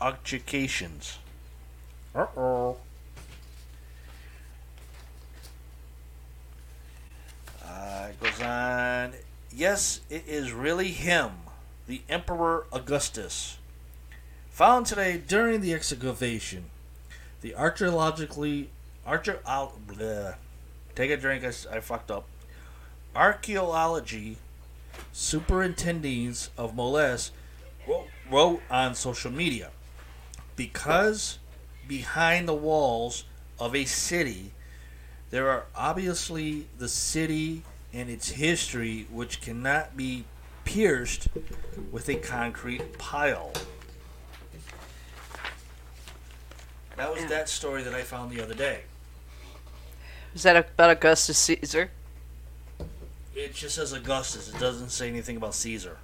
Speaker 1: altercations. Uh oh. Uh, it goes on. Yes, it is really him, the Emperor Augustus. Found today during the excavation. The archaeologically. Archaeo- bleh. Take a drink, I, I fucked up. Archaeology superintendents of Moles wrote on social media because behind the walls of a city there are obviously the city and its history which cannot be pierced with a concrete pile. That was that story that I found the other day.
Speaker 2: Is that about Augustus Caesar?
Speaker 1: It just says Augustus. It doesn't say anything about Caesar.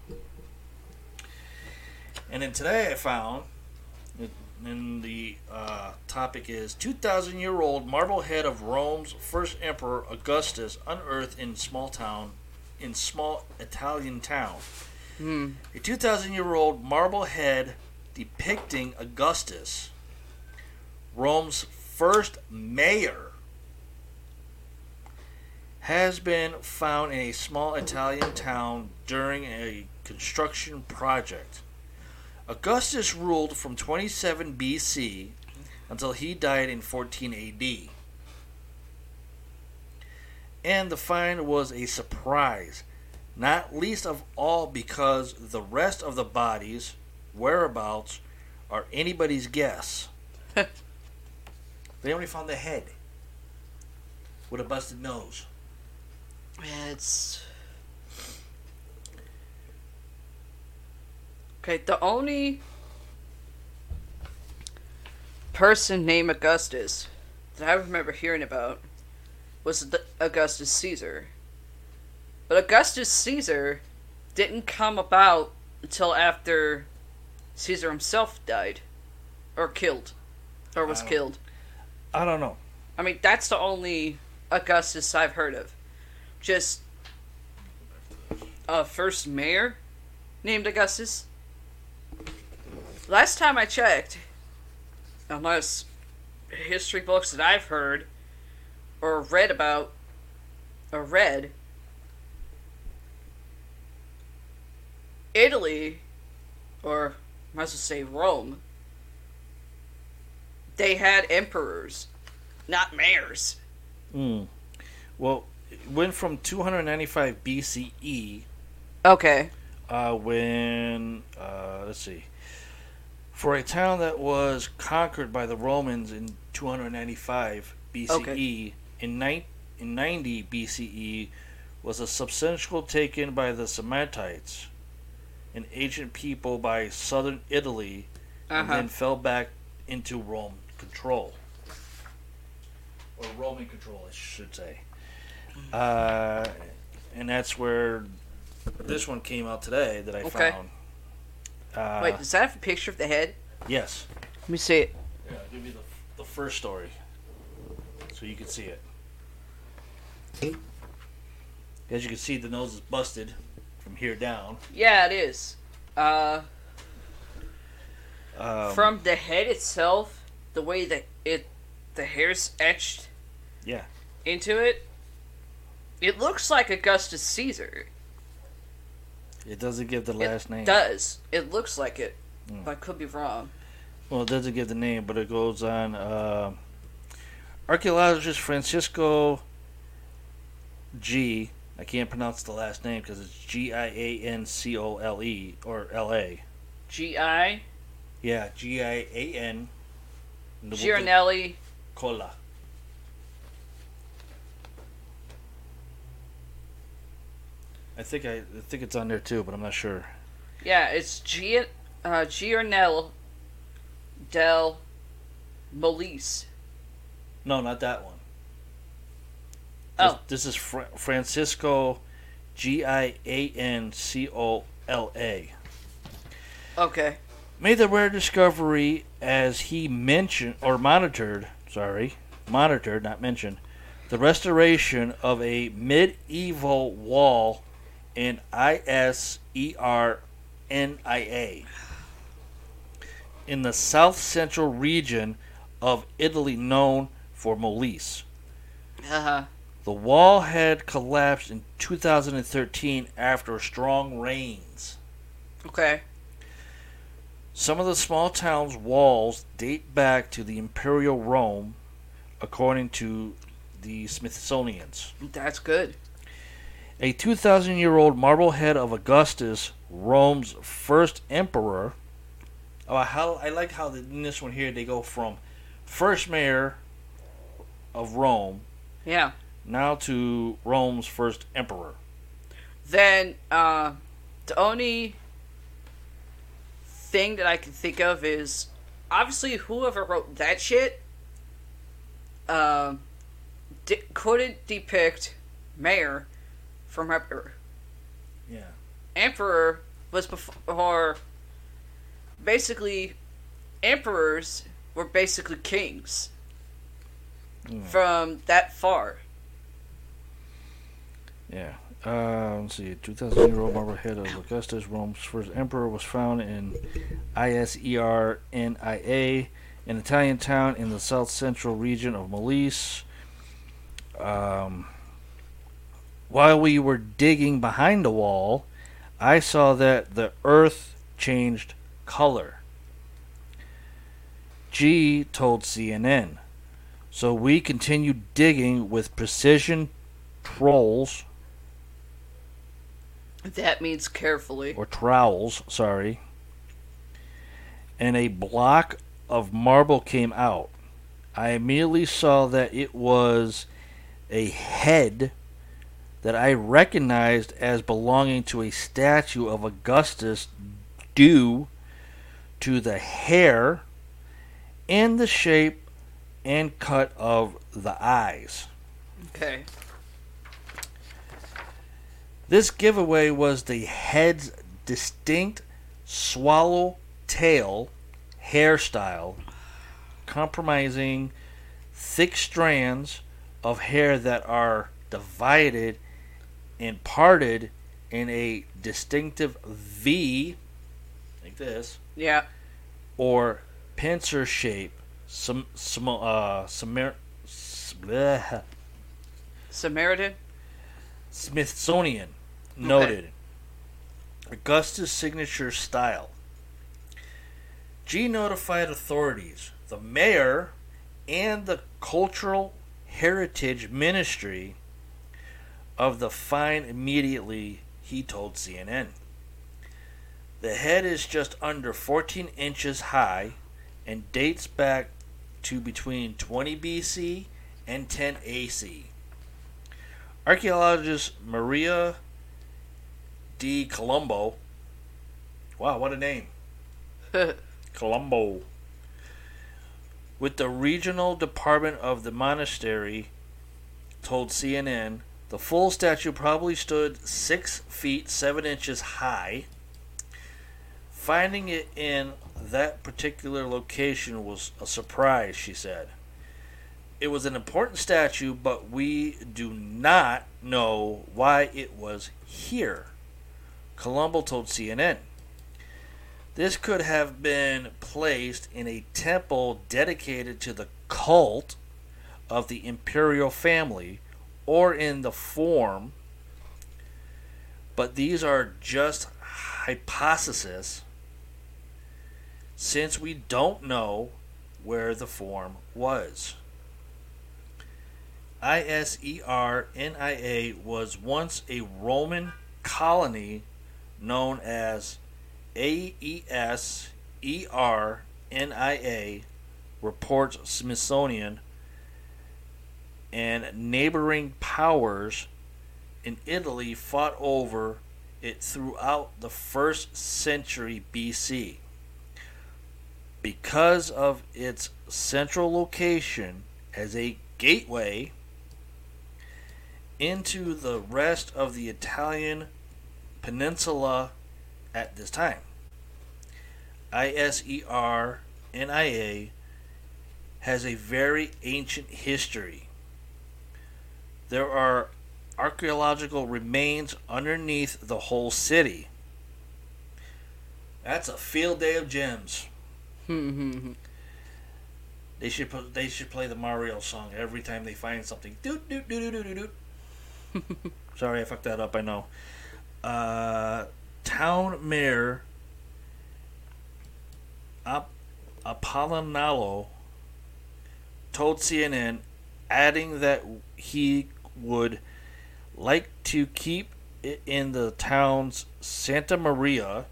Speaker 1: And then today I found, and the uh, topic is 2,000 year old marble head of Rome's first emperor Augustus unearthed in small town, in small Italian town.
Speaker 2: Hmm.
Speaker 1: A 2,000 year old marble head depicting Augustus, Rome's first mayor, has been found in a small Italian town during a construction project. Augustus ruled from 27 BC until he died in 14 AD. And the find was a surprise, not least of all because the rest of the bodies, whereabouts, are anybody's guess. they only found the head with a busted nose.
Speaker 2: Yeah, it's. Okay, the only person named Augustus that I remember hearing about was the Augustus Caesar. But Augustus Caesar didn't come about until after Caesar himself died. Or killed. Or was killed.
Speaker 1: I don't know.
Speaker 2: I mean, that's the only Augustus I've heard of. Just a first mayor named Augustus. Last time I checked, unless history books that I've heard or read about or read, Italy, or might as well say Rome, they had emperors, not mayors.
Speaker 1: Mm. Well, it went from 295 BCE
Speaker 2: Okay.
Speaker 1: uh, when uh, let's see, for a town that was conquered by the Romans in 295 BCE,
Speaker 2: Okay.
Speaker 1: in, ni- in 90 BCE was a substantial taken by the Samnites, an ancient people by southern Italy, and
Speaker 2: Uh-huh.
Speaker 1: then fell back into Rome control. Or roaming control, I should say. Uh, and that's where this one came out today that I
Speaker 2: Okay.
Speaker 1: found. Uh,
Speaker 2: Wait, does that have a picture of the head?
Speaker 1: Yes.
Speaker 2: Let me see it.
Speaker 1: Yeah, give me the, the first story so you can see it. As you can see, the nose is busted from here down.
Speaker 2: Yeah, it is. Uh,
Speaker 1: Um,
Speaker 2: From the head itself, the way that it, the hair's etched
Speaker 1: yeah,
Speaker 2: into it, it looks like Augustus Caesar.
Speaker 1: it doesn't give the last name.
Speaker 2: Does it looks like it?
Speaker 1: Mm.
Speaker 2: But I could be wrong.
Speaker 1: Well, it doesn't give the name, but it goes on. Uh, archaeologist Francisco G. I can't pronounce the last name because it's G I A N C O L E or L A.
Speaker 2: G I
Speaker 1: Yeah, G I A N.
Speaker 2: Giornelli.
Speaker 1: Cola. I think I, I think it's on there too, but I'm not sure.
Speaker 2: Yeah, it's G uh, Giornel del Molise.
Speaker 1: No, not that one.
Speaker 2: Oh.
Speaker 1: This, this is Fra- Francisco, G I A N C O L A.
Speaker 2: Okay.
Speaker 1: Made the rare discovery as he mentioned or monitored, sorry, monitored, not mentioned, the restoration of a medieval wall in I S E R N I A in the south central region of Italy known for Molise.
Speaker 2: Uh huh.
Speaker 1: The wall had collapsed in 2013 after strong rains.
Speaker 2: Okay.
Speaker 1: Some of the small town's walls date back to the Imperial Rome, according to the Smithsonian's.
Speaker 2: That's good.
Speaker 1: A 2,000 year old marble head of Augustus, Rome's first emperor. Oh, how I like how the, in this one here they go from first mayor of Rome
Speaker 2: Yeah.
Speaker 1: now to Rome's first emperor.
Speaker 2: Then uh, the only thing that I can think of is obviously whoever wrote that shit di- couldn't depict Mayor from Emperor.
Speaker 1: Yeah.
Speaker 2: Emperor was before. Basically, emperors were basically kings
Speaker 1: Mm.
Speaker 2: from that far.
Speaker 1: Yeah. Uh, let's see. 2,000 year old marble head of Augustus, Rome's first emperor, was found in I S E R N I A, an Italian town in the south central region of Molise. Um, while we were digging behind the wall, I saw that the earth changed color. G told CNN. So we continued digging with precision trolls
Speaker 2: That means carefully.
Speaker 1: or trowels, sorry. And a block of marble came out. I immediately saw that it was a head that I recognized as belonging to a statue of Augustus due to the hair and the shape and cut of the eyes.
Speaker 2: Okay.
Speaker 1: This giveaway was the head's distinct swallow tail hairstyle, compromising thick strands of hair that are divided and parted in a distinctive V, like this,
Speaker 2: Yeah.
Speaker 1: or pincer shape. Some, some, uh, Samar,
Speaker 2: Samaritan.
Speaker 1: Smithsonian noted Augustus' signature style. G notified authorities, the mayor, and the Cultural Heritage Ministry of the fine immediately, he told CNN. The head is just under 14 inches high and dates back to between 20 BC and 10 AC. Archaeologist Maria D. Colombo. Wow, what a name. Colombo. With the regional department of the monastery, told CNN, the full statue probably stood six feet seven inches high. Finding it in that particular location was a surprise, she said. It was an important statue, but we do not know why it was here. Colombo told CNN. This could have been placed in a temple dedicated to the cult of the imperial family or in the form, but these are just hypotheses since we don't know where the form was. ISERNIA was once a Roman colony known as AESERNIA, reports Smithsonian, and neighboring powers in Italy fought over it throughout the first century BC. Because of its central location as a gateway into the rest of the Italian peninsula at this time. ISERNIA has a very ancient history. There are archaeological remains underneath the whole city. That's a field day of gems. they should put, they should play the Mario song every time they find something. Doot doot doot doot doot doot. Sorry, I fucked that up. I know. Uh, town mayor Ap- Apollonalo told CNN, adding that he would like to keep it in the town's Santa Maria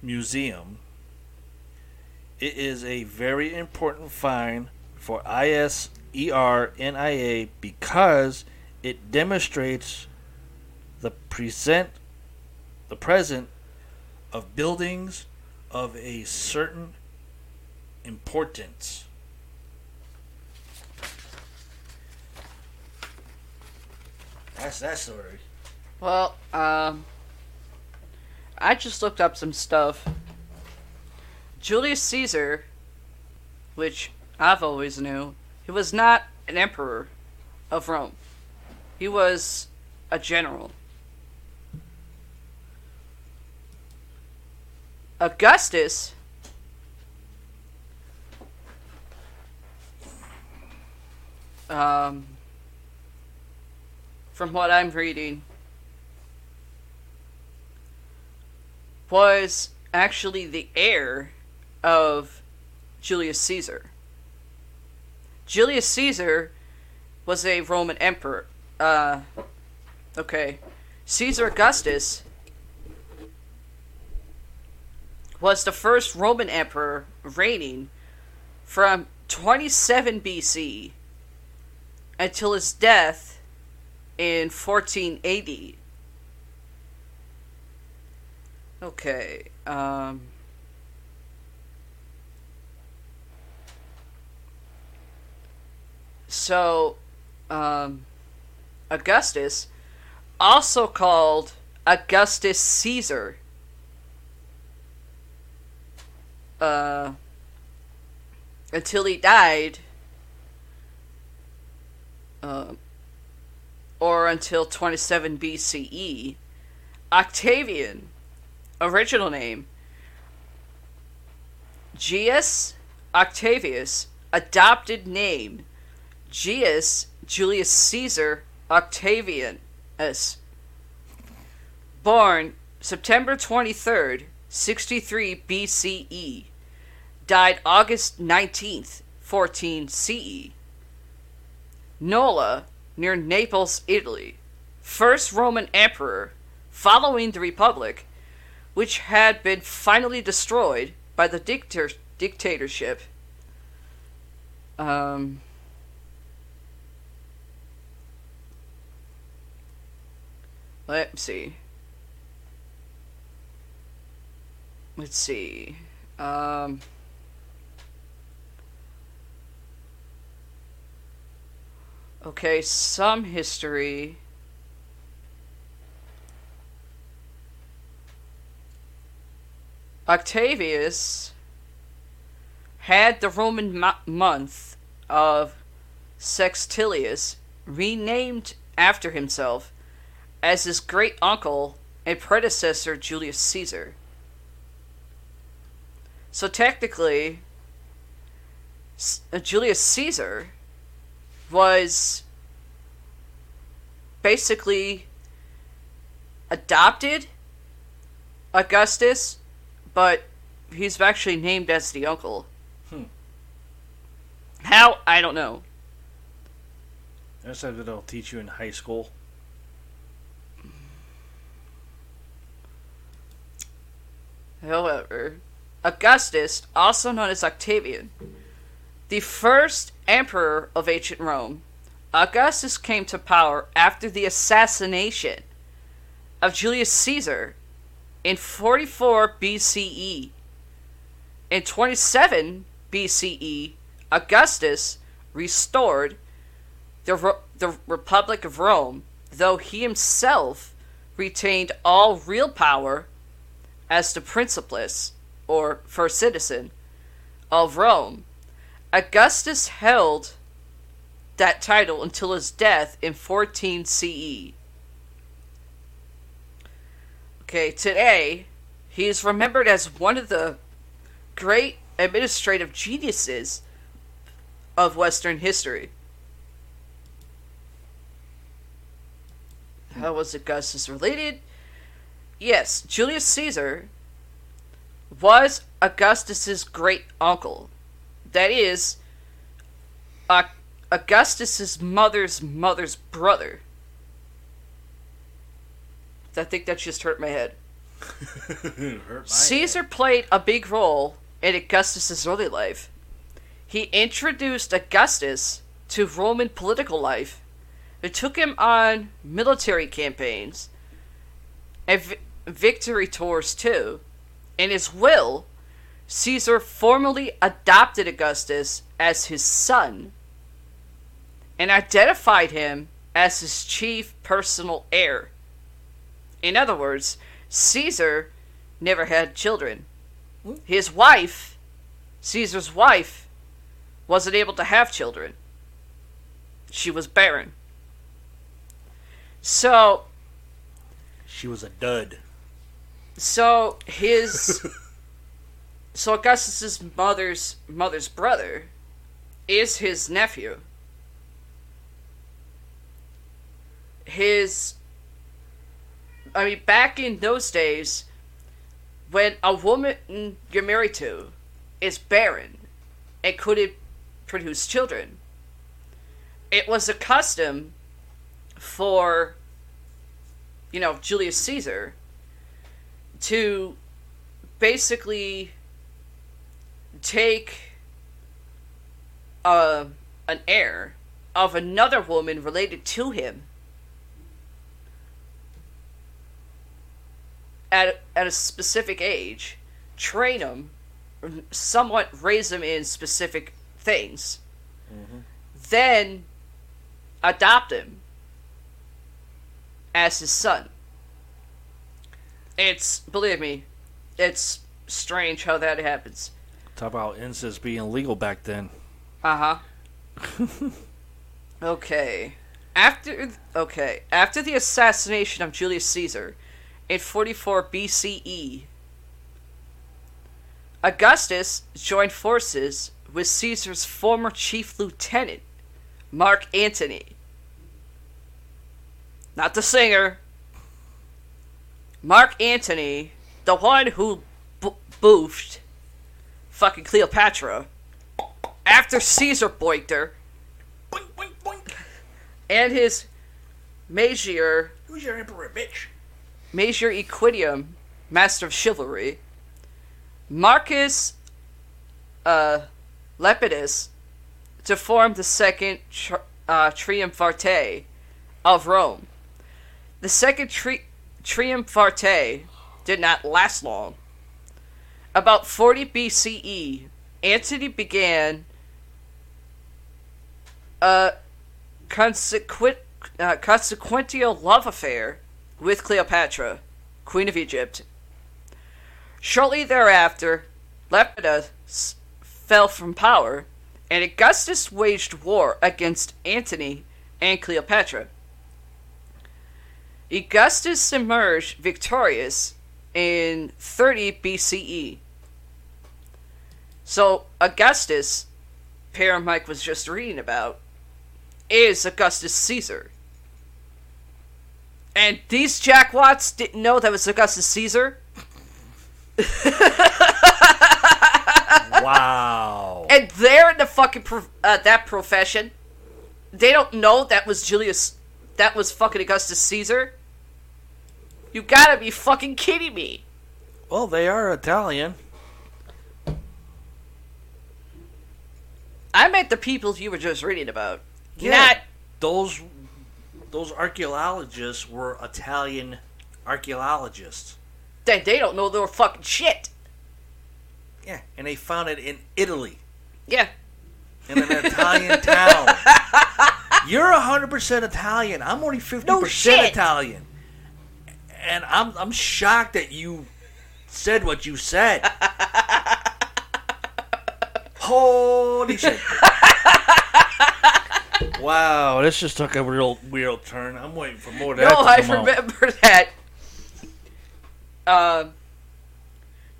Speaker 1: Museum. It is a very important find for ISERNIA because it demonstrates the present the present of buildings of a certain importance. That's that story.
Speaker 2: Well, um, I just looked up some stuff. Julius Caesar, which I've always knew, he was not an emperor of Rome. He was a general. Augustus um, from what I'm reading was actually the heir of Julius Caesar. Julius Caesar was a Roman emperor. Uh, okay. Caesar Augustus was the first Roman emperor reigning from 27 BC until his death in 1480. Okay. Um, so, um, Augustus, also called Augustus Caesar, uh, until he died, uh, or until 27 BCE. Octavian, original name, Gaius Octavius, adopted name, Gaius Julius Caesar Octavian S. Born September 23rd, 63 BCE. Died August 19th, 14 CE. Nola, near Naples, Italy. First Roman emperor following the Republic, which had been finally destroyed by the dictator- dictatorship. Um, let's see. Let's see. Um, okay, some history. Octavius had the Roman mo- month of Sextilius renamed after himself as his great uncle and predecessor Julius Caesar. So technically, uh, Julius Caesar was basically adopted Augustus, but he's actually named as the uncle.
Speaker 1: Hmm.
Speaker 2: How? I don't know.
Speaker 1: That's something they'll teach you in high school.
Speaker 2: However, Augustus, also known as Octavian, the first emperor of ancient Rome, Augustus came to power after the assassination of Julius Caesar in 44 BCE. In 27 BCE, Augustus restored the, the Republic of Rome, though he himself retained all real power as the Principalist, or first citizen, of Rome. Augustus held that title until his death in 14 CE. Okay, today, he is remembered as one of the great administrative geniuses of Western history. How was Augustus related? Yes, Julius Caesar was Augustus's great uncle. That is, uh, Augustus's mother's mother's brother. I think that just hurt my head.
Speaker 1: Hurt my
Speaker 2: Caesar played a big role in Augustus's early life. He introduced Augustus to Roman political life. It took him on military campaigns and vi- victory tours too. In his will, Caesar formally adopted Augustus as his son and identified him as his chief personal heir. In other words, Caesar never had children. His wife, Caesar's wife, wasn't able to have children. She was barren. So,
Speaker 1: She was a dud.
Speaker 2: So his so Augustus's mother's mother's brother is his nephew. His I mean back in those days when a woman you're married to is barren and couldn't produce children, it was a custom for you know Julius Caesar to basically take uh, an heir of another woman related to him at, at a specific age, train him, somewhat raise him in specific things, then adopt him as his son. It's believe me, it's strange how that happens.
Speaker 1: Talk about incest being legal back then.
Speaker 2: Uh huh. okay. After okay, after the assassination of Julius Caesar in 44 BCE, Augustus joined forces with Caesar's former chief lieutenant, Mark Antony. Not the singer. Mark Antony, the one who bo- boofed fucking Cleopatra after Caesar boinked her,
Speaker 1: Boink, boink, boink.
Speaker 2: and his Magier,
Speaker 1: Who's your emperor, bitch?
Speaker 2: Major Equidium, master of chivalry, Marcus uh, Lepidus, to form the second tri- uh, Triumvirate of Rome. The second tri- Triumvirate did not last long. About 40 BCE, Antony began a consequent, uh, consequential love affair with Cleopatra, Queen of Egypt. Shortly thereafter, Lepidus fell from power, and Augustus waged war against Antony and Cleopatra. Augustus emerged victorious in 30 BCE. So Augustus, Pear Mike was just reading about, is Augustus Caesar. And these jackwats didn't know that was Augustus Caesar.
Speaker 1: Wow.
Speaker 2: And they're in the fucking uh, that profession. They don't know that was Julius. That was fucking Augustus Caesar. You gotta be fucking kidding me.
Speaker 1: Well, they are Italian.
Speaker 2: I meant the people you were just reading about.
Speaker 1: Yeah.
Speaker 2: Not
Speaker 1: Those those archaeologists were Italian archaeologists.
Speaker 2: that they don't know their fucking shit.
Speaker 1: Yeah, and they found it in Italy,
Speaker 2: Yeah.
Speaker 1: in an Italian town. You're hundred percent Italian. I'm only fifty
Speaker 2: No
Speaker 1: percent
Speaker 2: shit.
Speaker 1: Italian, and I'm I'm shocked that you said what you said. Holy shit! wow, this just took a real weird turn. I'm waiting for more of that.
Speaker 2: No, I
Speaker 1: come out.
Speaker 2: remember that. Uh,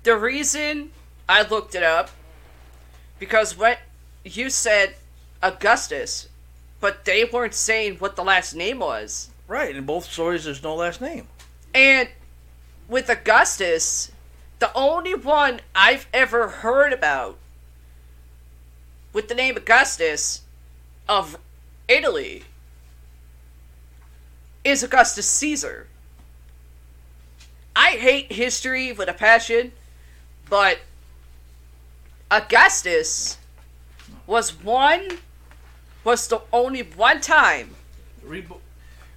Speaker 2: the reason I looked it up because what you said Augustus, but they weren't saying what the last name was.
Speaker 1: Right, in both stories, there's no last name.
Speaker 2: And with Augustus, the only one I've ever heard about with the name Augustus of Italy is Augustus Caesar. I hate history with a passion, but Augustus was one was the only one time
Speaker 1: Read,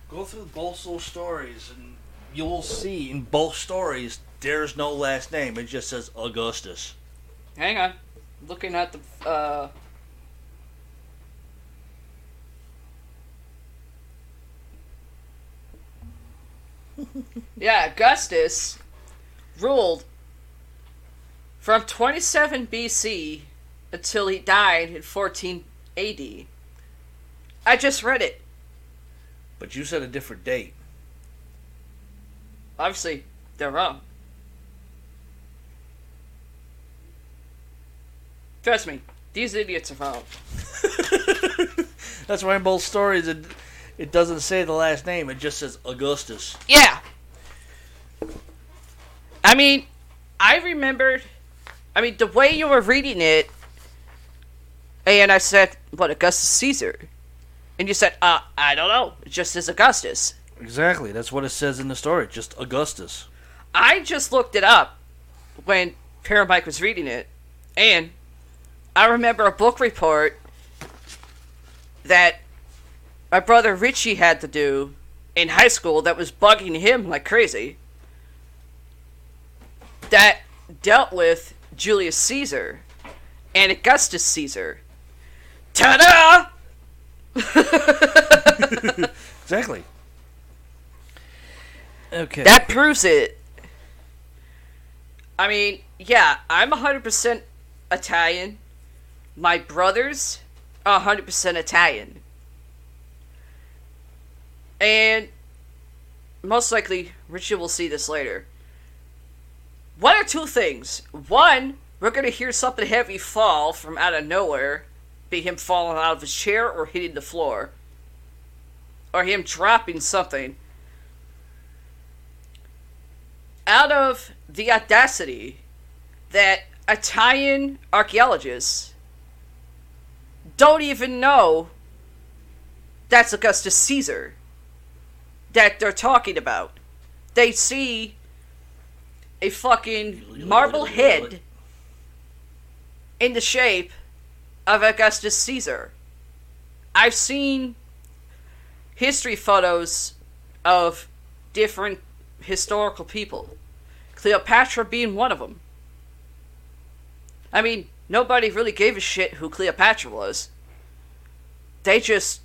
Speaker 1: go through both those stories, and you will see in both stories there's no last name. It just says Augustus.
Speaker 2: Hang on. Looking at the uh Yeah, Augustus ruled from 27 BC until he died in 14 AD. I just read it.
Speaker 1: But you said a different date.
Speaker 2: Obviously, they're wrong. Trust me, these idiots are wrong.
Speaker 1: That's why in both stories it, it doesn't say the last name. It just says Augustus.
Speaker 2: Yeah. I mean, I remembered. I mean, the way you were reading it, and I said, "What Augustus Caesar?" And you said, "Uh, I don't know. It just says Augustus."
Speaker 1: Exactly. That's what it says in the story. Just Augustus.
Speaker 2: I just looked it up when Paramike was reading it, and I remember a book report that my brother Richie had to do in high school that was bugging him like crazy. That dealt with Julius Caesar and Augustus Caesar. Ta da!
Speaker 1: Exactly. Okay.
Speaker 2: That proves it. I mean, yeah, I'm 100% Italian. My brothers are 100% Italian. And most likely, Richie will see this later. One or two things. One, we're going to hear something heavy fall from out of nowhere, be him falling out of his chair or hitting the floor, or him dropping something out of the audacity that Italian archaeologists don't even know that's Augustus Caesar that they're talking about. They see a fucking marble head in the shape of Augustus Caesar. I've seen history photos of different historical people. Cleopatra being one of them. I mean, nobody really gave a shit who Cleopatra was. They just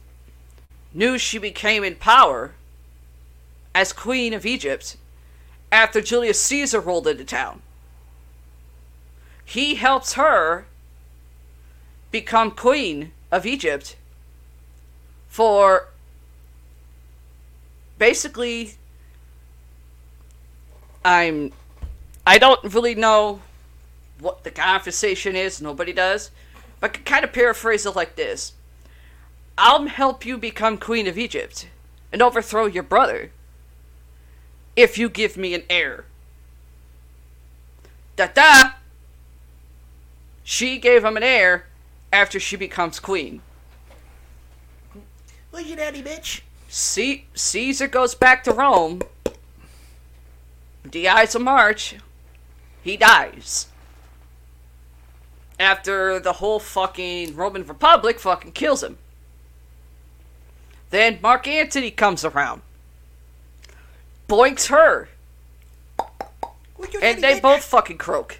Speaker 2: knew she became in power as Queen of Egypt after Julius Caesar rolled into town. He helps her become Queen of Egypt for basically I'm I don't really know what the conversation is. Nobody does. But I can kind of paraphrase it like this I'll help you become Queen of Egypt and overthrow your brother if you give me an heir. Da da! She gave him an heir after she becomes queen.
Speaker 1: Where's your daddy, bitch?
Speaker 2: C- Caesar goes back to Rome. Dies of March. He dies. After the whole fucking Roman Republic fucking kills him. Then Mark Antony comes around. Boinks her. And they
Speaker 1: bitch?
Speaker 2: both fucking croak.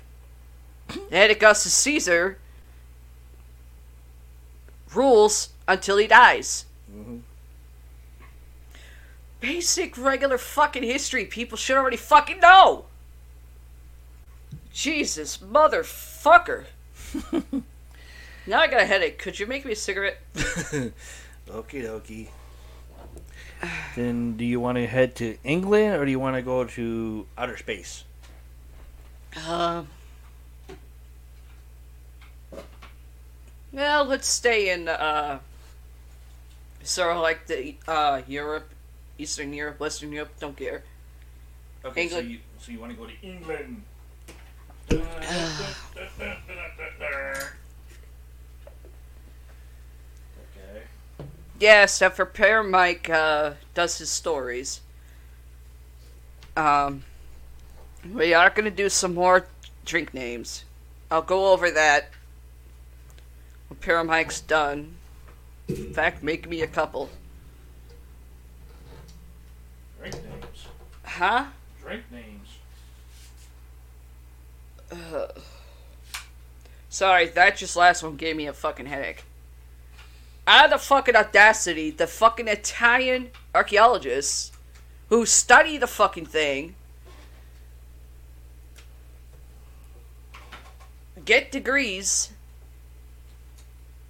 Speaker 2: And Augustus Caesar rules until he dies. Basic regular fucking history people should already fucking know. Jesus, motherfucker. now I got a headache. Could you make me a cigarette?
Speaker 1: Okie dokie. Then do you want to head to England or do you want to go to outer space?
Speaker 2: Um. Well, let's stay in uh, sort of like the uh Europe, Eastern Europe, Western Europe. Don't care.
Speaker 1: Okay,
Speaker 2: England.
Speaker 1: so you so you want to go to England? okay.
Speaker 2: Yeah, except for Pear Mike uh, does his stories. Um, we are gonna do some more drink names. I'll go over that when Pear Mike's done. In fact, make me a couple.
Speaker 1: Drink names.
Speaker 2: Huh?
Speaker 1: Drink names.
Speaker 2: Uh, Sorry, that just last one gave me a fucking headache. Out of the fucking audacity, the fucking Italian archaeologists who study the fucking thing get degrees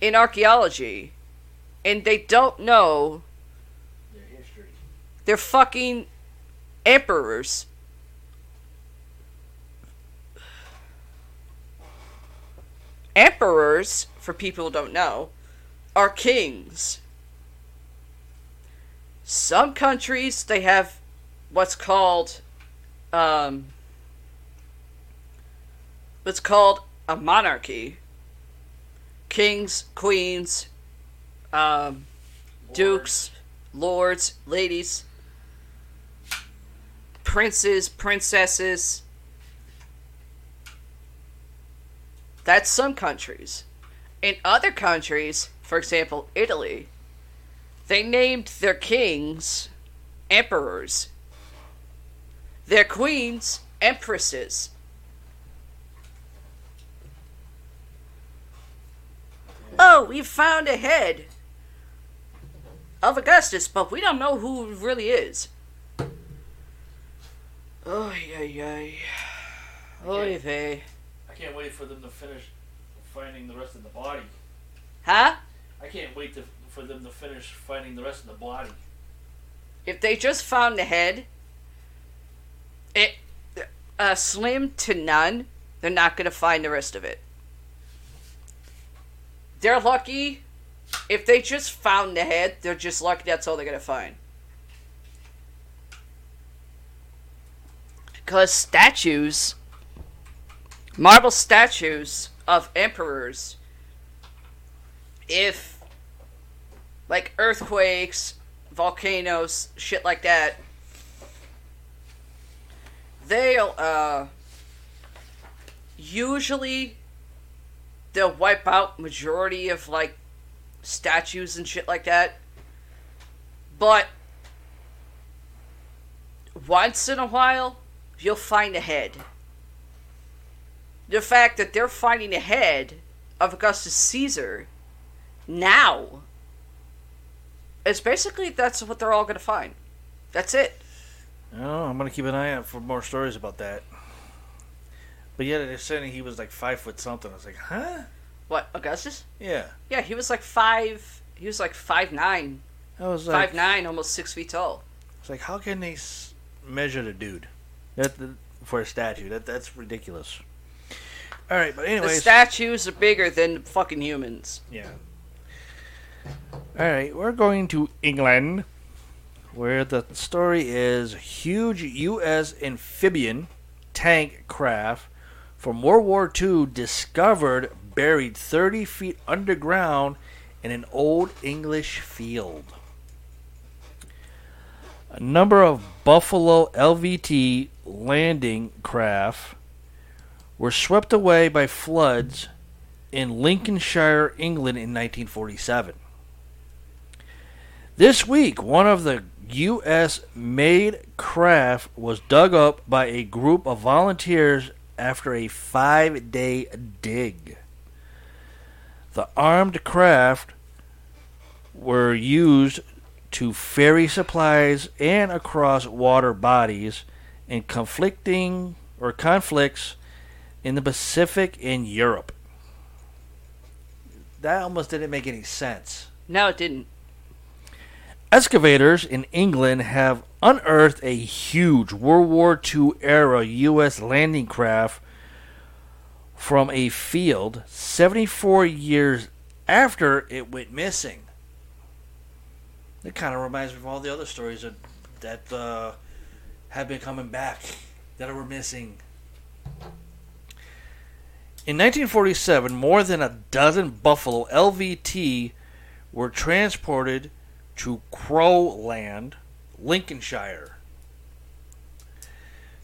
Speaker 2: in archaeology and they don't know
Speaker 1: Their history.
Speaker 2: they're fucking emperors. Emperors, for people who don't know, are kings. Some countries they have what's called um what's called a monarchy. Kings, queens, um, dukes, lords, ladies, princes, princesses. That's some countries. In other countries, for example, Italy, they named their kings emperors, their queens empresses. Oh, we found a head of Augustus, but we don't know who it really is. Oh, yeah, yeah. Oy vey.
Speaker 1: I can't wait for them to finish finding the rest of the body.
Speaker 2: Huh?
Speaker 1: I can't wait to, for them to finish finding the rest of the body.
Speaker 2: If they just found the head, it uh, slim to none, they're not gonna find the rest of it. They're lucky. If they just found the head, they're just lucky. That's all they're gonna find. Because statues, marble statues of emperors, if like earthquakes, volcanoes, shit like that, they'll uh usually they'll wipe out majority of like statues and shit like that. But once in a while, you'll find a head. The fact that they're finding a head of Augustus Caesar now is basically that's what they're all going to find. That's it.
Speaker 1: Oh, I'm gonna keep an eye out for more stories about that. But yet they're saying he was like five foot something. I was like, huh?
Speaker 2: What Augustus?
Speaker 1: Yeah.
Speaker 2: Yeah, he was like five. He was like five nine,
Speaker 1: I was like,
Speaker 2: five nine, almost six feet tall.
Speaker 1: It's like, how can they s- measure the dude? That the, for a statue? That that's ridiculous. All right, but
Speaker 2: The statues are bigger than fucking humans.
Speaker 1: yeah. All right, we're going to England, where the story is huge U.S. amphibian tank craft from World War II discovered buried 30 feet underground in an old English field. A number of Buffalo LVT landing craft were swept away by floods in Lincolnshire, England in 1947. This week, one of the U.S. made craft was dug up by a group of volunteers after a five day dig. The armed craft were used to ferry supplies and across water bodies in conflicting or conflicts in the Pacific and Europe. That almost didn't make any sense.
Speaker 2: No, it didn't.
Speaker 1: Excavators in England have unearthed a huge World War II era U.S. landing craft from a field 74 years after it went missing. It kind of reminds me of all the other stories that, that uh, have been coming back that were missing. In 1947, more than a dozen Buffalo LVT were transported to Crowland, Lincolnshire,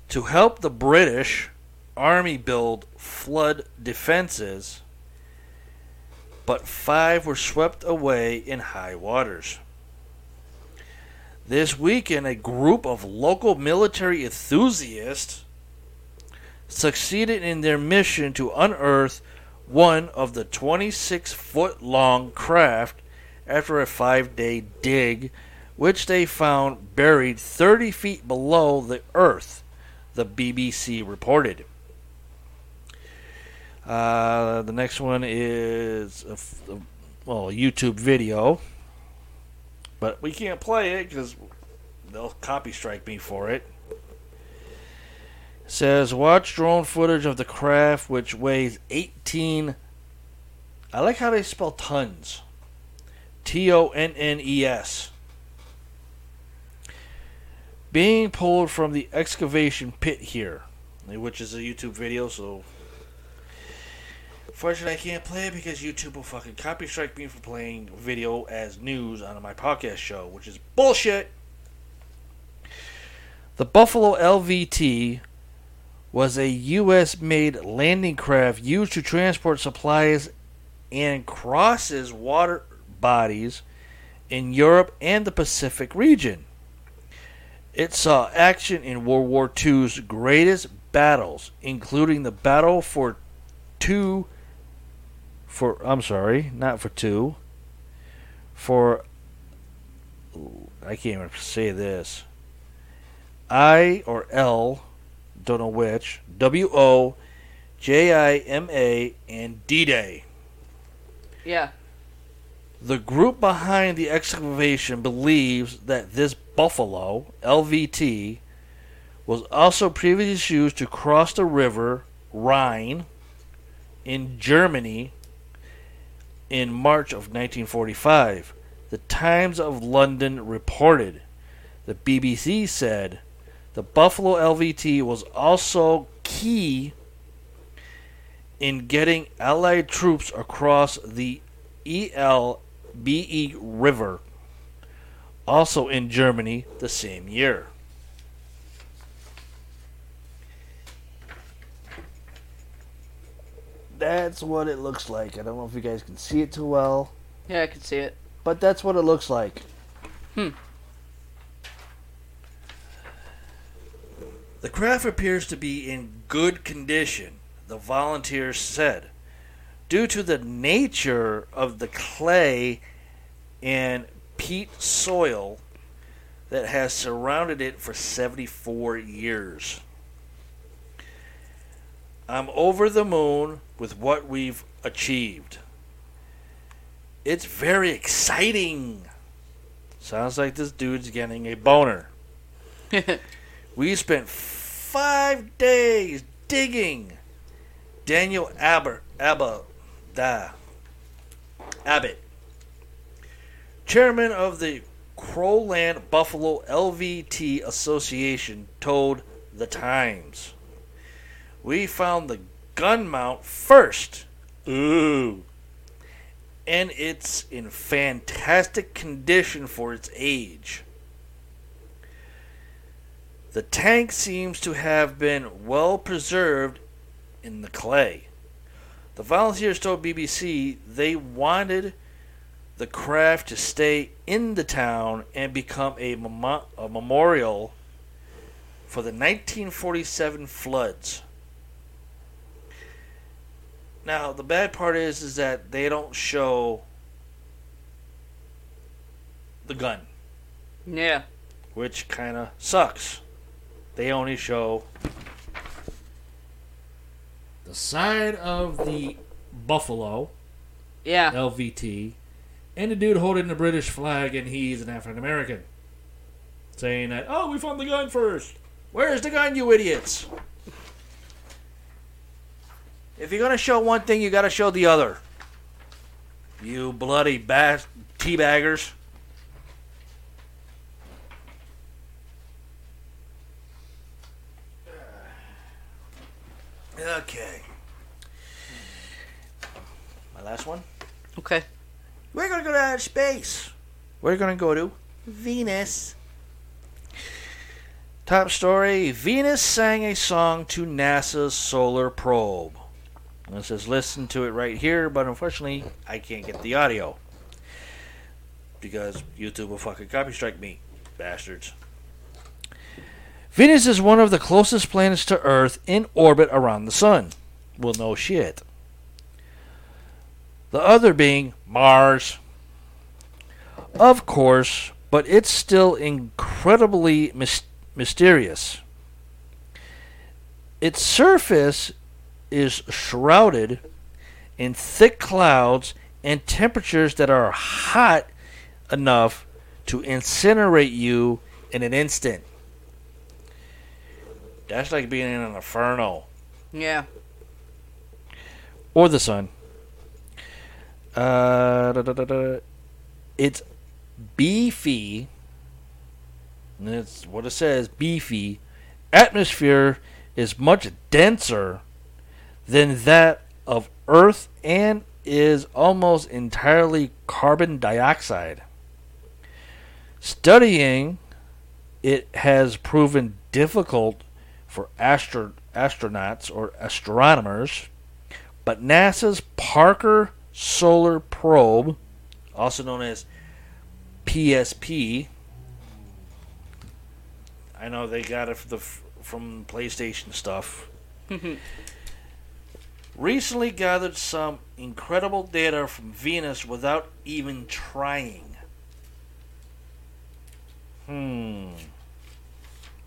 Speaker 1: to help the British Army build flood defenses, but five were swept away in high waters. This weekend, a group of local military enthusiasts succeeded in their mission to unearth one of the 26 foot long craft after a five day dig, which they found buried 30 feet below the earth, the BBC reported. Uh, the next one is a, well a YouTube video, but we can't play it because they'll copy strike me for it. Says watch drone footage of the craft which weighs 18. I like how they spell tons. T O N N E S. Being pulled from the excavation pit here, which is a YouTube video, so. Fortunately, I can't play it because YouTube will fucking copy strike me for playing video as news on my podcast show, which is bullshit. The Buffalo LVT was a U.S. made landing craft used to transport supplies and crosses water bodies in Europe and the Pacific region. It saw action in World War II's greatest battles, including the battle for two for I'm sorry, not for two. For I can't even say this. I or L, don't know which. W O J I M A and D Day.
Speaker 2: Yeah.
Speaker 1: The group behind the excavation believes that this buffalo, LVT, was also previously used to cross the river Rhine in Germany in March of 1945. The Times of London reported. The BBC said the Buffalo LVT was also key in getting Allied troops across the ELBE River, also in Germany the same year. That's what it looks like. I don't know if you guys can see it too well,
Speaker 2: Yeah, I can see it.
Speaker 1: but that's what it looks like.
Speaker 2: Hmm.
Speaker 1: The craft appears to be in good condition, the volunteers said, due to the nature of the clay and peat soil that has surrounded it for 74 years. I'm over the moon with what we've achieved. It's very exciting. Sounds like this dude's getting a boner. We spent five days digging, Daniel Aber, Abba, da, Abbott, chairman of the Crowland Buffalo LVT Association, told The Times. We found the gun mount first. Ooh. And it's in fantastic condition for its age. The tank seems to have been well preserved in the clay. The volunteers told BBC they wanted the craft to stay in the town and become a, memo- a memorial for the 1947 floods. Now, the bad part is is that they don't show the gun,
Speaker 2: Yeah.
Speaker 1: which kind of sucks. They only show the side of the buffalo
Speaker 2: Yeah.
Speaker 1: LVT, and the dude holding the British flag, and he's an African American, saying that, "Oh, we found the gun first. Where's the gun, you idiots?" If you're gonna show one thing, you gotta show the other. You bloody bat teabaggers. Okay. My last one.
Speaker 2: Okay.
Speaker 1: We're gonna go to outer space. We're gonna go to Venus. Top story Venus sang a song to NASA's solar probe. It says listen to it right here, but unfortunately, I can't get the audio. Because YouTube will fucking copy strike me, bastards. Venus is one of the closest planets to Earth in orbit around the Sun. Well, no shit. The other being Mars. Of course, but it's still incredibly mys- mysterious. Its surface is shrouded in thick clouds and temperatures that are hot enough to incinerate you in an instant. That's like being in an inferno
Speaker 2: Yeah.
Speaker 1: or the sun. Uh, da, da, da. It's beefy. That's what it says. Beefy. Atmosphere is much denser than that of Earth and is almost entirely carbon dioxide. Studying it has proven difficult for astro- astronauts or astronomers, but NASA's Parker Solar Probe, also known as PSP, I know they got it from, the, from PlayStation stuff, recently gathered some incredible data from Venus without even trying. Hmm.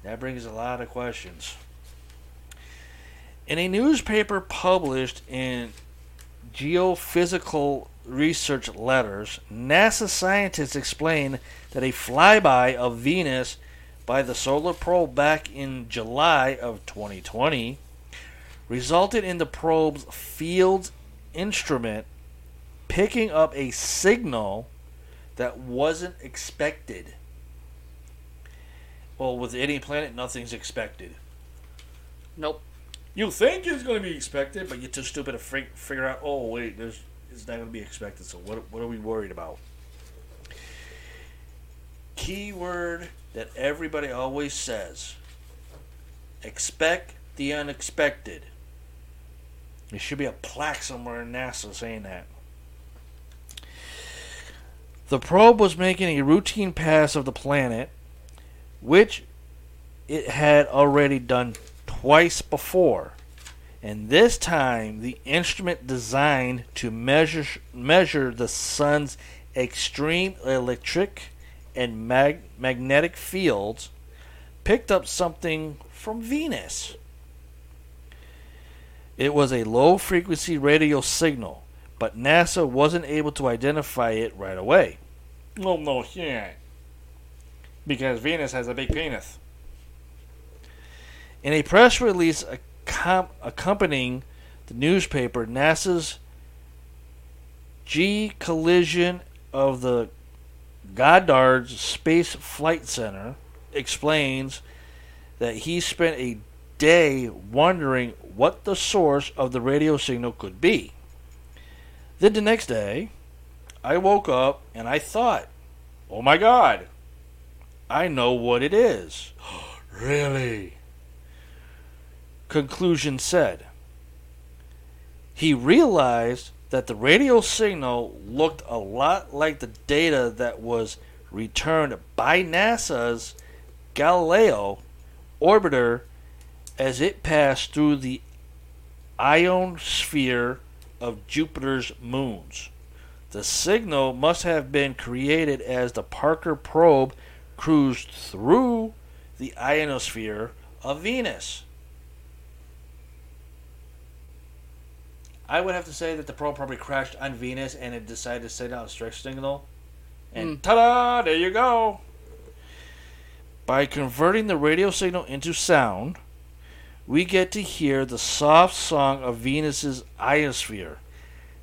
Speaker 1: That brings a lot of questions. In a newspaper published in Geophysical Research Letters, NASA scientists explain that a flyby of Venus by the solar probe back in July of 2020 resulted in the probe's field instrument picking up a signal that wasn't expected. Well, with any planet, nothing's expected.
Speaker 2: Nope.
Speaker 1: You think it's going to be expected, but you're too stupid to fig- figure out. Oh, wait, there's it's not going to be expected. So what? What are we worried about? Keyword that everybody always says: expect the unexpected. There should be a plaque somewhere in NASA saying that. The probe was making a routine pass of the planet, which it had already done twice before. And this time, the instrument designed to measure measure the sun's extreme electric and mag- magnetic fields picked up something from Venus. It was a low frequency radio signal, but NASA wasn't able to identify it right away. Well, no shit. Because Venus has a big penis. In a press release accom- accompanying the newspaper, NASA's G Collinson of the Goddard Space Flight Center explains that he spent a day wondering what the source of the radio signal could be. Then the next day, I woke up and I thought, oh my god, I know what it is. really? Collinson said. He realized that the radio signal looked a lot like the data that was returned by NASA's Galileo orbiter as it passed through the ionosphere of Jupiter's moons. The signal must have been created as the Parker probe cruised through the ionosphere of Venus. I would have to say that the probe probably crashed on Venus and it decided to send out a strike signal. And
Speaker 2: Mm.
Speaker 1: ta da! There you go! By converting the radio signal into sound, we get to hear the soft song of Venus's ionosphere.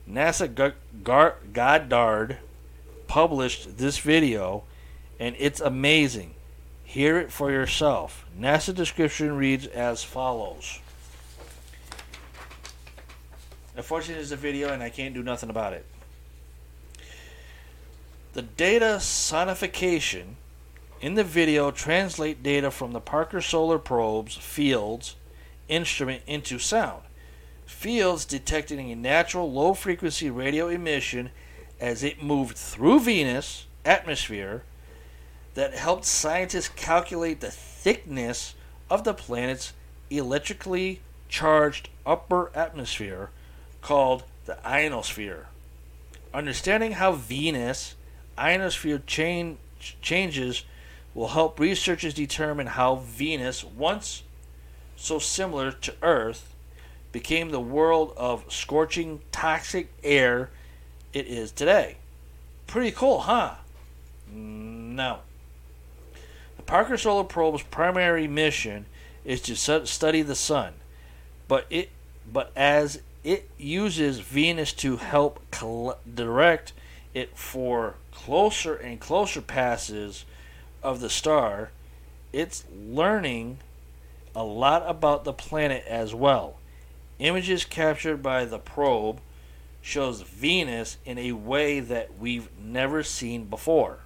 Speaker 1: NASA G- Gar- Goddard published this video, and it's amazing. Hear it for yourself. NASA description reads as follows. Unfortunately, it's a video, and I can't do nothing about it. The data sonification in the video translate data from the Parker Solar Probe's fields instrument into sound. Fields detecting a natural low frequency radio emission as it moved through Venus atmosphere that helped scientists calculate the thickness of the planet's electrically charged upper atmosphere called the ionosphere. Understanding how Venus ionosphere change, changes will help researchers determine how Venus, once so similar to Earth, became the world of scorching toxic air it is today. Pretty cool, huh? No. The Parker Solar Probe's primary mission is to study the sun, but it but as it uses Venus to help col- direct it for closer and closer passes of the star, it's learning a lot about the planet as well. Images captured by the probe shows Venus in a way that we've never seen before.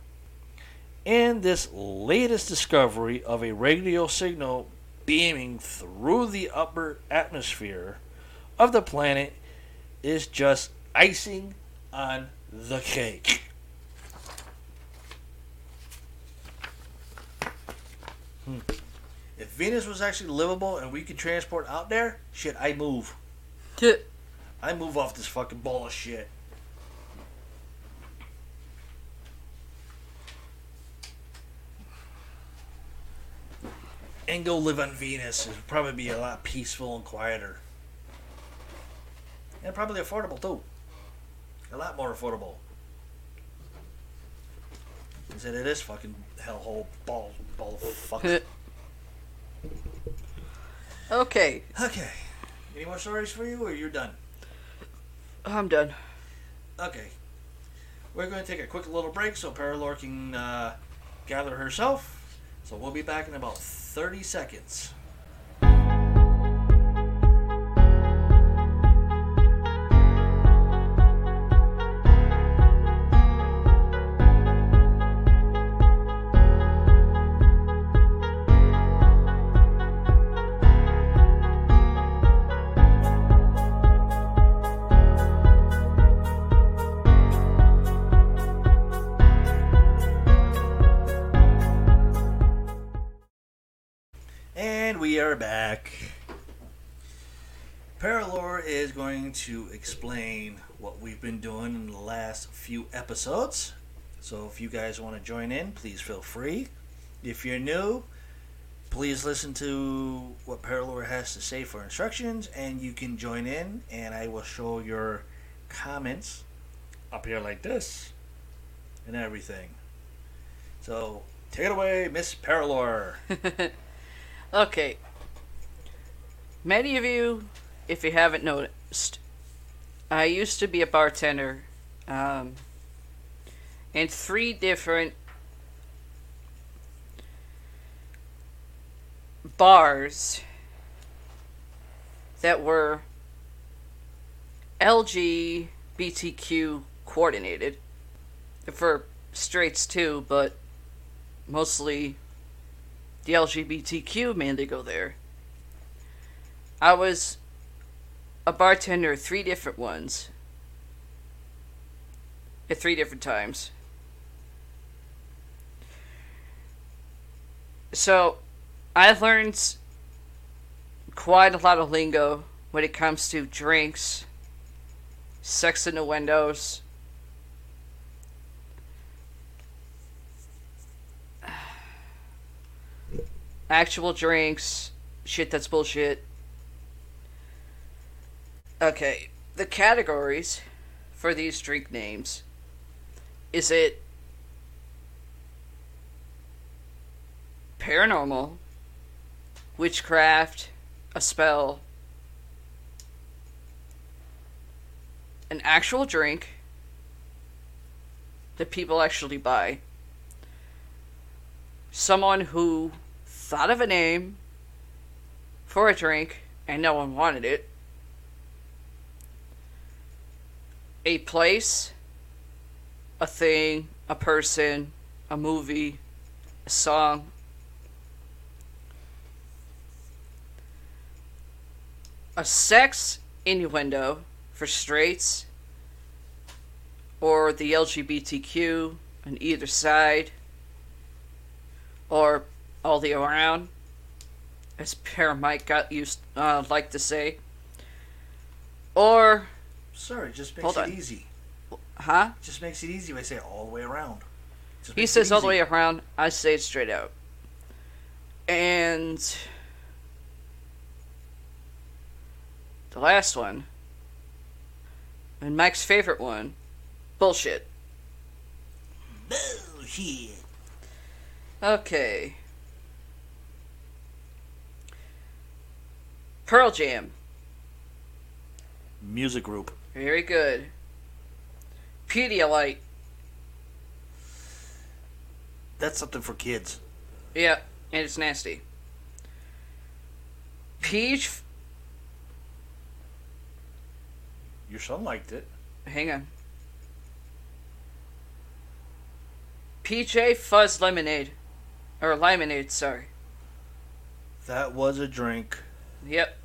Speaker 1: And this latest discovery of a radio signal beaming through the upper atmosphere of the planet is just icing on the cake. Hmm. If Venus was actually livable and we could transport out there, shit, I move. I move off this fucking ball of shit. And go live on Venus. It'd probably be a lot peaceful and quieter. And probably affordable too. A lot more affordable. Instead of this fucking hellhole ball ball of fuck.
Speaker 2: okay,
Speaker 1: okay. Any more stories for you or you're done?
Speaker 2: I'm done.
Speaker 1: Okay. We're going to take a quick little break so Paralore can uh, gather herself. So we'll be back in about 30 seconds. To explain what we've been doing in the last few episodes. So if you guys want to join in, please feel free. If you're new, please listen to what Paralore has to say for instructions, and you can join in, and I will show your comments up here like this and everything. So take it away, Miss Paralore.
Speaker 2: okay. Many of you, if you haven't used I used to be a bartender um, in three different bars that were LGBTQ coordinated for straights too, but mostly the LGBTQ mainly go there. I was a bartender three different ones at three different times. So I've learned quite a lot of lingo when it comes to drinks, sex in the windows, actual drinks, shit that's bullshit. Okay, the categories for these drink names is it paranormal, witchcraft, a spell, an actual drink that people actually buy, someone who thought of a name for a drink and no one wanted it, a place, a thing, a person, a movie, a song, a sex innuendo for straights or the LGBTQ on either side or all the around as Paramite got used uh, like to say. Or
Speaker 1: Sorry, it just makes
Speaker 2: Hold
Speaker 1: it
Speaker 2: on.
Speaker 1: easy.
Speaker 2: huh
Speaker 1: Just makes it easy. I say all the way around. Just
Speaker 2: he
Speaker 1: makes it
Speaker 2: says all the
Speaker 1: easy.
Speaker 2: way around I say it straight out and the last one and Mike's favorite one bullshit
Speaker 1: Bullshit.
Speaker 2: Okay. Pearl Jam.
Speaker 1: Music group.
Speaker 2: Very good. Pedialyte.
Speaker 1: That's something for kids.
Speaker 2: Yeah, and it's nasty. Peach.
Speaker 1: Your son liked it.
Speaker 2: Hang on. PJ Fuzz Lemonade. Or Limonade, sorry.
Speaker 1: That was a drink.
Speaker 2: Yep.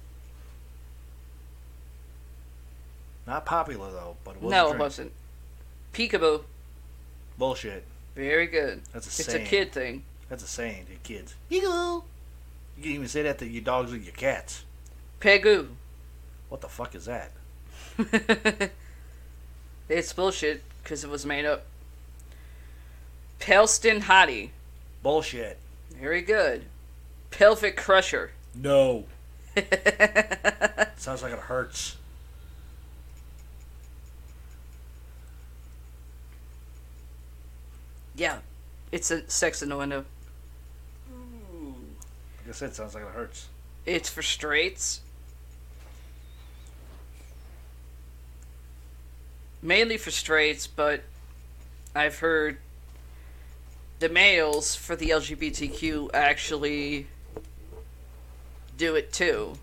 Speaker 1: Not popular though, but it was.
Speaker 2: no, it wasn't. Peekaboo.
Speaker 1: Bullshit.
Speaker 2: Very good.
Speaker 1: That's a
Speaker 2: It's a kid thing.
Speaker 1: That's a saying to kids. You You can even say that to your dogs and your cats.
Speaker 2: Pegu.
Speaker 1: What the fuck is that?
Speaker 2: it's bullshit because it was made up. Pelston Hottie.
Speaker 1: Bullshit.
Speaker 2: Very good. Pelvic Crusher.
Speaker 1: No. Sounds like it hurts.
Speaker 2: Yeah. It's a sex in the window.
Speaker 1: Like I said, sounds like it hurts.
Speaker 2: It's for straights. Mainly for straights, but I've heard the males for the LGBTQ actually do it too.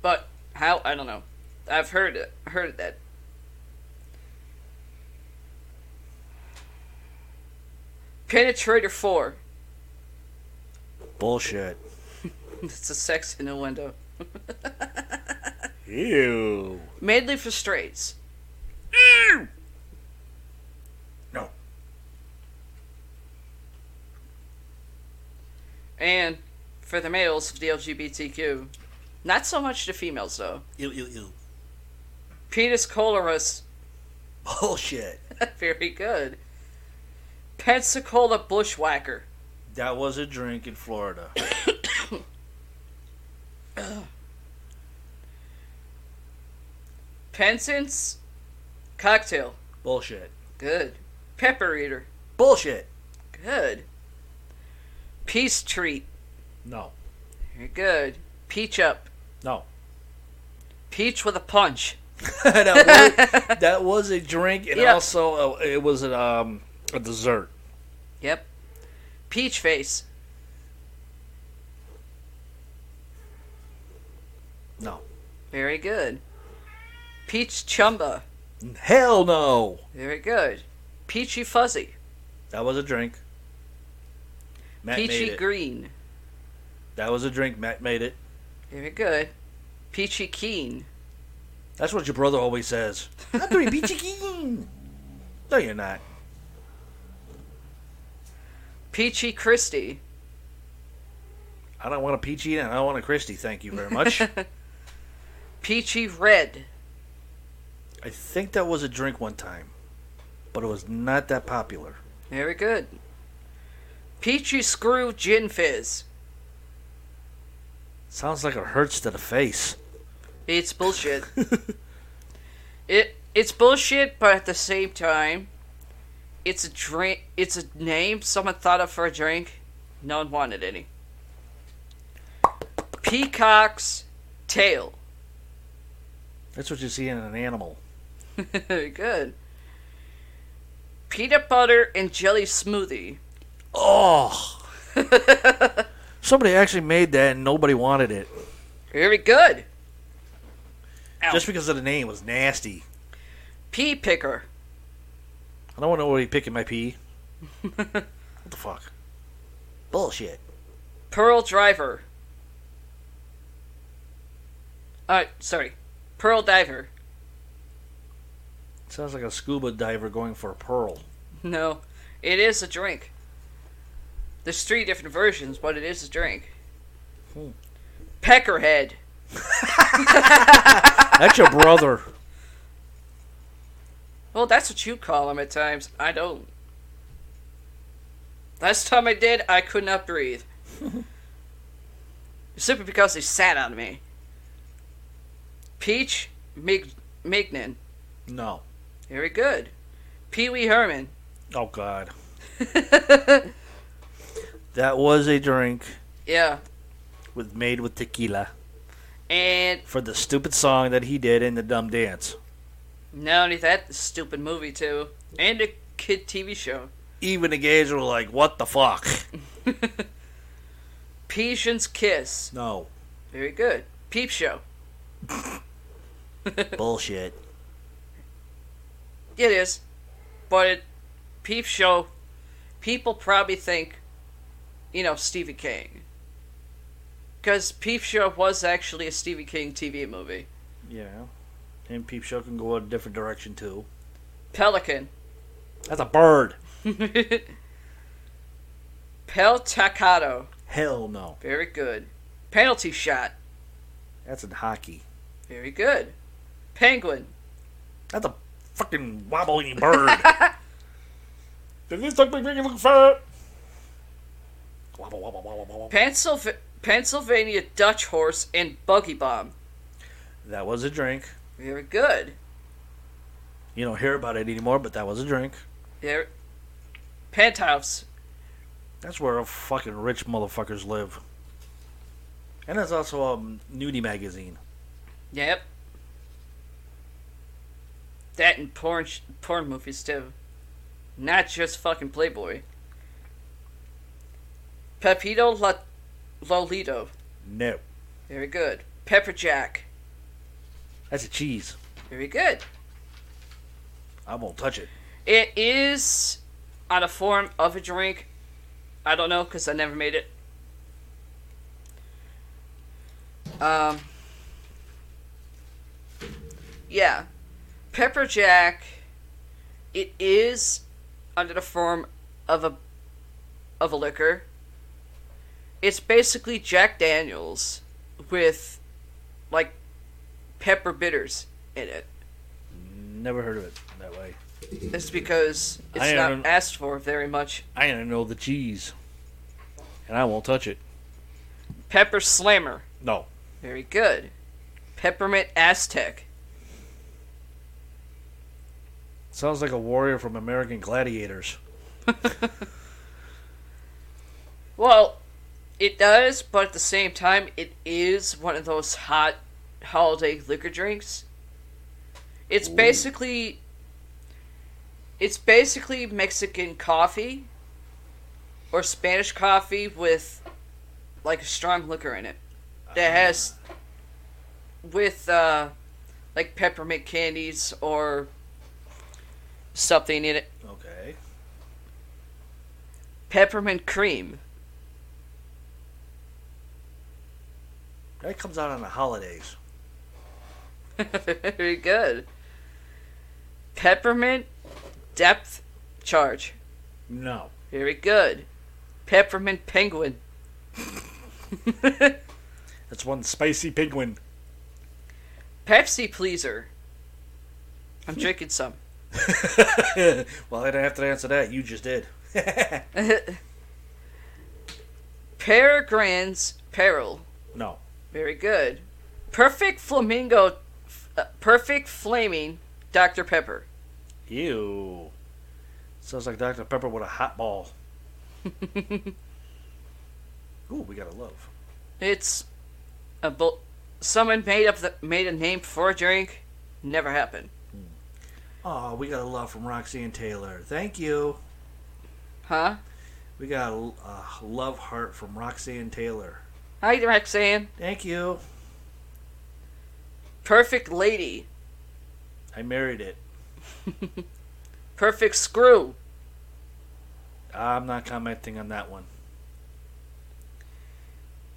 Speaker 2: But how? I don't know. I've heard it. Heard that. Penetrator 4.
Speaker 1: Bullshit.
Speaker 2: It's a sex in a window.
Speaker 1: Ew.
Speaker 2: Mainly for straights.
Speaker 1: No.
Speaker 2: And for the males of the LGBTQ. Not so much the females, though.
Speaker 1: Ew, ew, ew.
Speaker 2: Penis colorus.
Speaker 1: Bullshit.
Speaker 2: Very good. Pensacola bushwhacker.
Speaker 1: That was a drink in Florida.
Speaker 2: Pensance cocktail.
Speaker 1: Bullshit.
Speaker 2: Good. Pepper eater.
Speaker 1: Bullshit.
Speaker 2: Good. Peace treat.
Speaker 1: No.
Speaker 2: Very good. Peach up.
Speaker 1: No.
Speaker 2: Peach with a punch.
Speaker 1: that, was, that was a drink, and
Speaker 2: Yeah.
Speaker 1: also uh, it was a, um, a dessert.
Speaker 2: Yep. Peach face.
Speaker 1: No.
Speaker 2: Very good. Peach chumba.
Speaker 1: Hell no.
Speaker 2: Very good. Peachy fuzzy.
Speaker 1: That was a drink. Matt made
Speaker 2: Peachy green.
Speaker 1: that was a drink. Matt made it.
Speaker 2: Very good. Peachy keen.
Speaker 1: That's what your brother always says. I'm doing peachy keen. No, you're not.
Speaker 2: Peachy Christie.
Speaker 1: I don't want a peachy and I don't want a Christie. Thank you very much.
Speaker 2: Peachy red.
Speaker 1: I think that was a drink one time, but it was not that popular.
Speaker 2: Very good. Peachy screw gin fizz.
Speaker 1: Sounds like it hurts to the face.
Speaker 2: It's bullshit. it it's bullshit, but at the same time, it's a drink. It's a name someone thought of for a drink. No one wanted any. Peacock's tail.
Speaker 1: That's what you see in an animal.
Speaker 2: Very good. Peanut butter and jelly smoothie.
Speaker 1: Oh. Somebody actually made that and nobody wanted it.
Speaker 2: Very good. Ow.
Speaker 1: Just because of the name was nasty.
Speaker 2: Pea picker.
Speaker 1: I don't want nobody picking my pee. what the fuck? Bullshit.
Speaker 2: Pearl driver. Uh, sorry. Pearl diver.
Speaker 1: Sounds like a scuba diver going for a pearl.
Speaker 2: No, it is a drink. There's three different versions, but it is a drink.
Speaker 1: Hmm.
Speaker 2: Peckerhead.
Speaker 1: That's your brother.
Speaker 2: Well, that's what you call them at times. I don't. Last time I did, I could not breathe. Simply because they sat on me. Peach Mig- Mignon.
Speaker 1: No.
Speaker 2: Very good. Pee Wee Herman.
Speaker 1: Oh God. That was a drink
Speaker 2: Yeah.
Speaker 1: with made with tequila
Speaker 2: And
Speaker 1: for the stupid song that he did in the dumb dance.
Speaker 2: Not only that, the stupid movie too. And a kid TV show.
Speaker 1: Even the gays were like, "What the fuck?"
Speaker 2: Pigeon's Kiss.
Speaker 1: No.
Speaker 2: Very good. Peep Show.
Speaker 1: Bullshit.
Speaker 2: It is. But it, Peep Show, people probably think, you know, Stephen King. Because Peep Show was actually a Stephen King TV movie.
Speaker 1: Yeah. And Peep Show can go a different direction too.
Speaker 2: Pelican.
Speaker 1: That's a bird.
Speaker 2: Peltacato.
Speaker 1: Hell no.
Speaker 2: Very good. Penalty shot.
Speaker 1: That's in hockey.
Speaker 2: Very good. Penguin.
Speaker 1: That's a fucking wobbling bird. Did this make you look fat? Wobble, wobble, wobble, wobble.
Speaker 2: Pennsylvania Dutch horse and buggy bomb.
Speaker 1: That was a drink.
Speaker 2: Very good.
Speaker 1: You don't hear about it anymore, but that was a drink.
Speaker 2: There. Penthouse.
Speaker 1: That's where fucking rich motherfuckers live. And there's also a nudie magazine.
Speaker 2: Yep. That and porn sh- porn movies too. Not just fucking Playboy. Pepito La- Lolito.
Speaker 1: No.
Speaker 2: Very good. Pepper Jack.
Speaker 1: That's a cheese.
Speaker 2: Very good.
Speaker 1: I won't touch it.
Speaker 2: It is on a form of a drink. I don't know because I never made it. Um. Yeah, pepper jack. It is under the form of a of a liquor. It's basically Jack Daniels with like pepper bitters in it.
Speaker 1: Never heard of it that way.
Speaker 2: It's because it's
Speaker 1: I
Speaker 2: not
Speaker 1: don't-
Speaker 2: asked for very much.
Speaker 1: I don't know the cheese. And I won't touch it.
Speaker 2: Pepper Slammer.
Speaker 1: No.
Speaker 2: Very good. Peppermint Aztec.
Speaker 1: Sounds like a warrior from American Gladiators.
Speaker 2: Well, it does, but at the same time, it is one of those hot, holiday liquor drinks. It's basically it's basically Mexican coffee or Spanish coffee with like a strong liquor in it that has with uh like peppermint candies or something in it.
Speaker 1: Okay.
Speaker 2: Peppermint cream.
Speaker 1: That comes out on the holidays.
Speaker 2: Very good. Peppermint depth charge.
Speaker 1: No.
Speaker 2: Very good. Peppermint penguin.
Speaker 1: That's one spicy penguin.
Speaker 2: Pepsi pleaser. I'm drinking some.
Speaker 1: well, I don't have to answer that. You just did.
Speaker 2: Peregrine's peril.
Speaker 1: no.
Speaker 2: Very good. Perfect flamingo. Uh, perfect flaming Dr. Pepper.
Speaker 1: Ew. Sounds like Dr. Pepper with a hot ball. Ooh, we got a love.
Speaker 2: It's a bu- someone made up the made a name for a drink. Never happened.
Speaker 1: Oh, we got a love from Roxanne Taylor. Thank you.
Speaker 2: Huh?
Speaker 1: We got a, a love heart from Roxanne Taylor.
Speaker 2: Hi, Roxanne.
Speaker 1: Thank you.
Speaker 2: Perfect lady.
Speaker 1: I married it.
Speaker 2: Perfect screw.
Speaker 1: I'm not commenting on that one.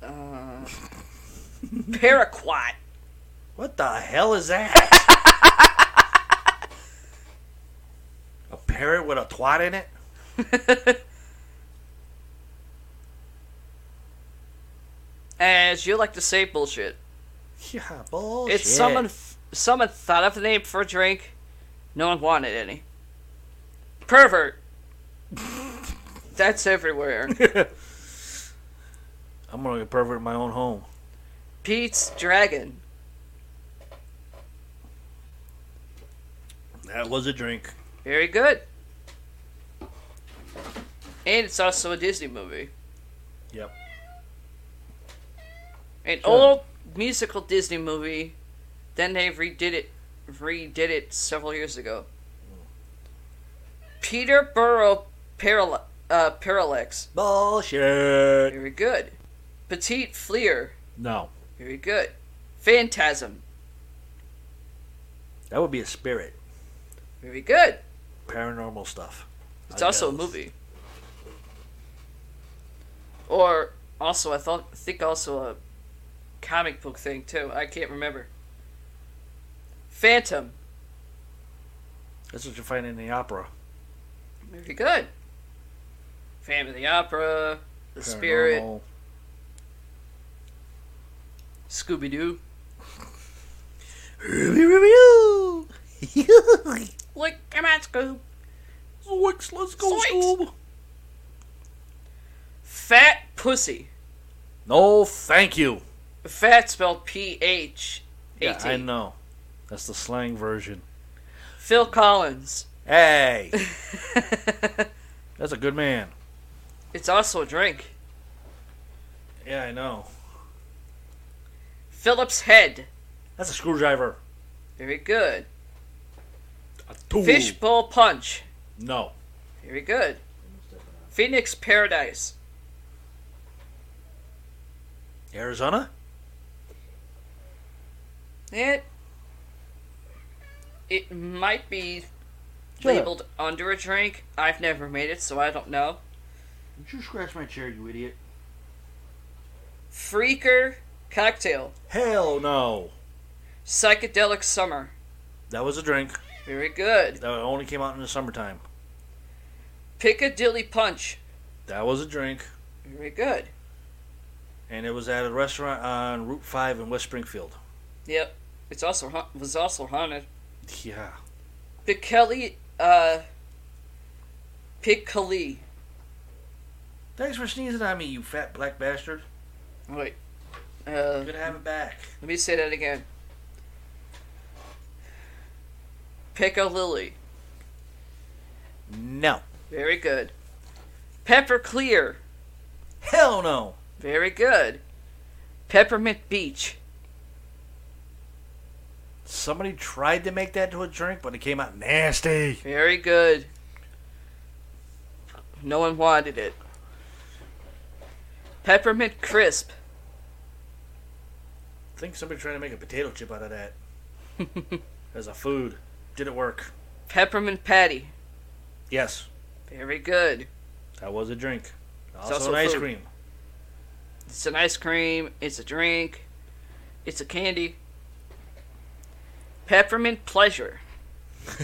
Speaker 2: Uh, paraquat.
Speaker 1: What the hell is that? a parrot with a twat in it?
Speaker 2: As you like to say, bullshit.
Speaker 1: Yeah, bullshit.
Speaker 2: It's someone. Someone thought of the name for a drink. No one wanted any. Pervert. That's everywhere.
Speaker 1: I'm gonna get pervert in my own home.
Speaker 2: Pete's Dragon.
Speaker 1: That was a drink.
Speaker 2: Very good. And it's also a Disney movie.
Speaker 1: Yep.
Speaker 2: An
Speaker 1: Sure.
Speaker 2: old musical Disney movie. Then they redid it redid it several years ago. Peterborough Paral- uh, Parallax.
Speaker 1: Bullshit.
Speaker 2: Very good. Petite Fleer.
Speaker 1: No,
Speaker 2: Very good. Phantasm.
Speaker 1: that would be a spirit.
Speaker 2: Very good.
Speaker 1: Paranormal stuff.
Speaker 2: It's
Speaker 1: I
Speaker 2: also a movie. Or also, I thought I think also a comic book thing too. I can't remember. Phantom.
Speaker 1: That's what you find in the opera.
Speaker 2: Very good. Phantom of the Opera. The Spirit.
Speaker 1: Paranormal.
Speaker 2: Scooby Doo.
Speaker 1: Review.
Speaker 2: Look, come on, Scoob.
Speaker 1: Zoinks, let's go,
Speaker 2: Zoinks.
Speaker 1: Scoob.
Speaker 2: Fat Pussy.
Speaker 1: No, thank you.
Speaker 2: Fat spelled P H
Speaker 1: Yeah, I know. That's the slang version.
Speaker 2: Phil Collins.
Speaker 1: Hey, that's a good man.
Speaker 2: It's also a drink.
Speaker 1: Yeah, I know.
Speaker 2: Phillips Head.
Speaker 1: That's a screwdriver.
Speaker 2: Very good.
Speaker 1: A tool.
Speaker 2: Fishbowl Punch.
Speaker 1: No.
Speaker 2: Very good. Phoenix Paradise.
Speaker 1: Arizona?
Speaker 2: It it might be
Speaker 1: Shut up.
Speaker 2: labeled under a drink. I've never made it, so I don't know.
Speaker 1: Did you scratch my chair, you idiot?
Speaker 2: Freaker Cocktail.
Speaker 1: Hell no.
Speaker 2: Psychedelic Summer.
Speaker 1: That was a drink.
Speaker 2: Very good.
Speaker 1: That only came out in the summertime.
Speaker 2: Piccadilly Punch.
Speaker 1: That was a drink.
Speaker 2: Very good.
Speaker 1: And it was at a restaurant on Route 5 in West Springfield.
Speaker 2: Yep. It's also ha- was also haunted.
Speaker 1: Yeah.
Speaker 2: Piccadilly uh Piccadilly.
Speaker 1: Thanks for sneezing on me, you fat black bastard.
Speaker 2: Wait. Uh,
Speaker 1: Good to have it back.
Speaker 2: let me say that again. Piccadilly.
Speaker 1: No.
Speaker 2: Very good. Pepper Clear.
Speaker 1: Hell no.
Speaker 2: Very good. Peppermint Beach.
Speaker 1: Somebody tried to make that to a drink, but it came out nasty.
Speaker 2: Very good. No one wanted it. Peppermint crisp.
Speaker 1: I think somebody tried to make a potato chip out of that as a food. Didn't work.
Speaker 2: Peppermint patty.
Speaker 1: Yes,
Speaker 2: Very good.
Speaker 1: that was a drink. Also,
Speaker 2: also
Speaker 1: an ice
Speaker 2: food.
Speaker 1: cream.
Speaker 2: It's an ice cream. It's a drink. It's a candy. Peppermint pleasure.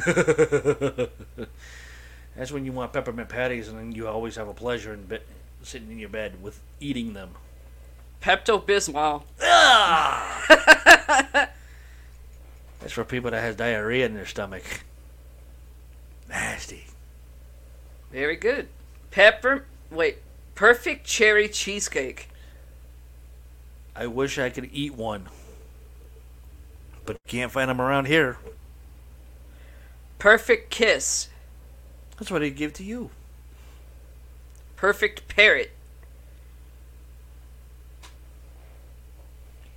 Speaker 1: That's when you want peppermint patties, and then you always have a pleasure in bed, sitting in your bed with eating them.
Speaker 2: Pepto Bismol. Ah!
Speaker 1: That's for people that has diarrhea in their stomach. Nasty.
Speaker 2: Very good. Pepper. Wait. Perfect cherry cheesecake.
Speaker 1: I wish I could eat one, but can't find them around here.
Speaker 2: Perfect kiss.
Speaker 1: That's what he'd give to you.
Speaker 2: Perfect parrot.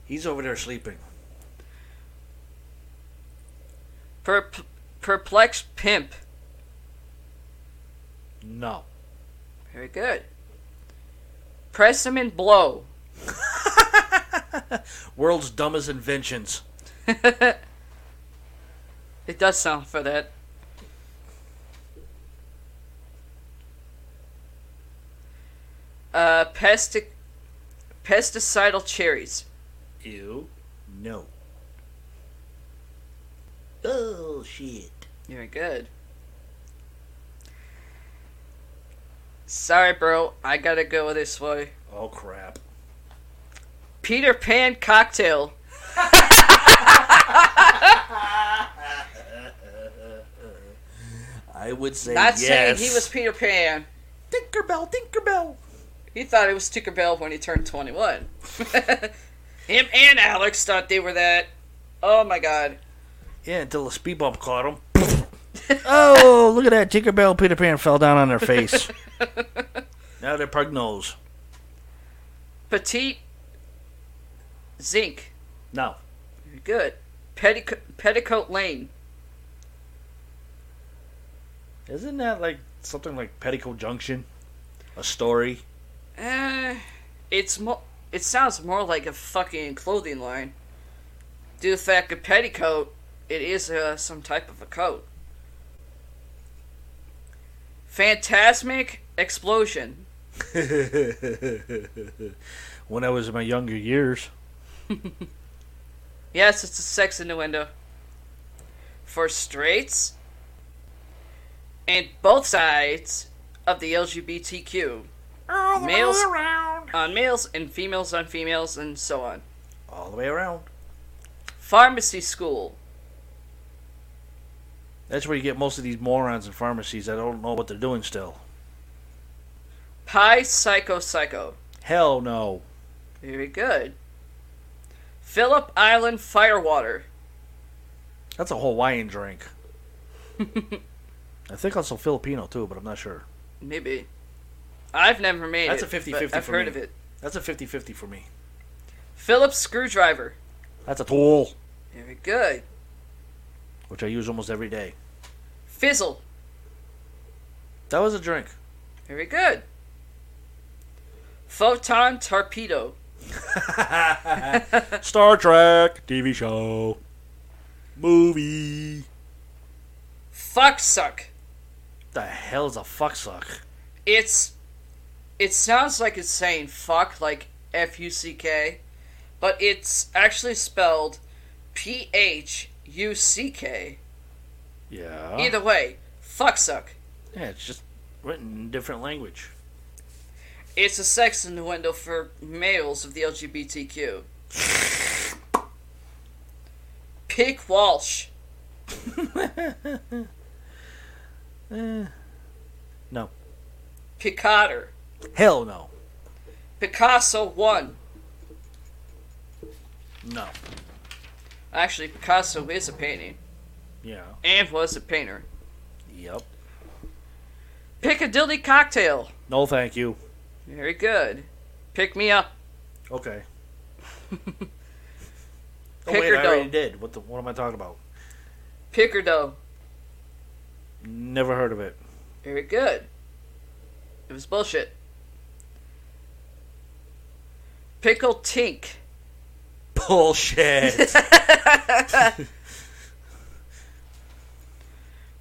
Speaker 1: He's over there sleeping.
Speaker 2: Perp- perplexed pimp.
Speaker 1: No.
Speaker 2: Very good. Press him and blow.
Speaker 1: World's dumbest inventions.
Speaker 2: It does sound for that. Uh, pestic, pesticidal cherries.
Speaker 1: Ew. No. Oh, shit.
Speaker 2: Very good. Sorry, bro. I gotta go this way.
Speaker 1: Oh, crap.
Speaker 2: Peter Pan cocktail.
Speaker 1: I would say
Speaker 2: Not
Speaker 1: yes.
Speaker 2: saying he was Peter Pan.
Speaker 1: Tinkerbell, Tinkerbell.
Speaker 2: He thought it was Tinkerbell when he turned 21. Him and Alex thought they were that. Oh my god.
Speaker 1: Yeah, until the speed bump caught him. oh, look at that. Tinkerbell and Peter Pan fell down on their face. now they're pug nose.
Speaker 2: Petite zinc.
Speaker 1: No.
Speaker 2: Good. Pettico- Petticoat Lane.
Speaker 1: Isn't that like something like Petticoat Junction? A story?
Speaker 2: Uh, it's more. It sounds more like a fucking clothing line. Due to the fact of petticoat, it is uh, some type of a coat. Phantasmic explosion.
Speaker 1: when I was in my younger years.
Speaker 2: Yes, it's a sex innuendo. For straights and both sides of the LGBTQ. All the Males on males and females on females and so on.
Speaker 1: All the way around.
Speaker 2: Pharmacy school.
Speaker 1: That's where you get most of these morons in pharmacies that don't know what they're doing still.
Speaker 2: Pi Psycho Psycho.
Speaker 1: Hell no.
Speaker 2: Very good. Phillip Island Firewater.
Speaker 1: That's a Hawaiian drink. I think also Filipino too, but I'm not sure.
Speaker 2: Maybe. I've never made
Speaker 1: That's
Speaker 2: it.
Speaker 1: a 50-50
Speaker 2: but I've heard
Speaker 1: me.
Speaker 2: of it.
Speaker 1: That's a 50 50 for me.
Speaker 2: Phillips Screwdriver.
Speaker 1: That's a tool,
Speaker 2: Very good.
Speaker 1: which I use almost every day.
Speaker 2: Fizzle.
Speaker 1: That was a drink.
Speaker 2: Very good. Photon Torpedo.
Speaker 1: Star Trek TV show. Movie.
Speaker 2: Fuck Suck.
Speaker 1: The hell's a fuck suck?
Speaker 2: It's. It sounds like it's saying fuck, like F U C K, but it's actually spelled P H U C K.
Speaker 1: Yeah.
Speaker 2: Either way, fuck suck.
Speaker 1: Yeah, it's just written in different language.
Speaker 2: It's a sex innuendo for males of the LGBTQ. Pick Walsh.
Speaker 1: Eh, no.
Speaker 2: Picatter.
Speaker 1: Hell no.
Speaker 2: Picasso 1.
Speaker 1: No.
Speaker 2: Actually, Picasso is a painting.
Speaker 1: Yeah.
Speaker 2: And was a painter.
Speaker 1: Yep.
Speaker 2: Piccadilly Cocktail.
Speaker 1: No, thank you.
Speaker 2: Very good. Pick me up.
Speaker 1: Okay. Oh, wait, I
Speaker 2: Picardo.
Speaker 1: already did. What the? What am I talking about?
Speaker 2: Picardo.
Speaker 1: Never heard of it.
Speaker 2: Very good. It was bullshit. Pickle Tink.
Speaker 1: Bullshit.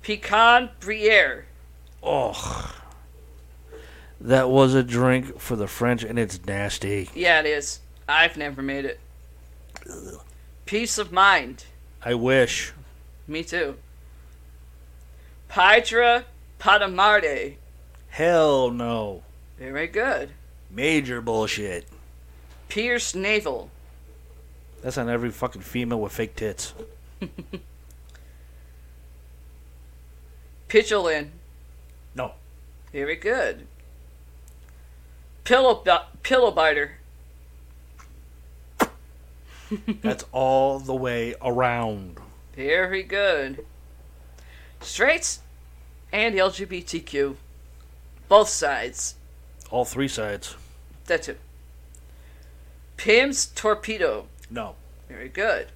Speaker 2: Picon Bière.
Speaker 1: oh, that was a drink for the French, and it's nasty.
Speaker 2: Yeah, it is. I've never made it. Peace of Mind.
Speaker 1: I wish.
Speaker 2: Me too. Pydra Padamarde.
Speaker 1: Hell no.
Speaker 2: Very good.
Speaker 1: Major bullshit.
Speaker 2: Pierce Navel.
Speaker 1: That's on every fucking female with fake tits.
Speaker 2: Pitchelin.
Speaker 1: No.
Speaker 2: Very good. Pillow pillow biter.
Speaker 1: That's all the way around.
Speaker 2: Very good. Straights and LGBTQ. Both sides.
Speaker 1: All three sides.
Speaker 2: That's it. Pimp's torpedo.
Speaker 1: No.
Speaker 2: Very good.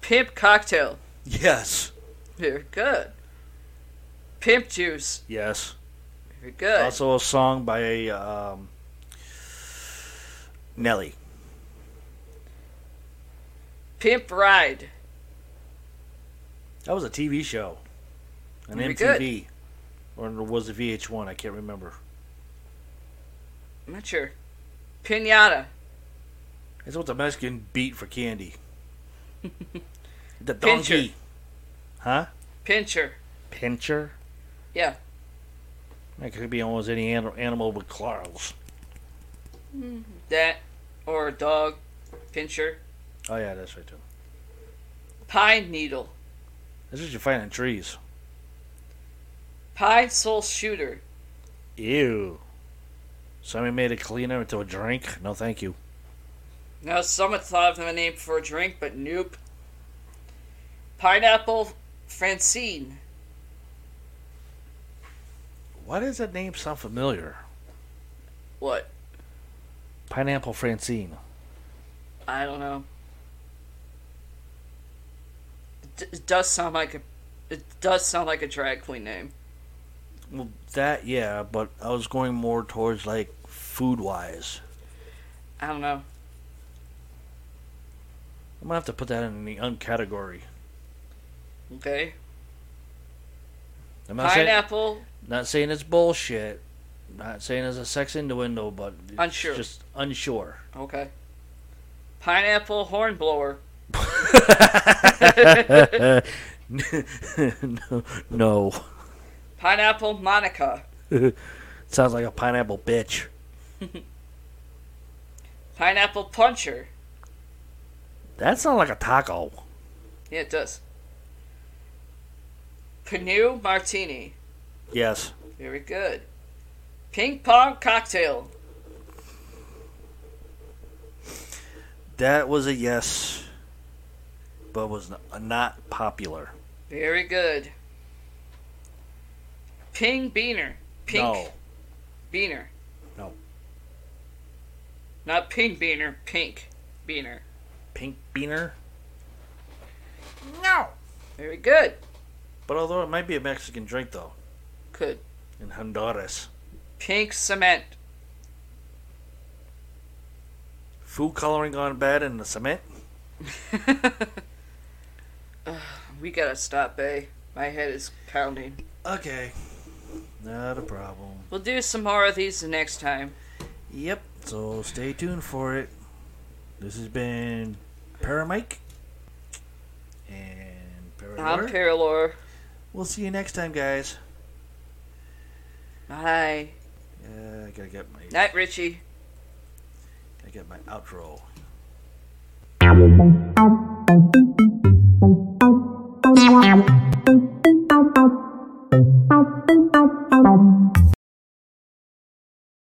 Speaker 2: Pimp cocktail.
Speaker 1: Yes.
Speaker 2: Very good. Pimp juice.
Speaker 1: Yes.
Speaker 2: Very good.
Speaker 1: Also a song by um, Nelly.
Speaker 2: Pimp ride.
Speaker 1: That was a TV show. An
Speaker 2: Very
Speaker 1: MTV. Or was it VH1? I can't remember.
Speaker 2: I'm not sure. Pinata.
Speaker 1: It's what the Mexican beat for candy. the donkey. Pincher. Huh?
Speaker 2: Pincher.
Speaker 1: Pincher?
Speaker 2: Yeah.
Speaker 1: That could be almost any animal with claws.
Speaker 2: That or a dog. Pincher.
Speaker 1: Oh, yeah, that's right, too.
Speaker 2: Pine needle.
Speaker 1: That's what you find in trees.
Speaker 2: Pine-Sol shooter.
Speaker 1: Ew. Somebody made a cleaner into a drink? No, thank you.
Speaker 2: Now, someone thought of a name for a drink, but nope. Pineapple Francine.
Speaker 1: Why does that name sound familiar?
Speaker 2: What?
Speaker 1: Pineapple Francine.
Speaker 2: I don't know. It, d- it does sound like a. It does sound like a drag queen name.
Speaker 1: Well, that, yeah, but I was going more towards, like, food wise.
Speaker 2: I don't know.
Speaker 1: I'm gonna have to put that in the uncategory.
Speaker 2: Okay.
Speaker 1: I'm not saying,
Speaker 2: Pineapple.
Speaker 1: not saying it's bullshit. Not saying it's a sex innuendo, but
Speaker 2: Unsure.
Speaker 1: just unsure.
Speaker 2: Okay. Pineapple hornblower.
Speaker 1: no, no.
Speaker 2: Pineapple Monica.
Speaker 1: Sounds like a pineapple bitch.
Speaker 2: Pineapple puncher.
Speaker 1: That sounds like a taco.
Speaker 2: Yeah, it does. Canoe martini.
Speaker 1: Yes.
Speaker 2: Very good. Ping pong cocktail.
Speaker 1: That was a yes, but was not popular.
Speaker 2: Very good. Ping beaner. Pink
Speaker 1: No.
Speaker 2: beaner.
Speaker 1: No.
Speaker 2: Not pink beaner, pink beaner.
Speaker 1: Pink beaner? No.
Speaker 2: Very good.
Speaker 1: But although it might be a Mexican drink, though,
Speaker 2: Could.
Speaker 1: in Honduras.
Speaker 2: Pink cement.
Speaker 1: Food coloring gone bad in the cement?
Speaker 2: we gotta stop, Bay. My head is pounding.
Speaker 1: Okay. Not a problem.
Speaker 2: We'll do some more of these the next time.
Speaker 1: Yep. So stay tuned for it. This has been Paramike and
Speaker 2: I'm
Speaker 1: Parador.
Speaker 2: Paralore.
Speaker 1: we'll see you next time, guys.
Speaker 2: Bye.
Speaker 1: Yeah, I gotta get my
Speaker 2: Night, Richie
Speaker 1: get my outro.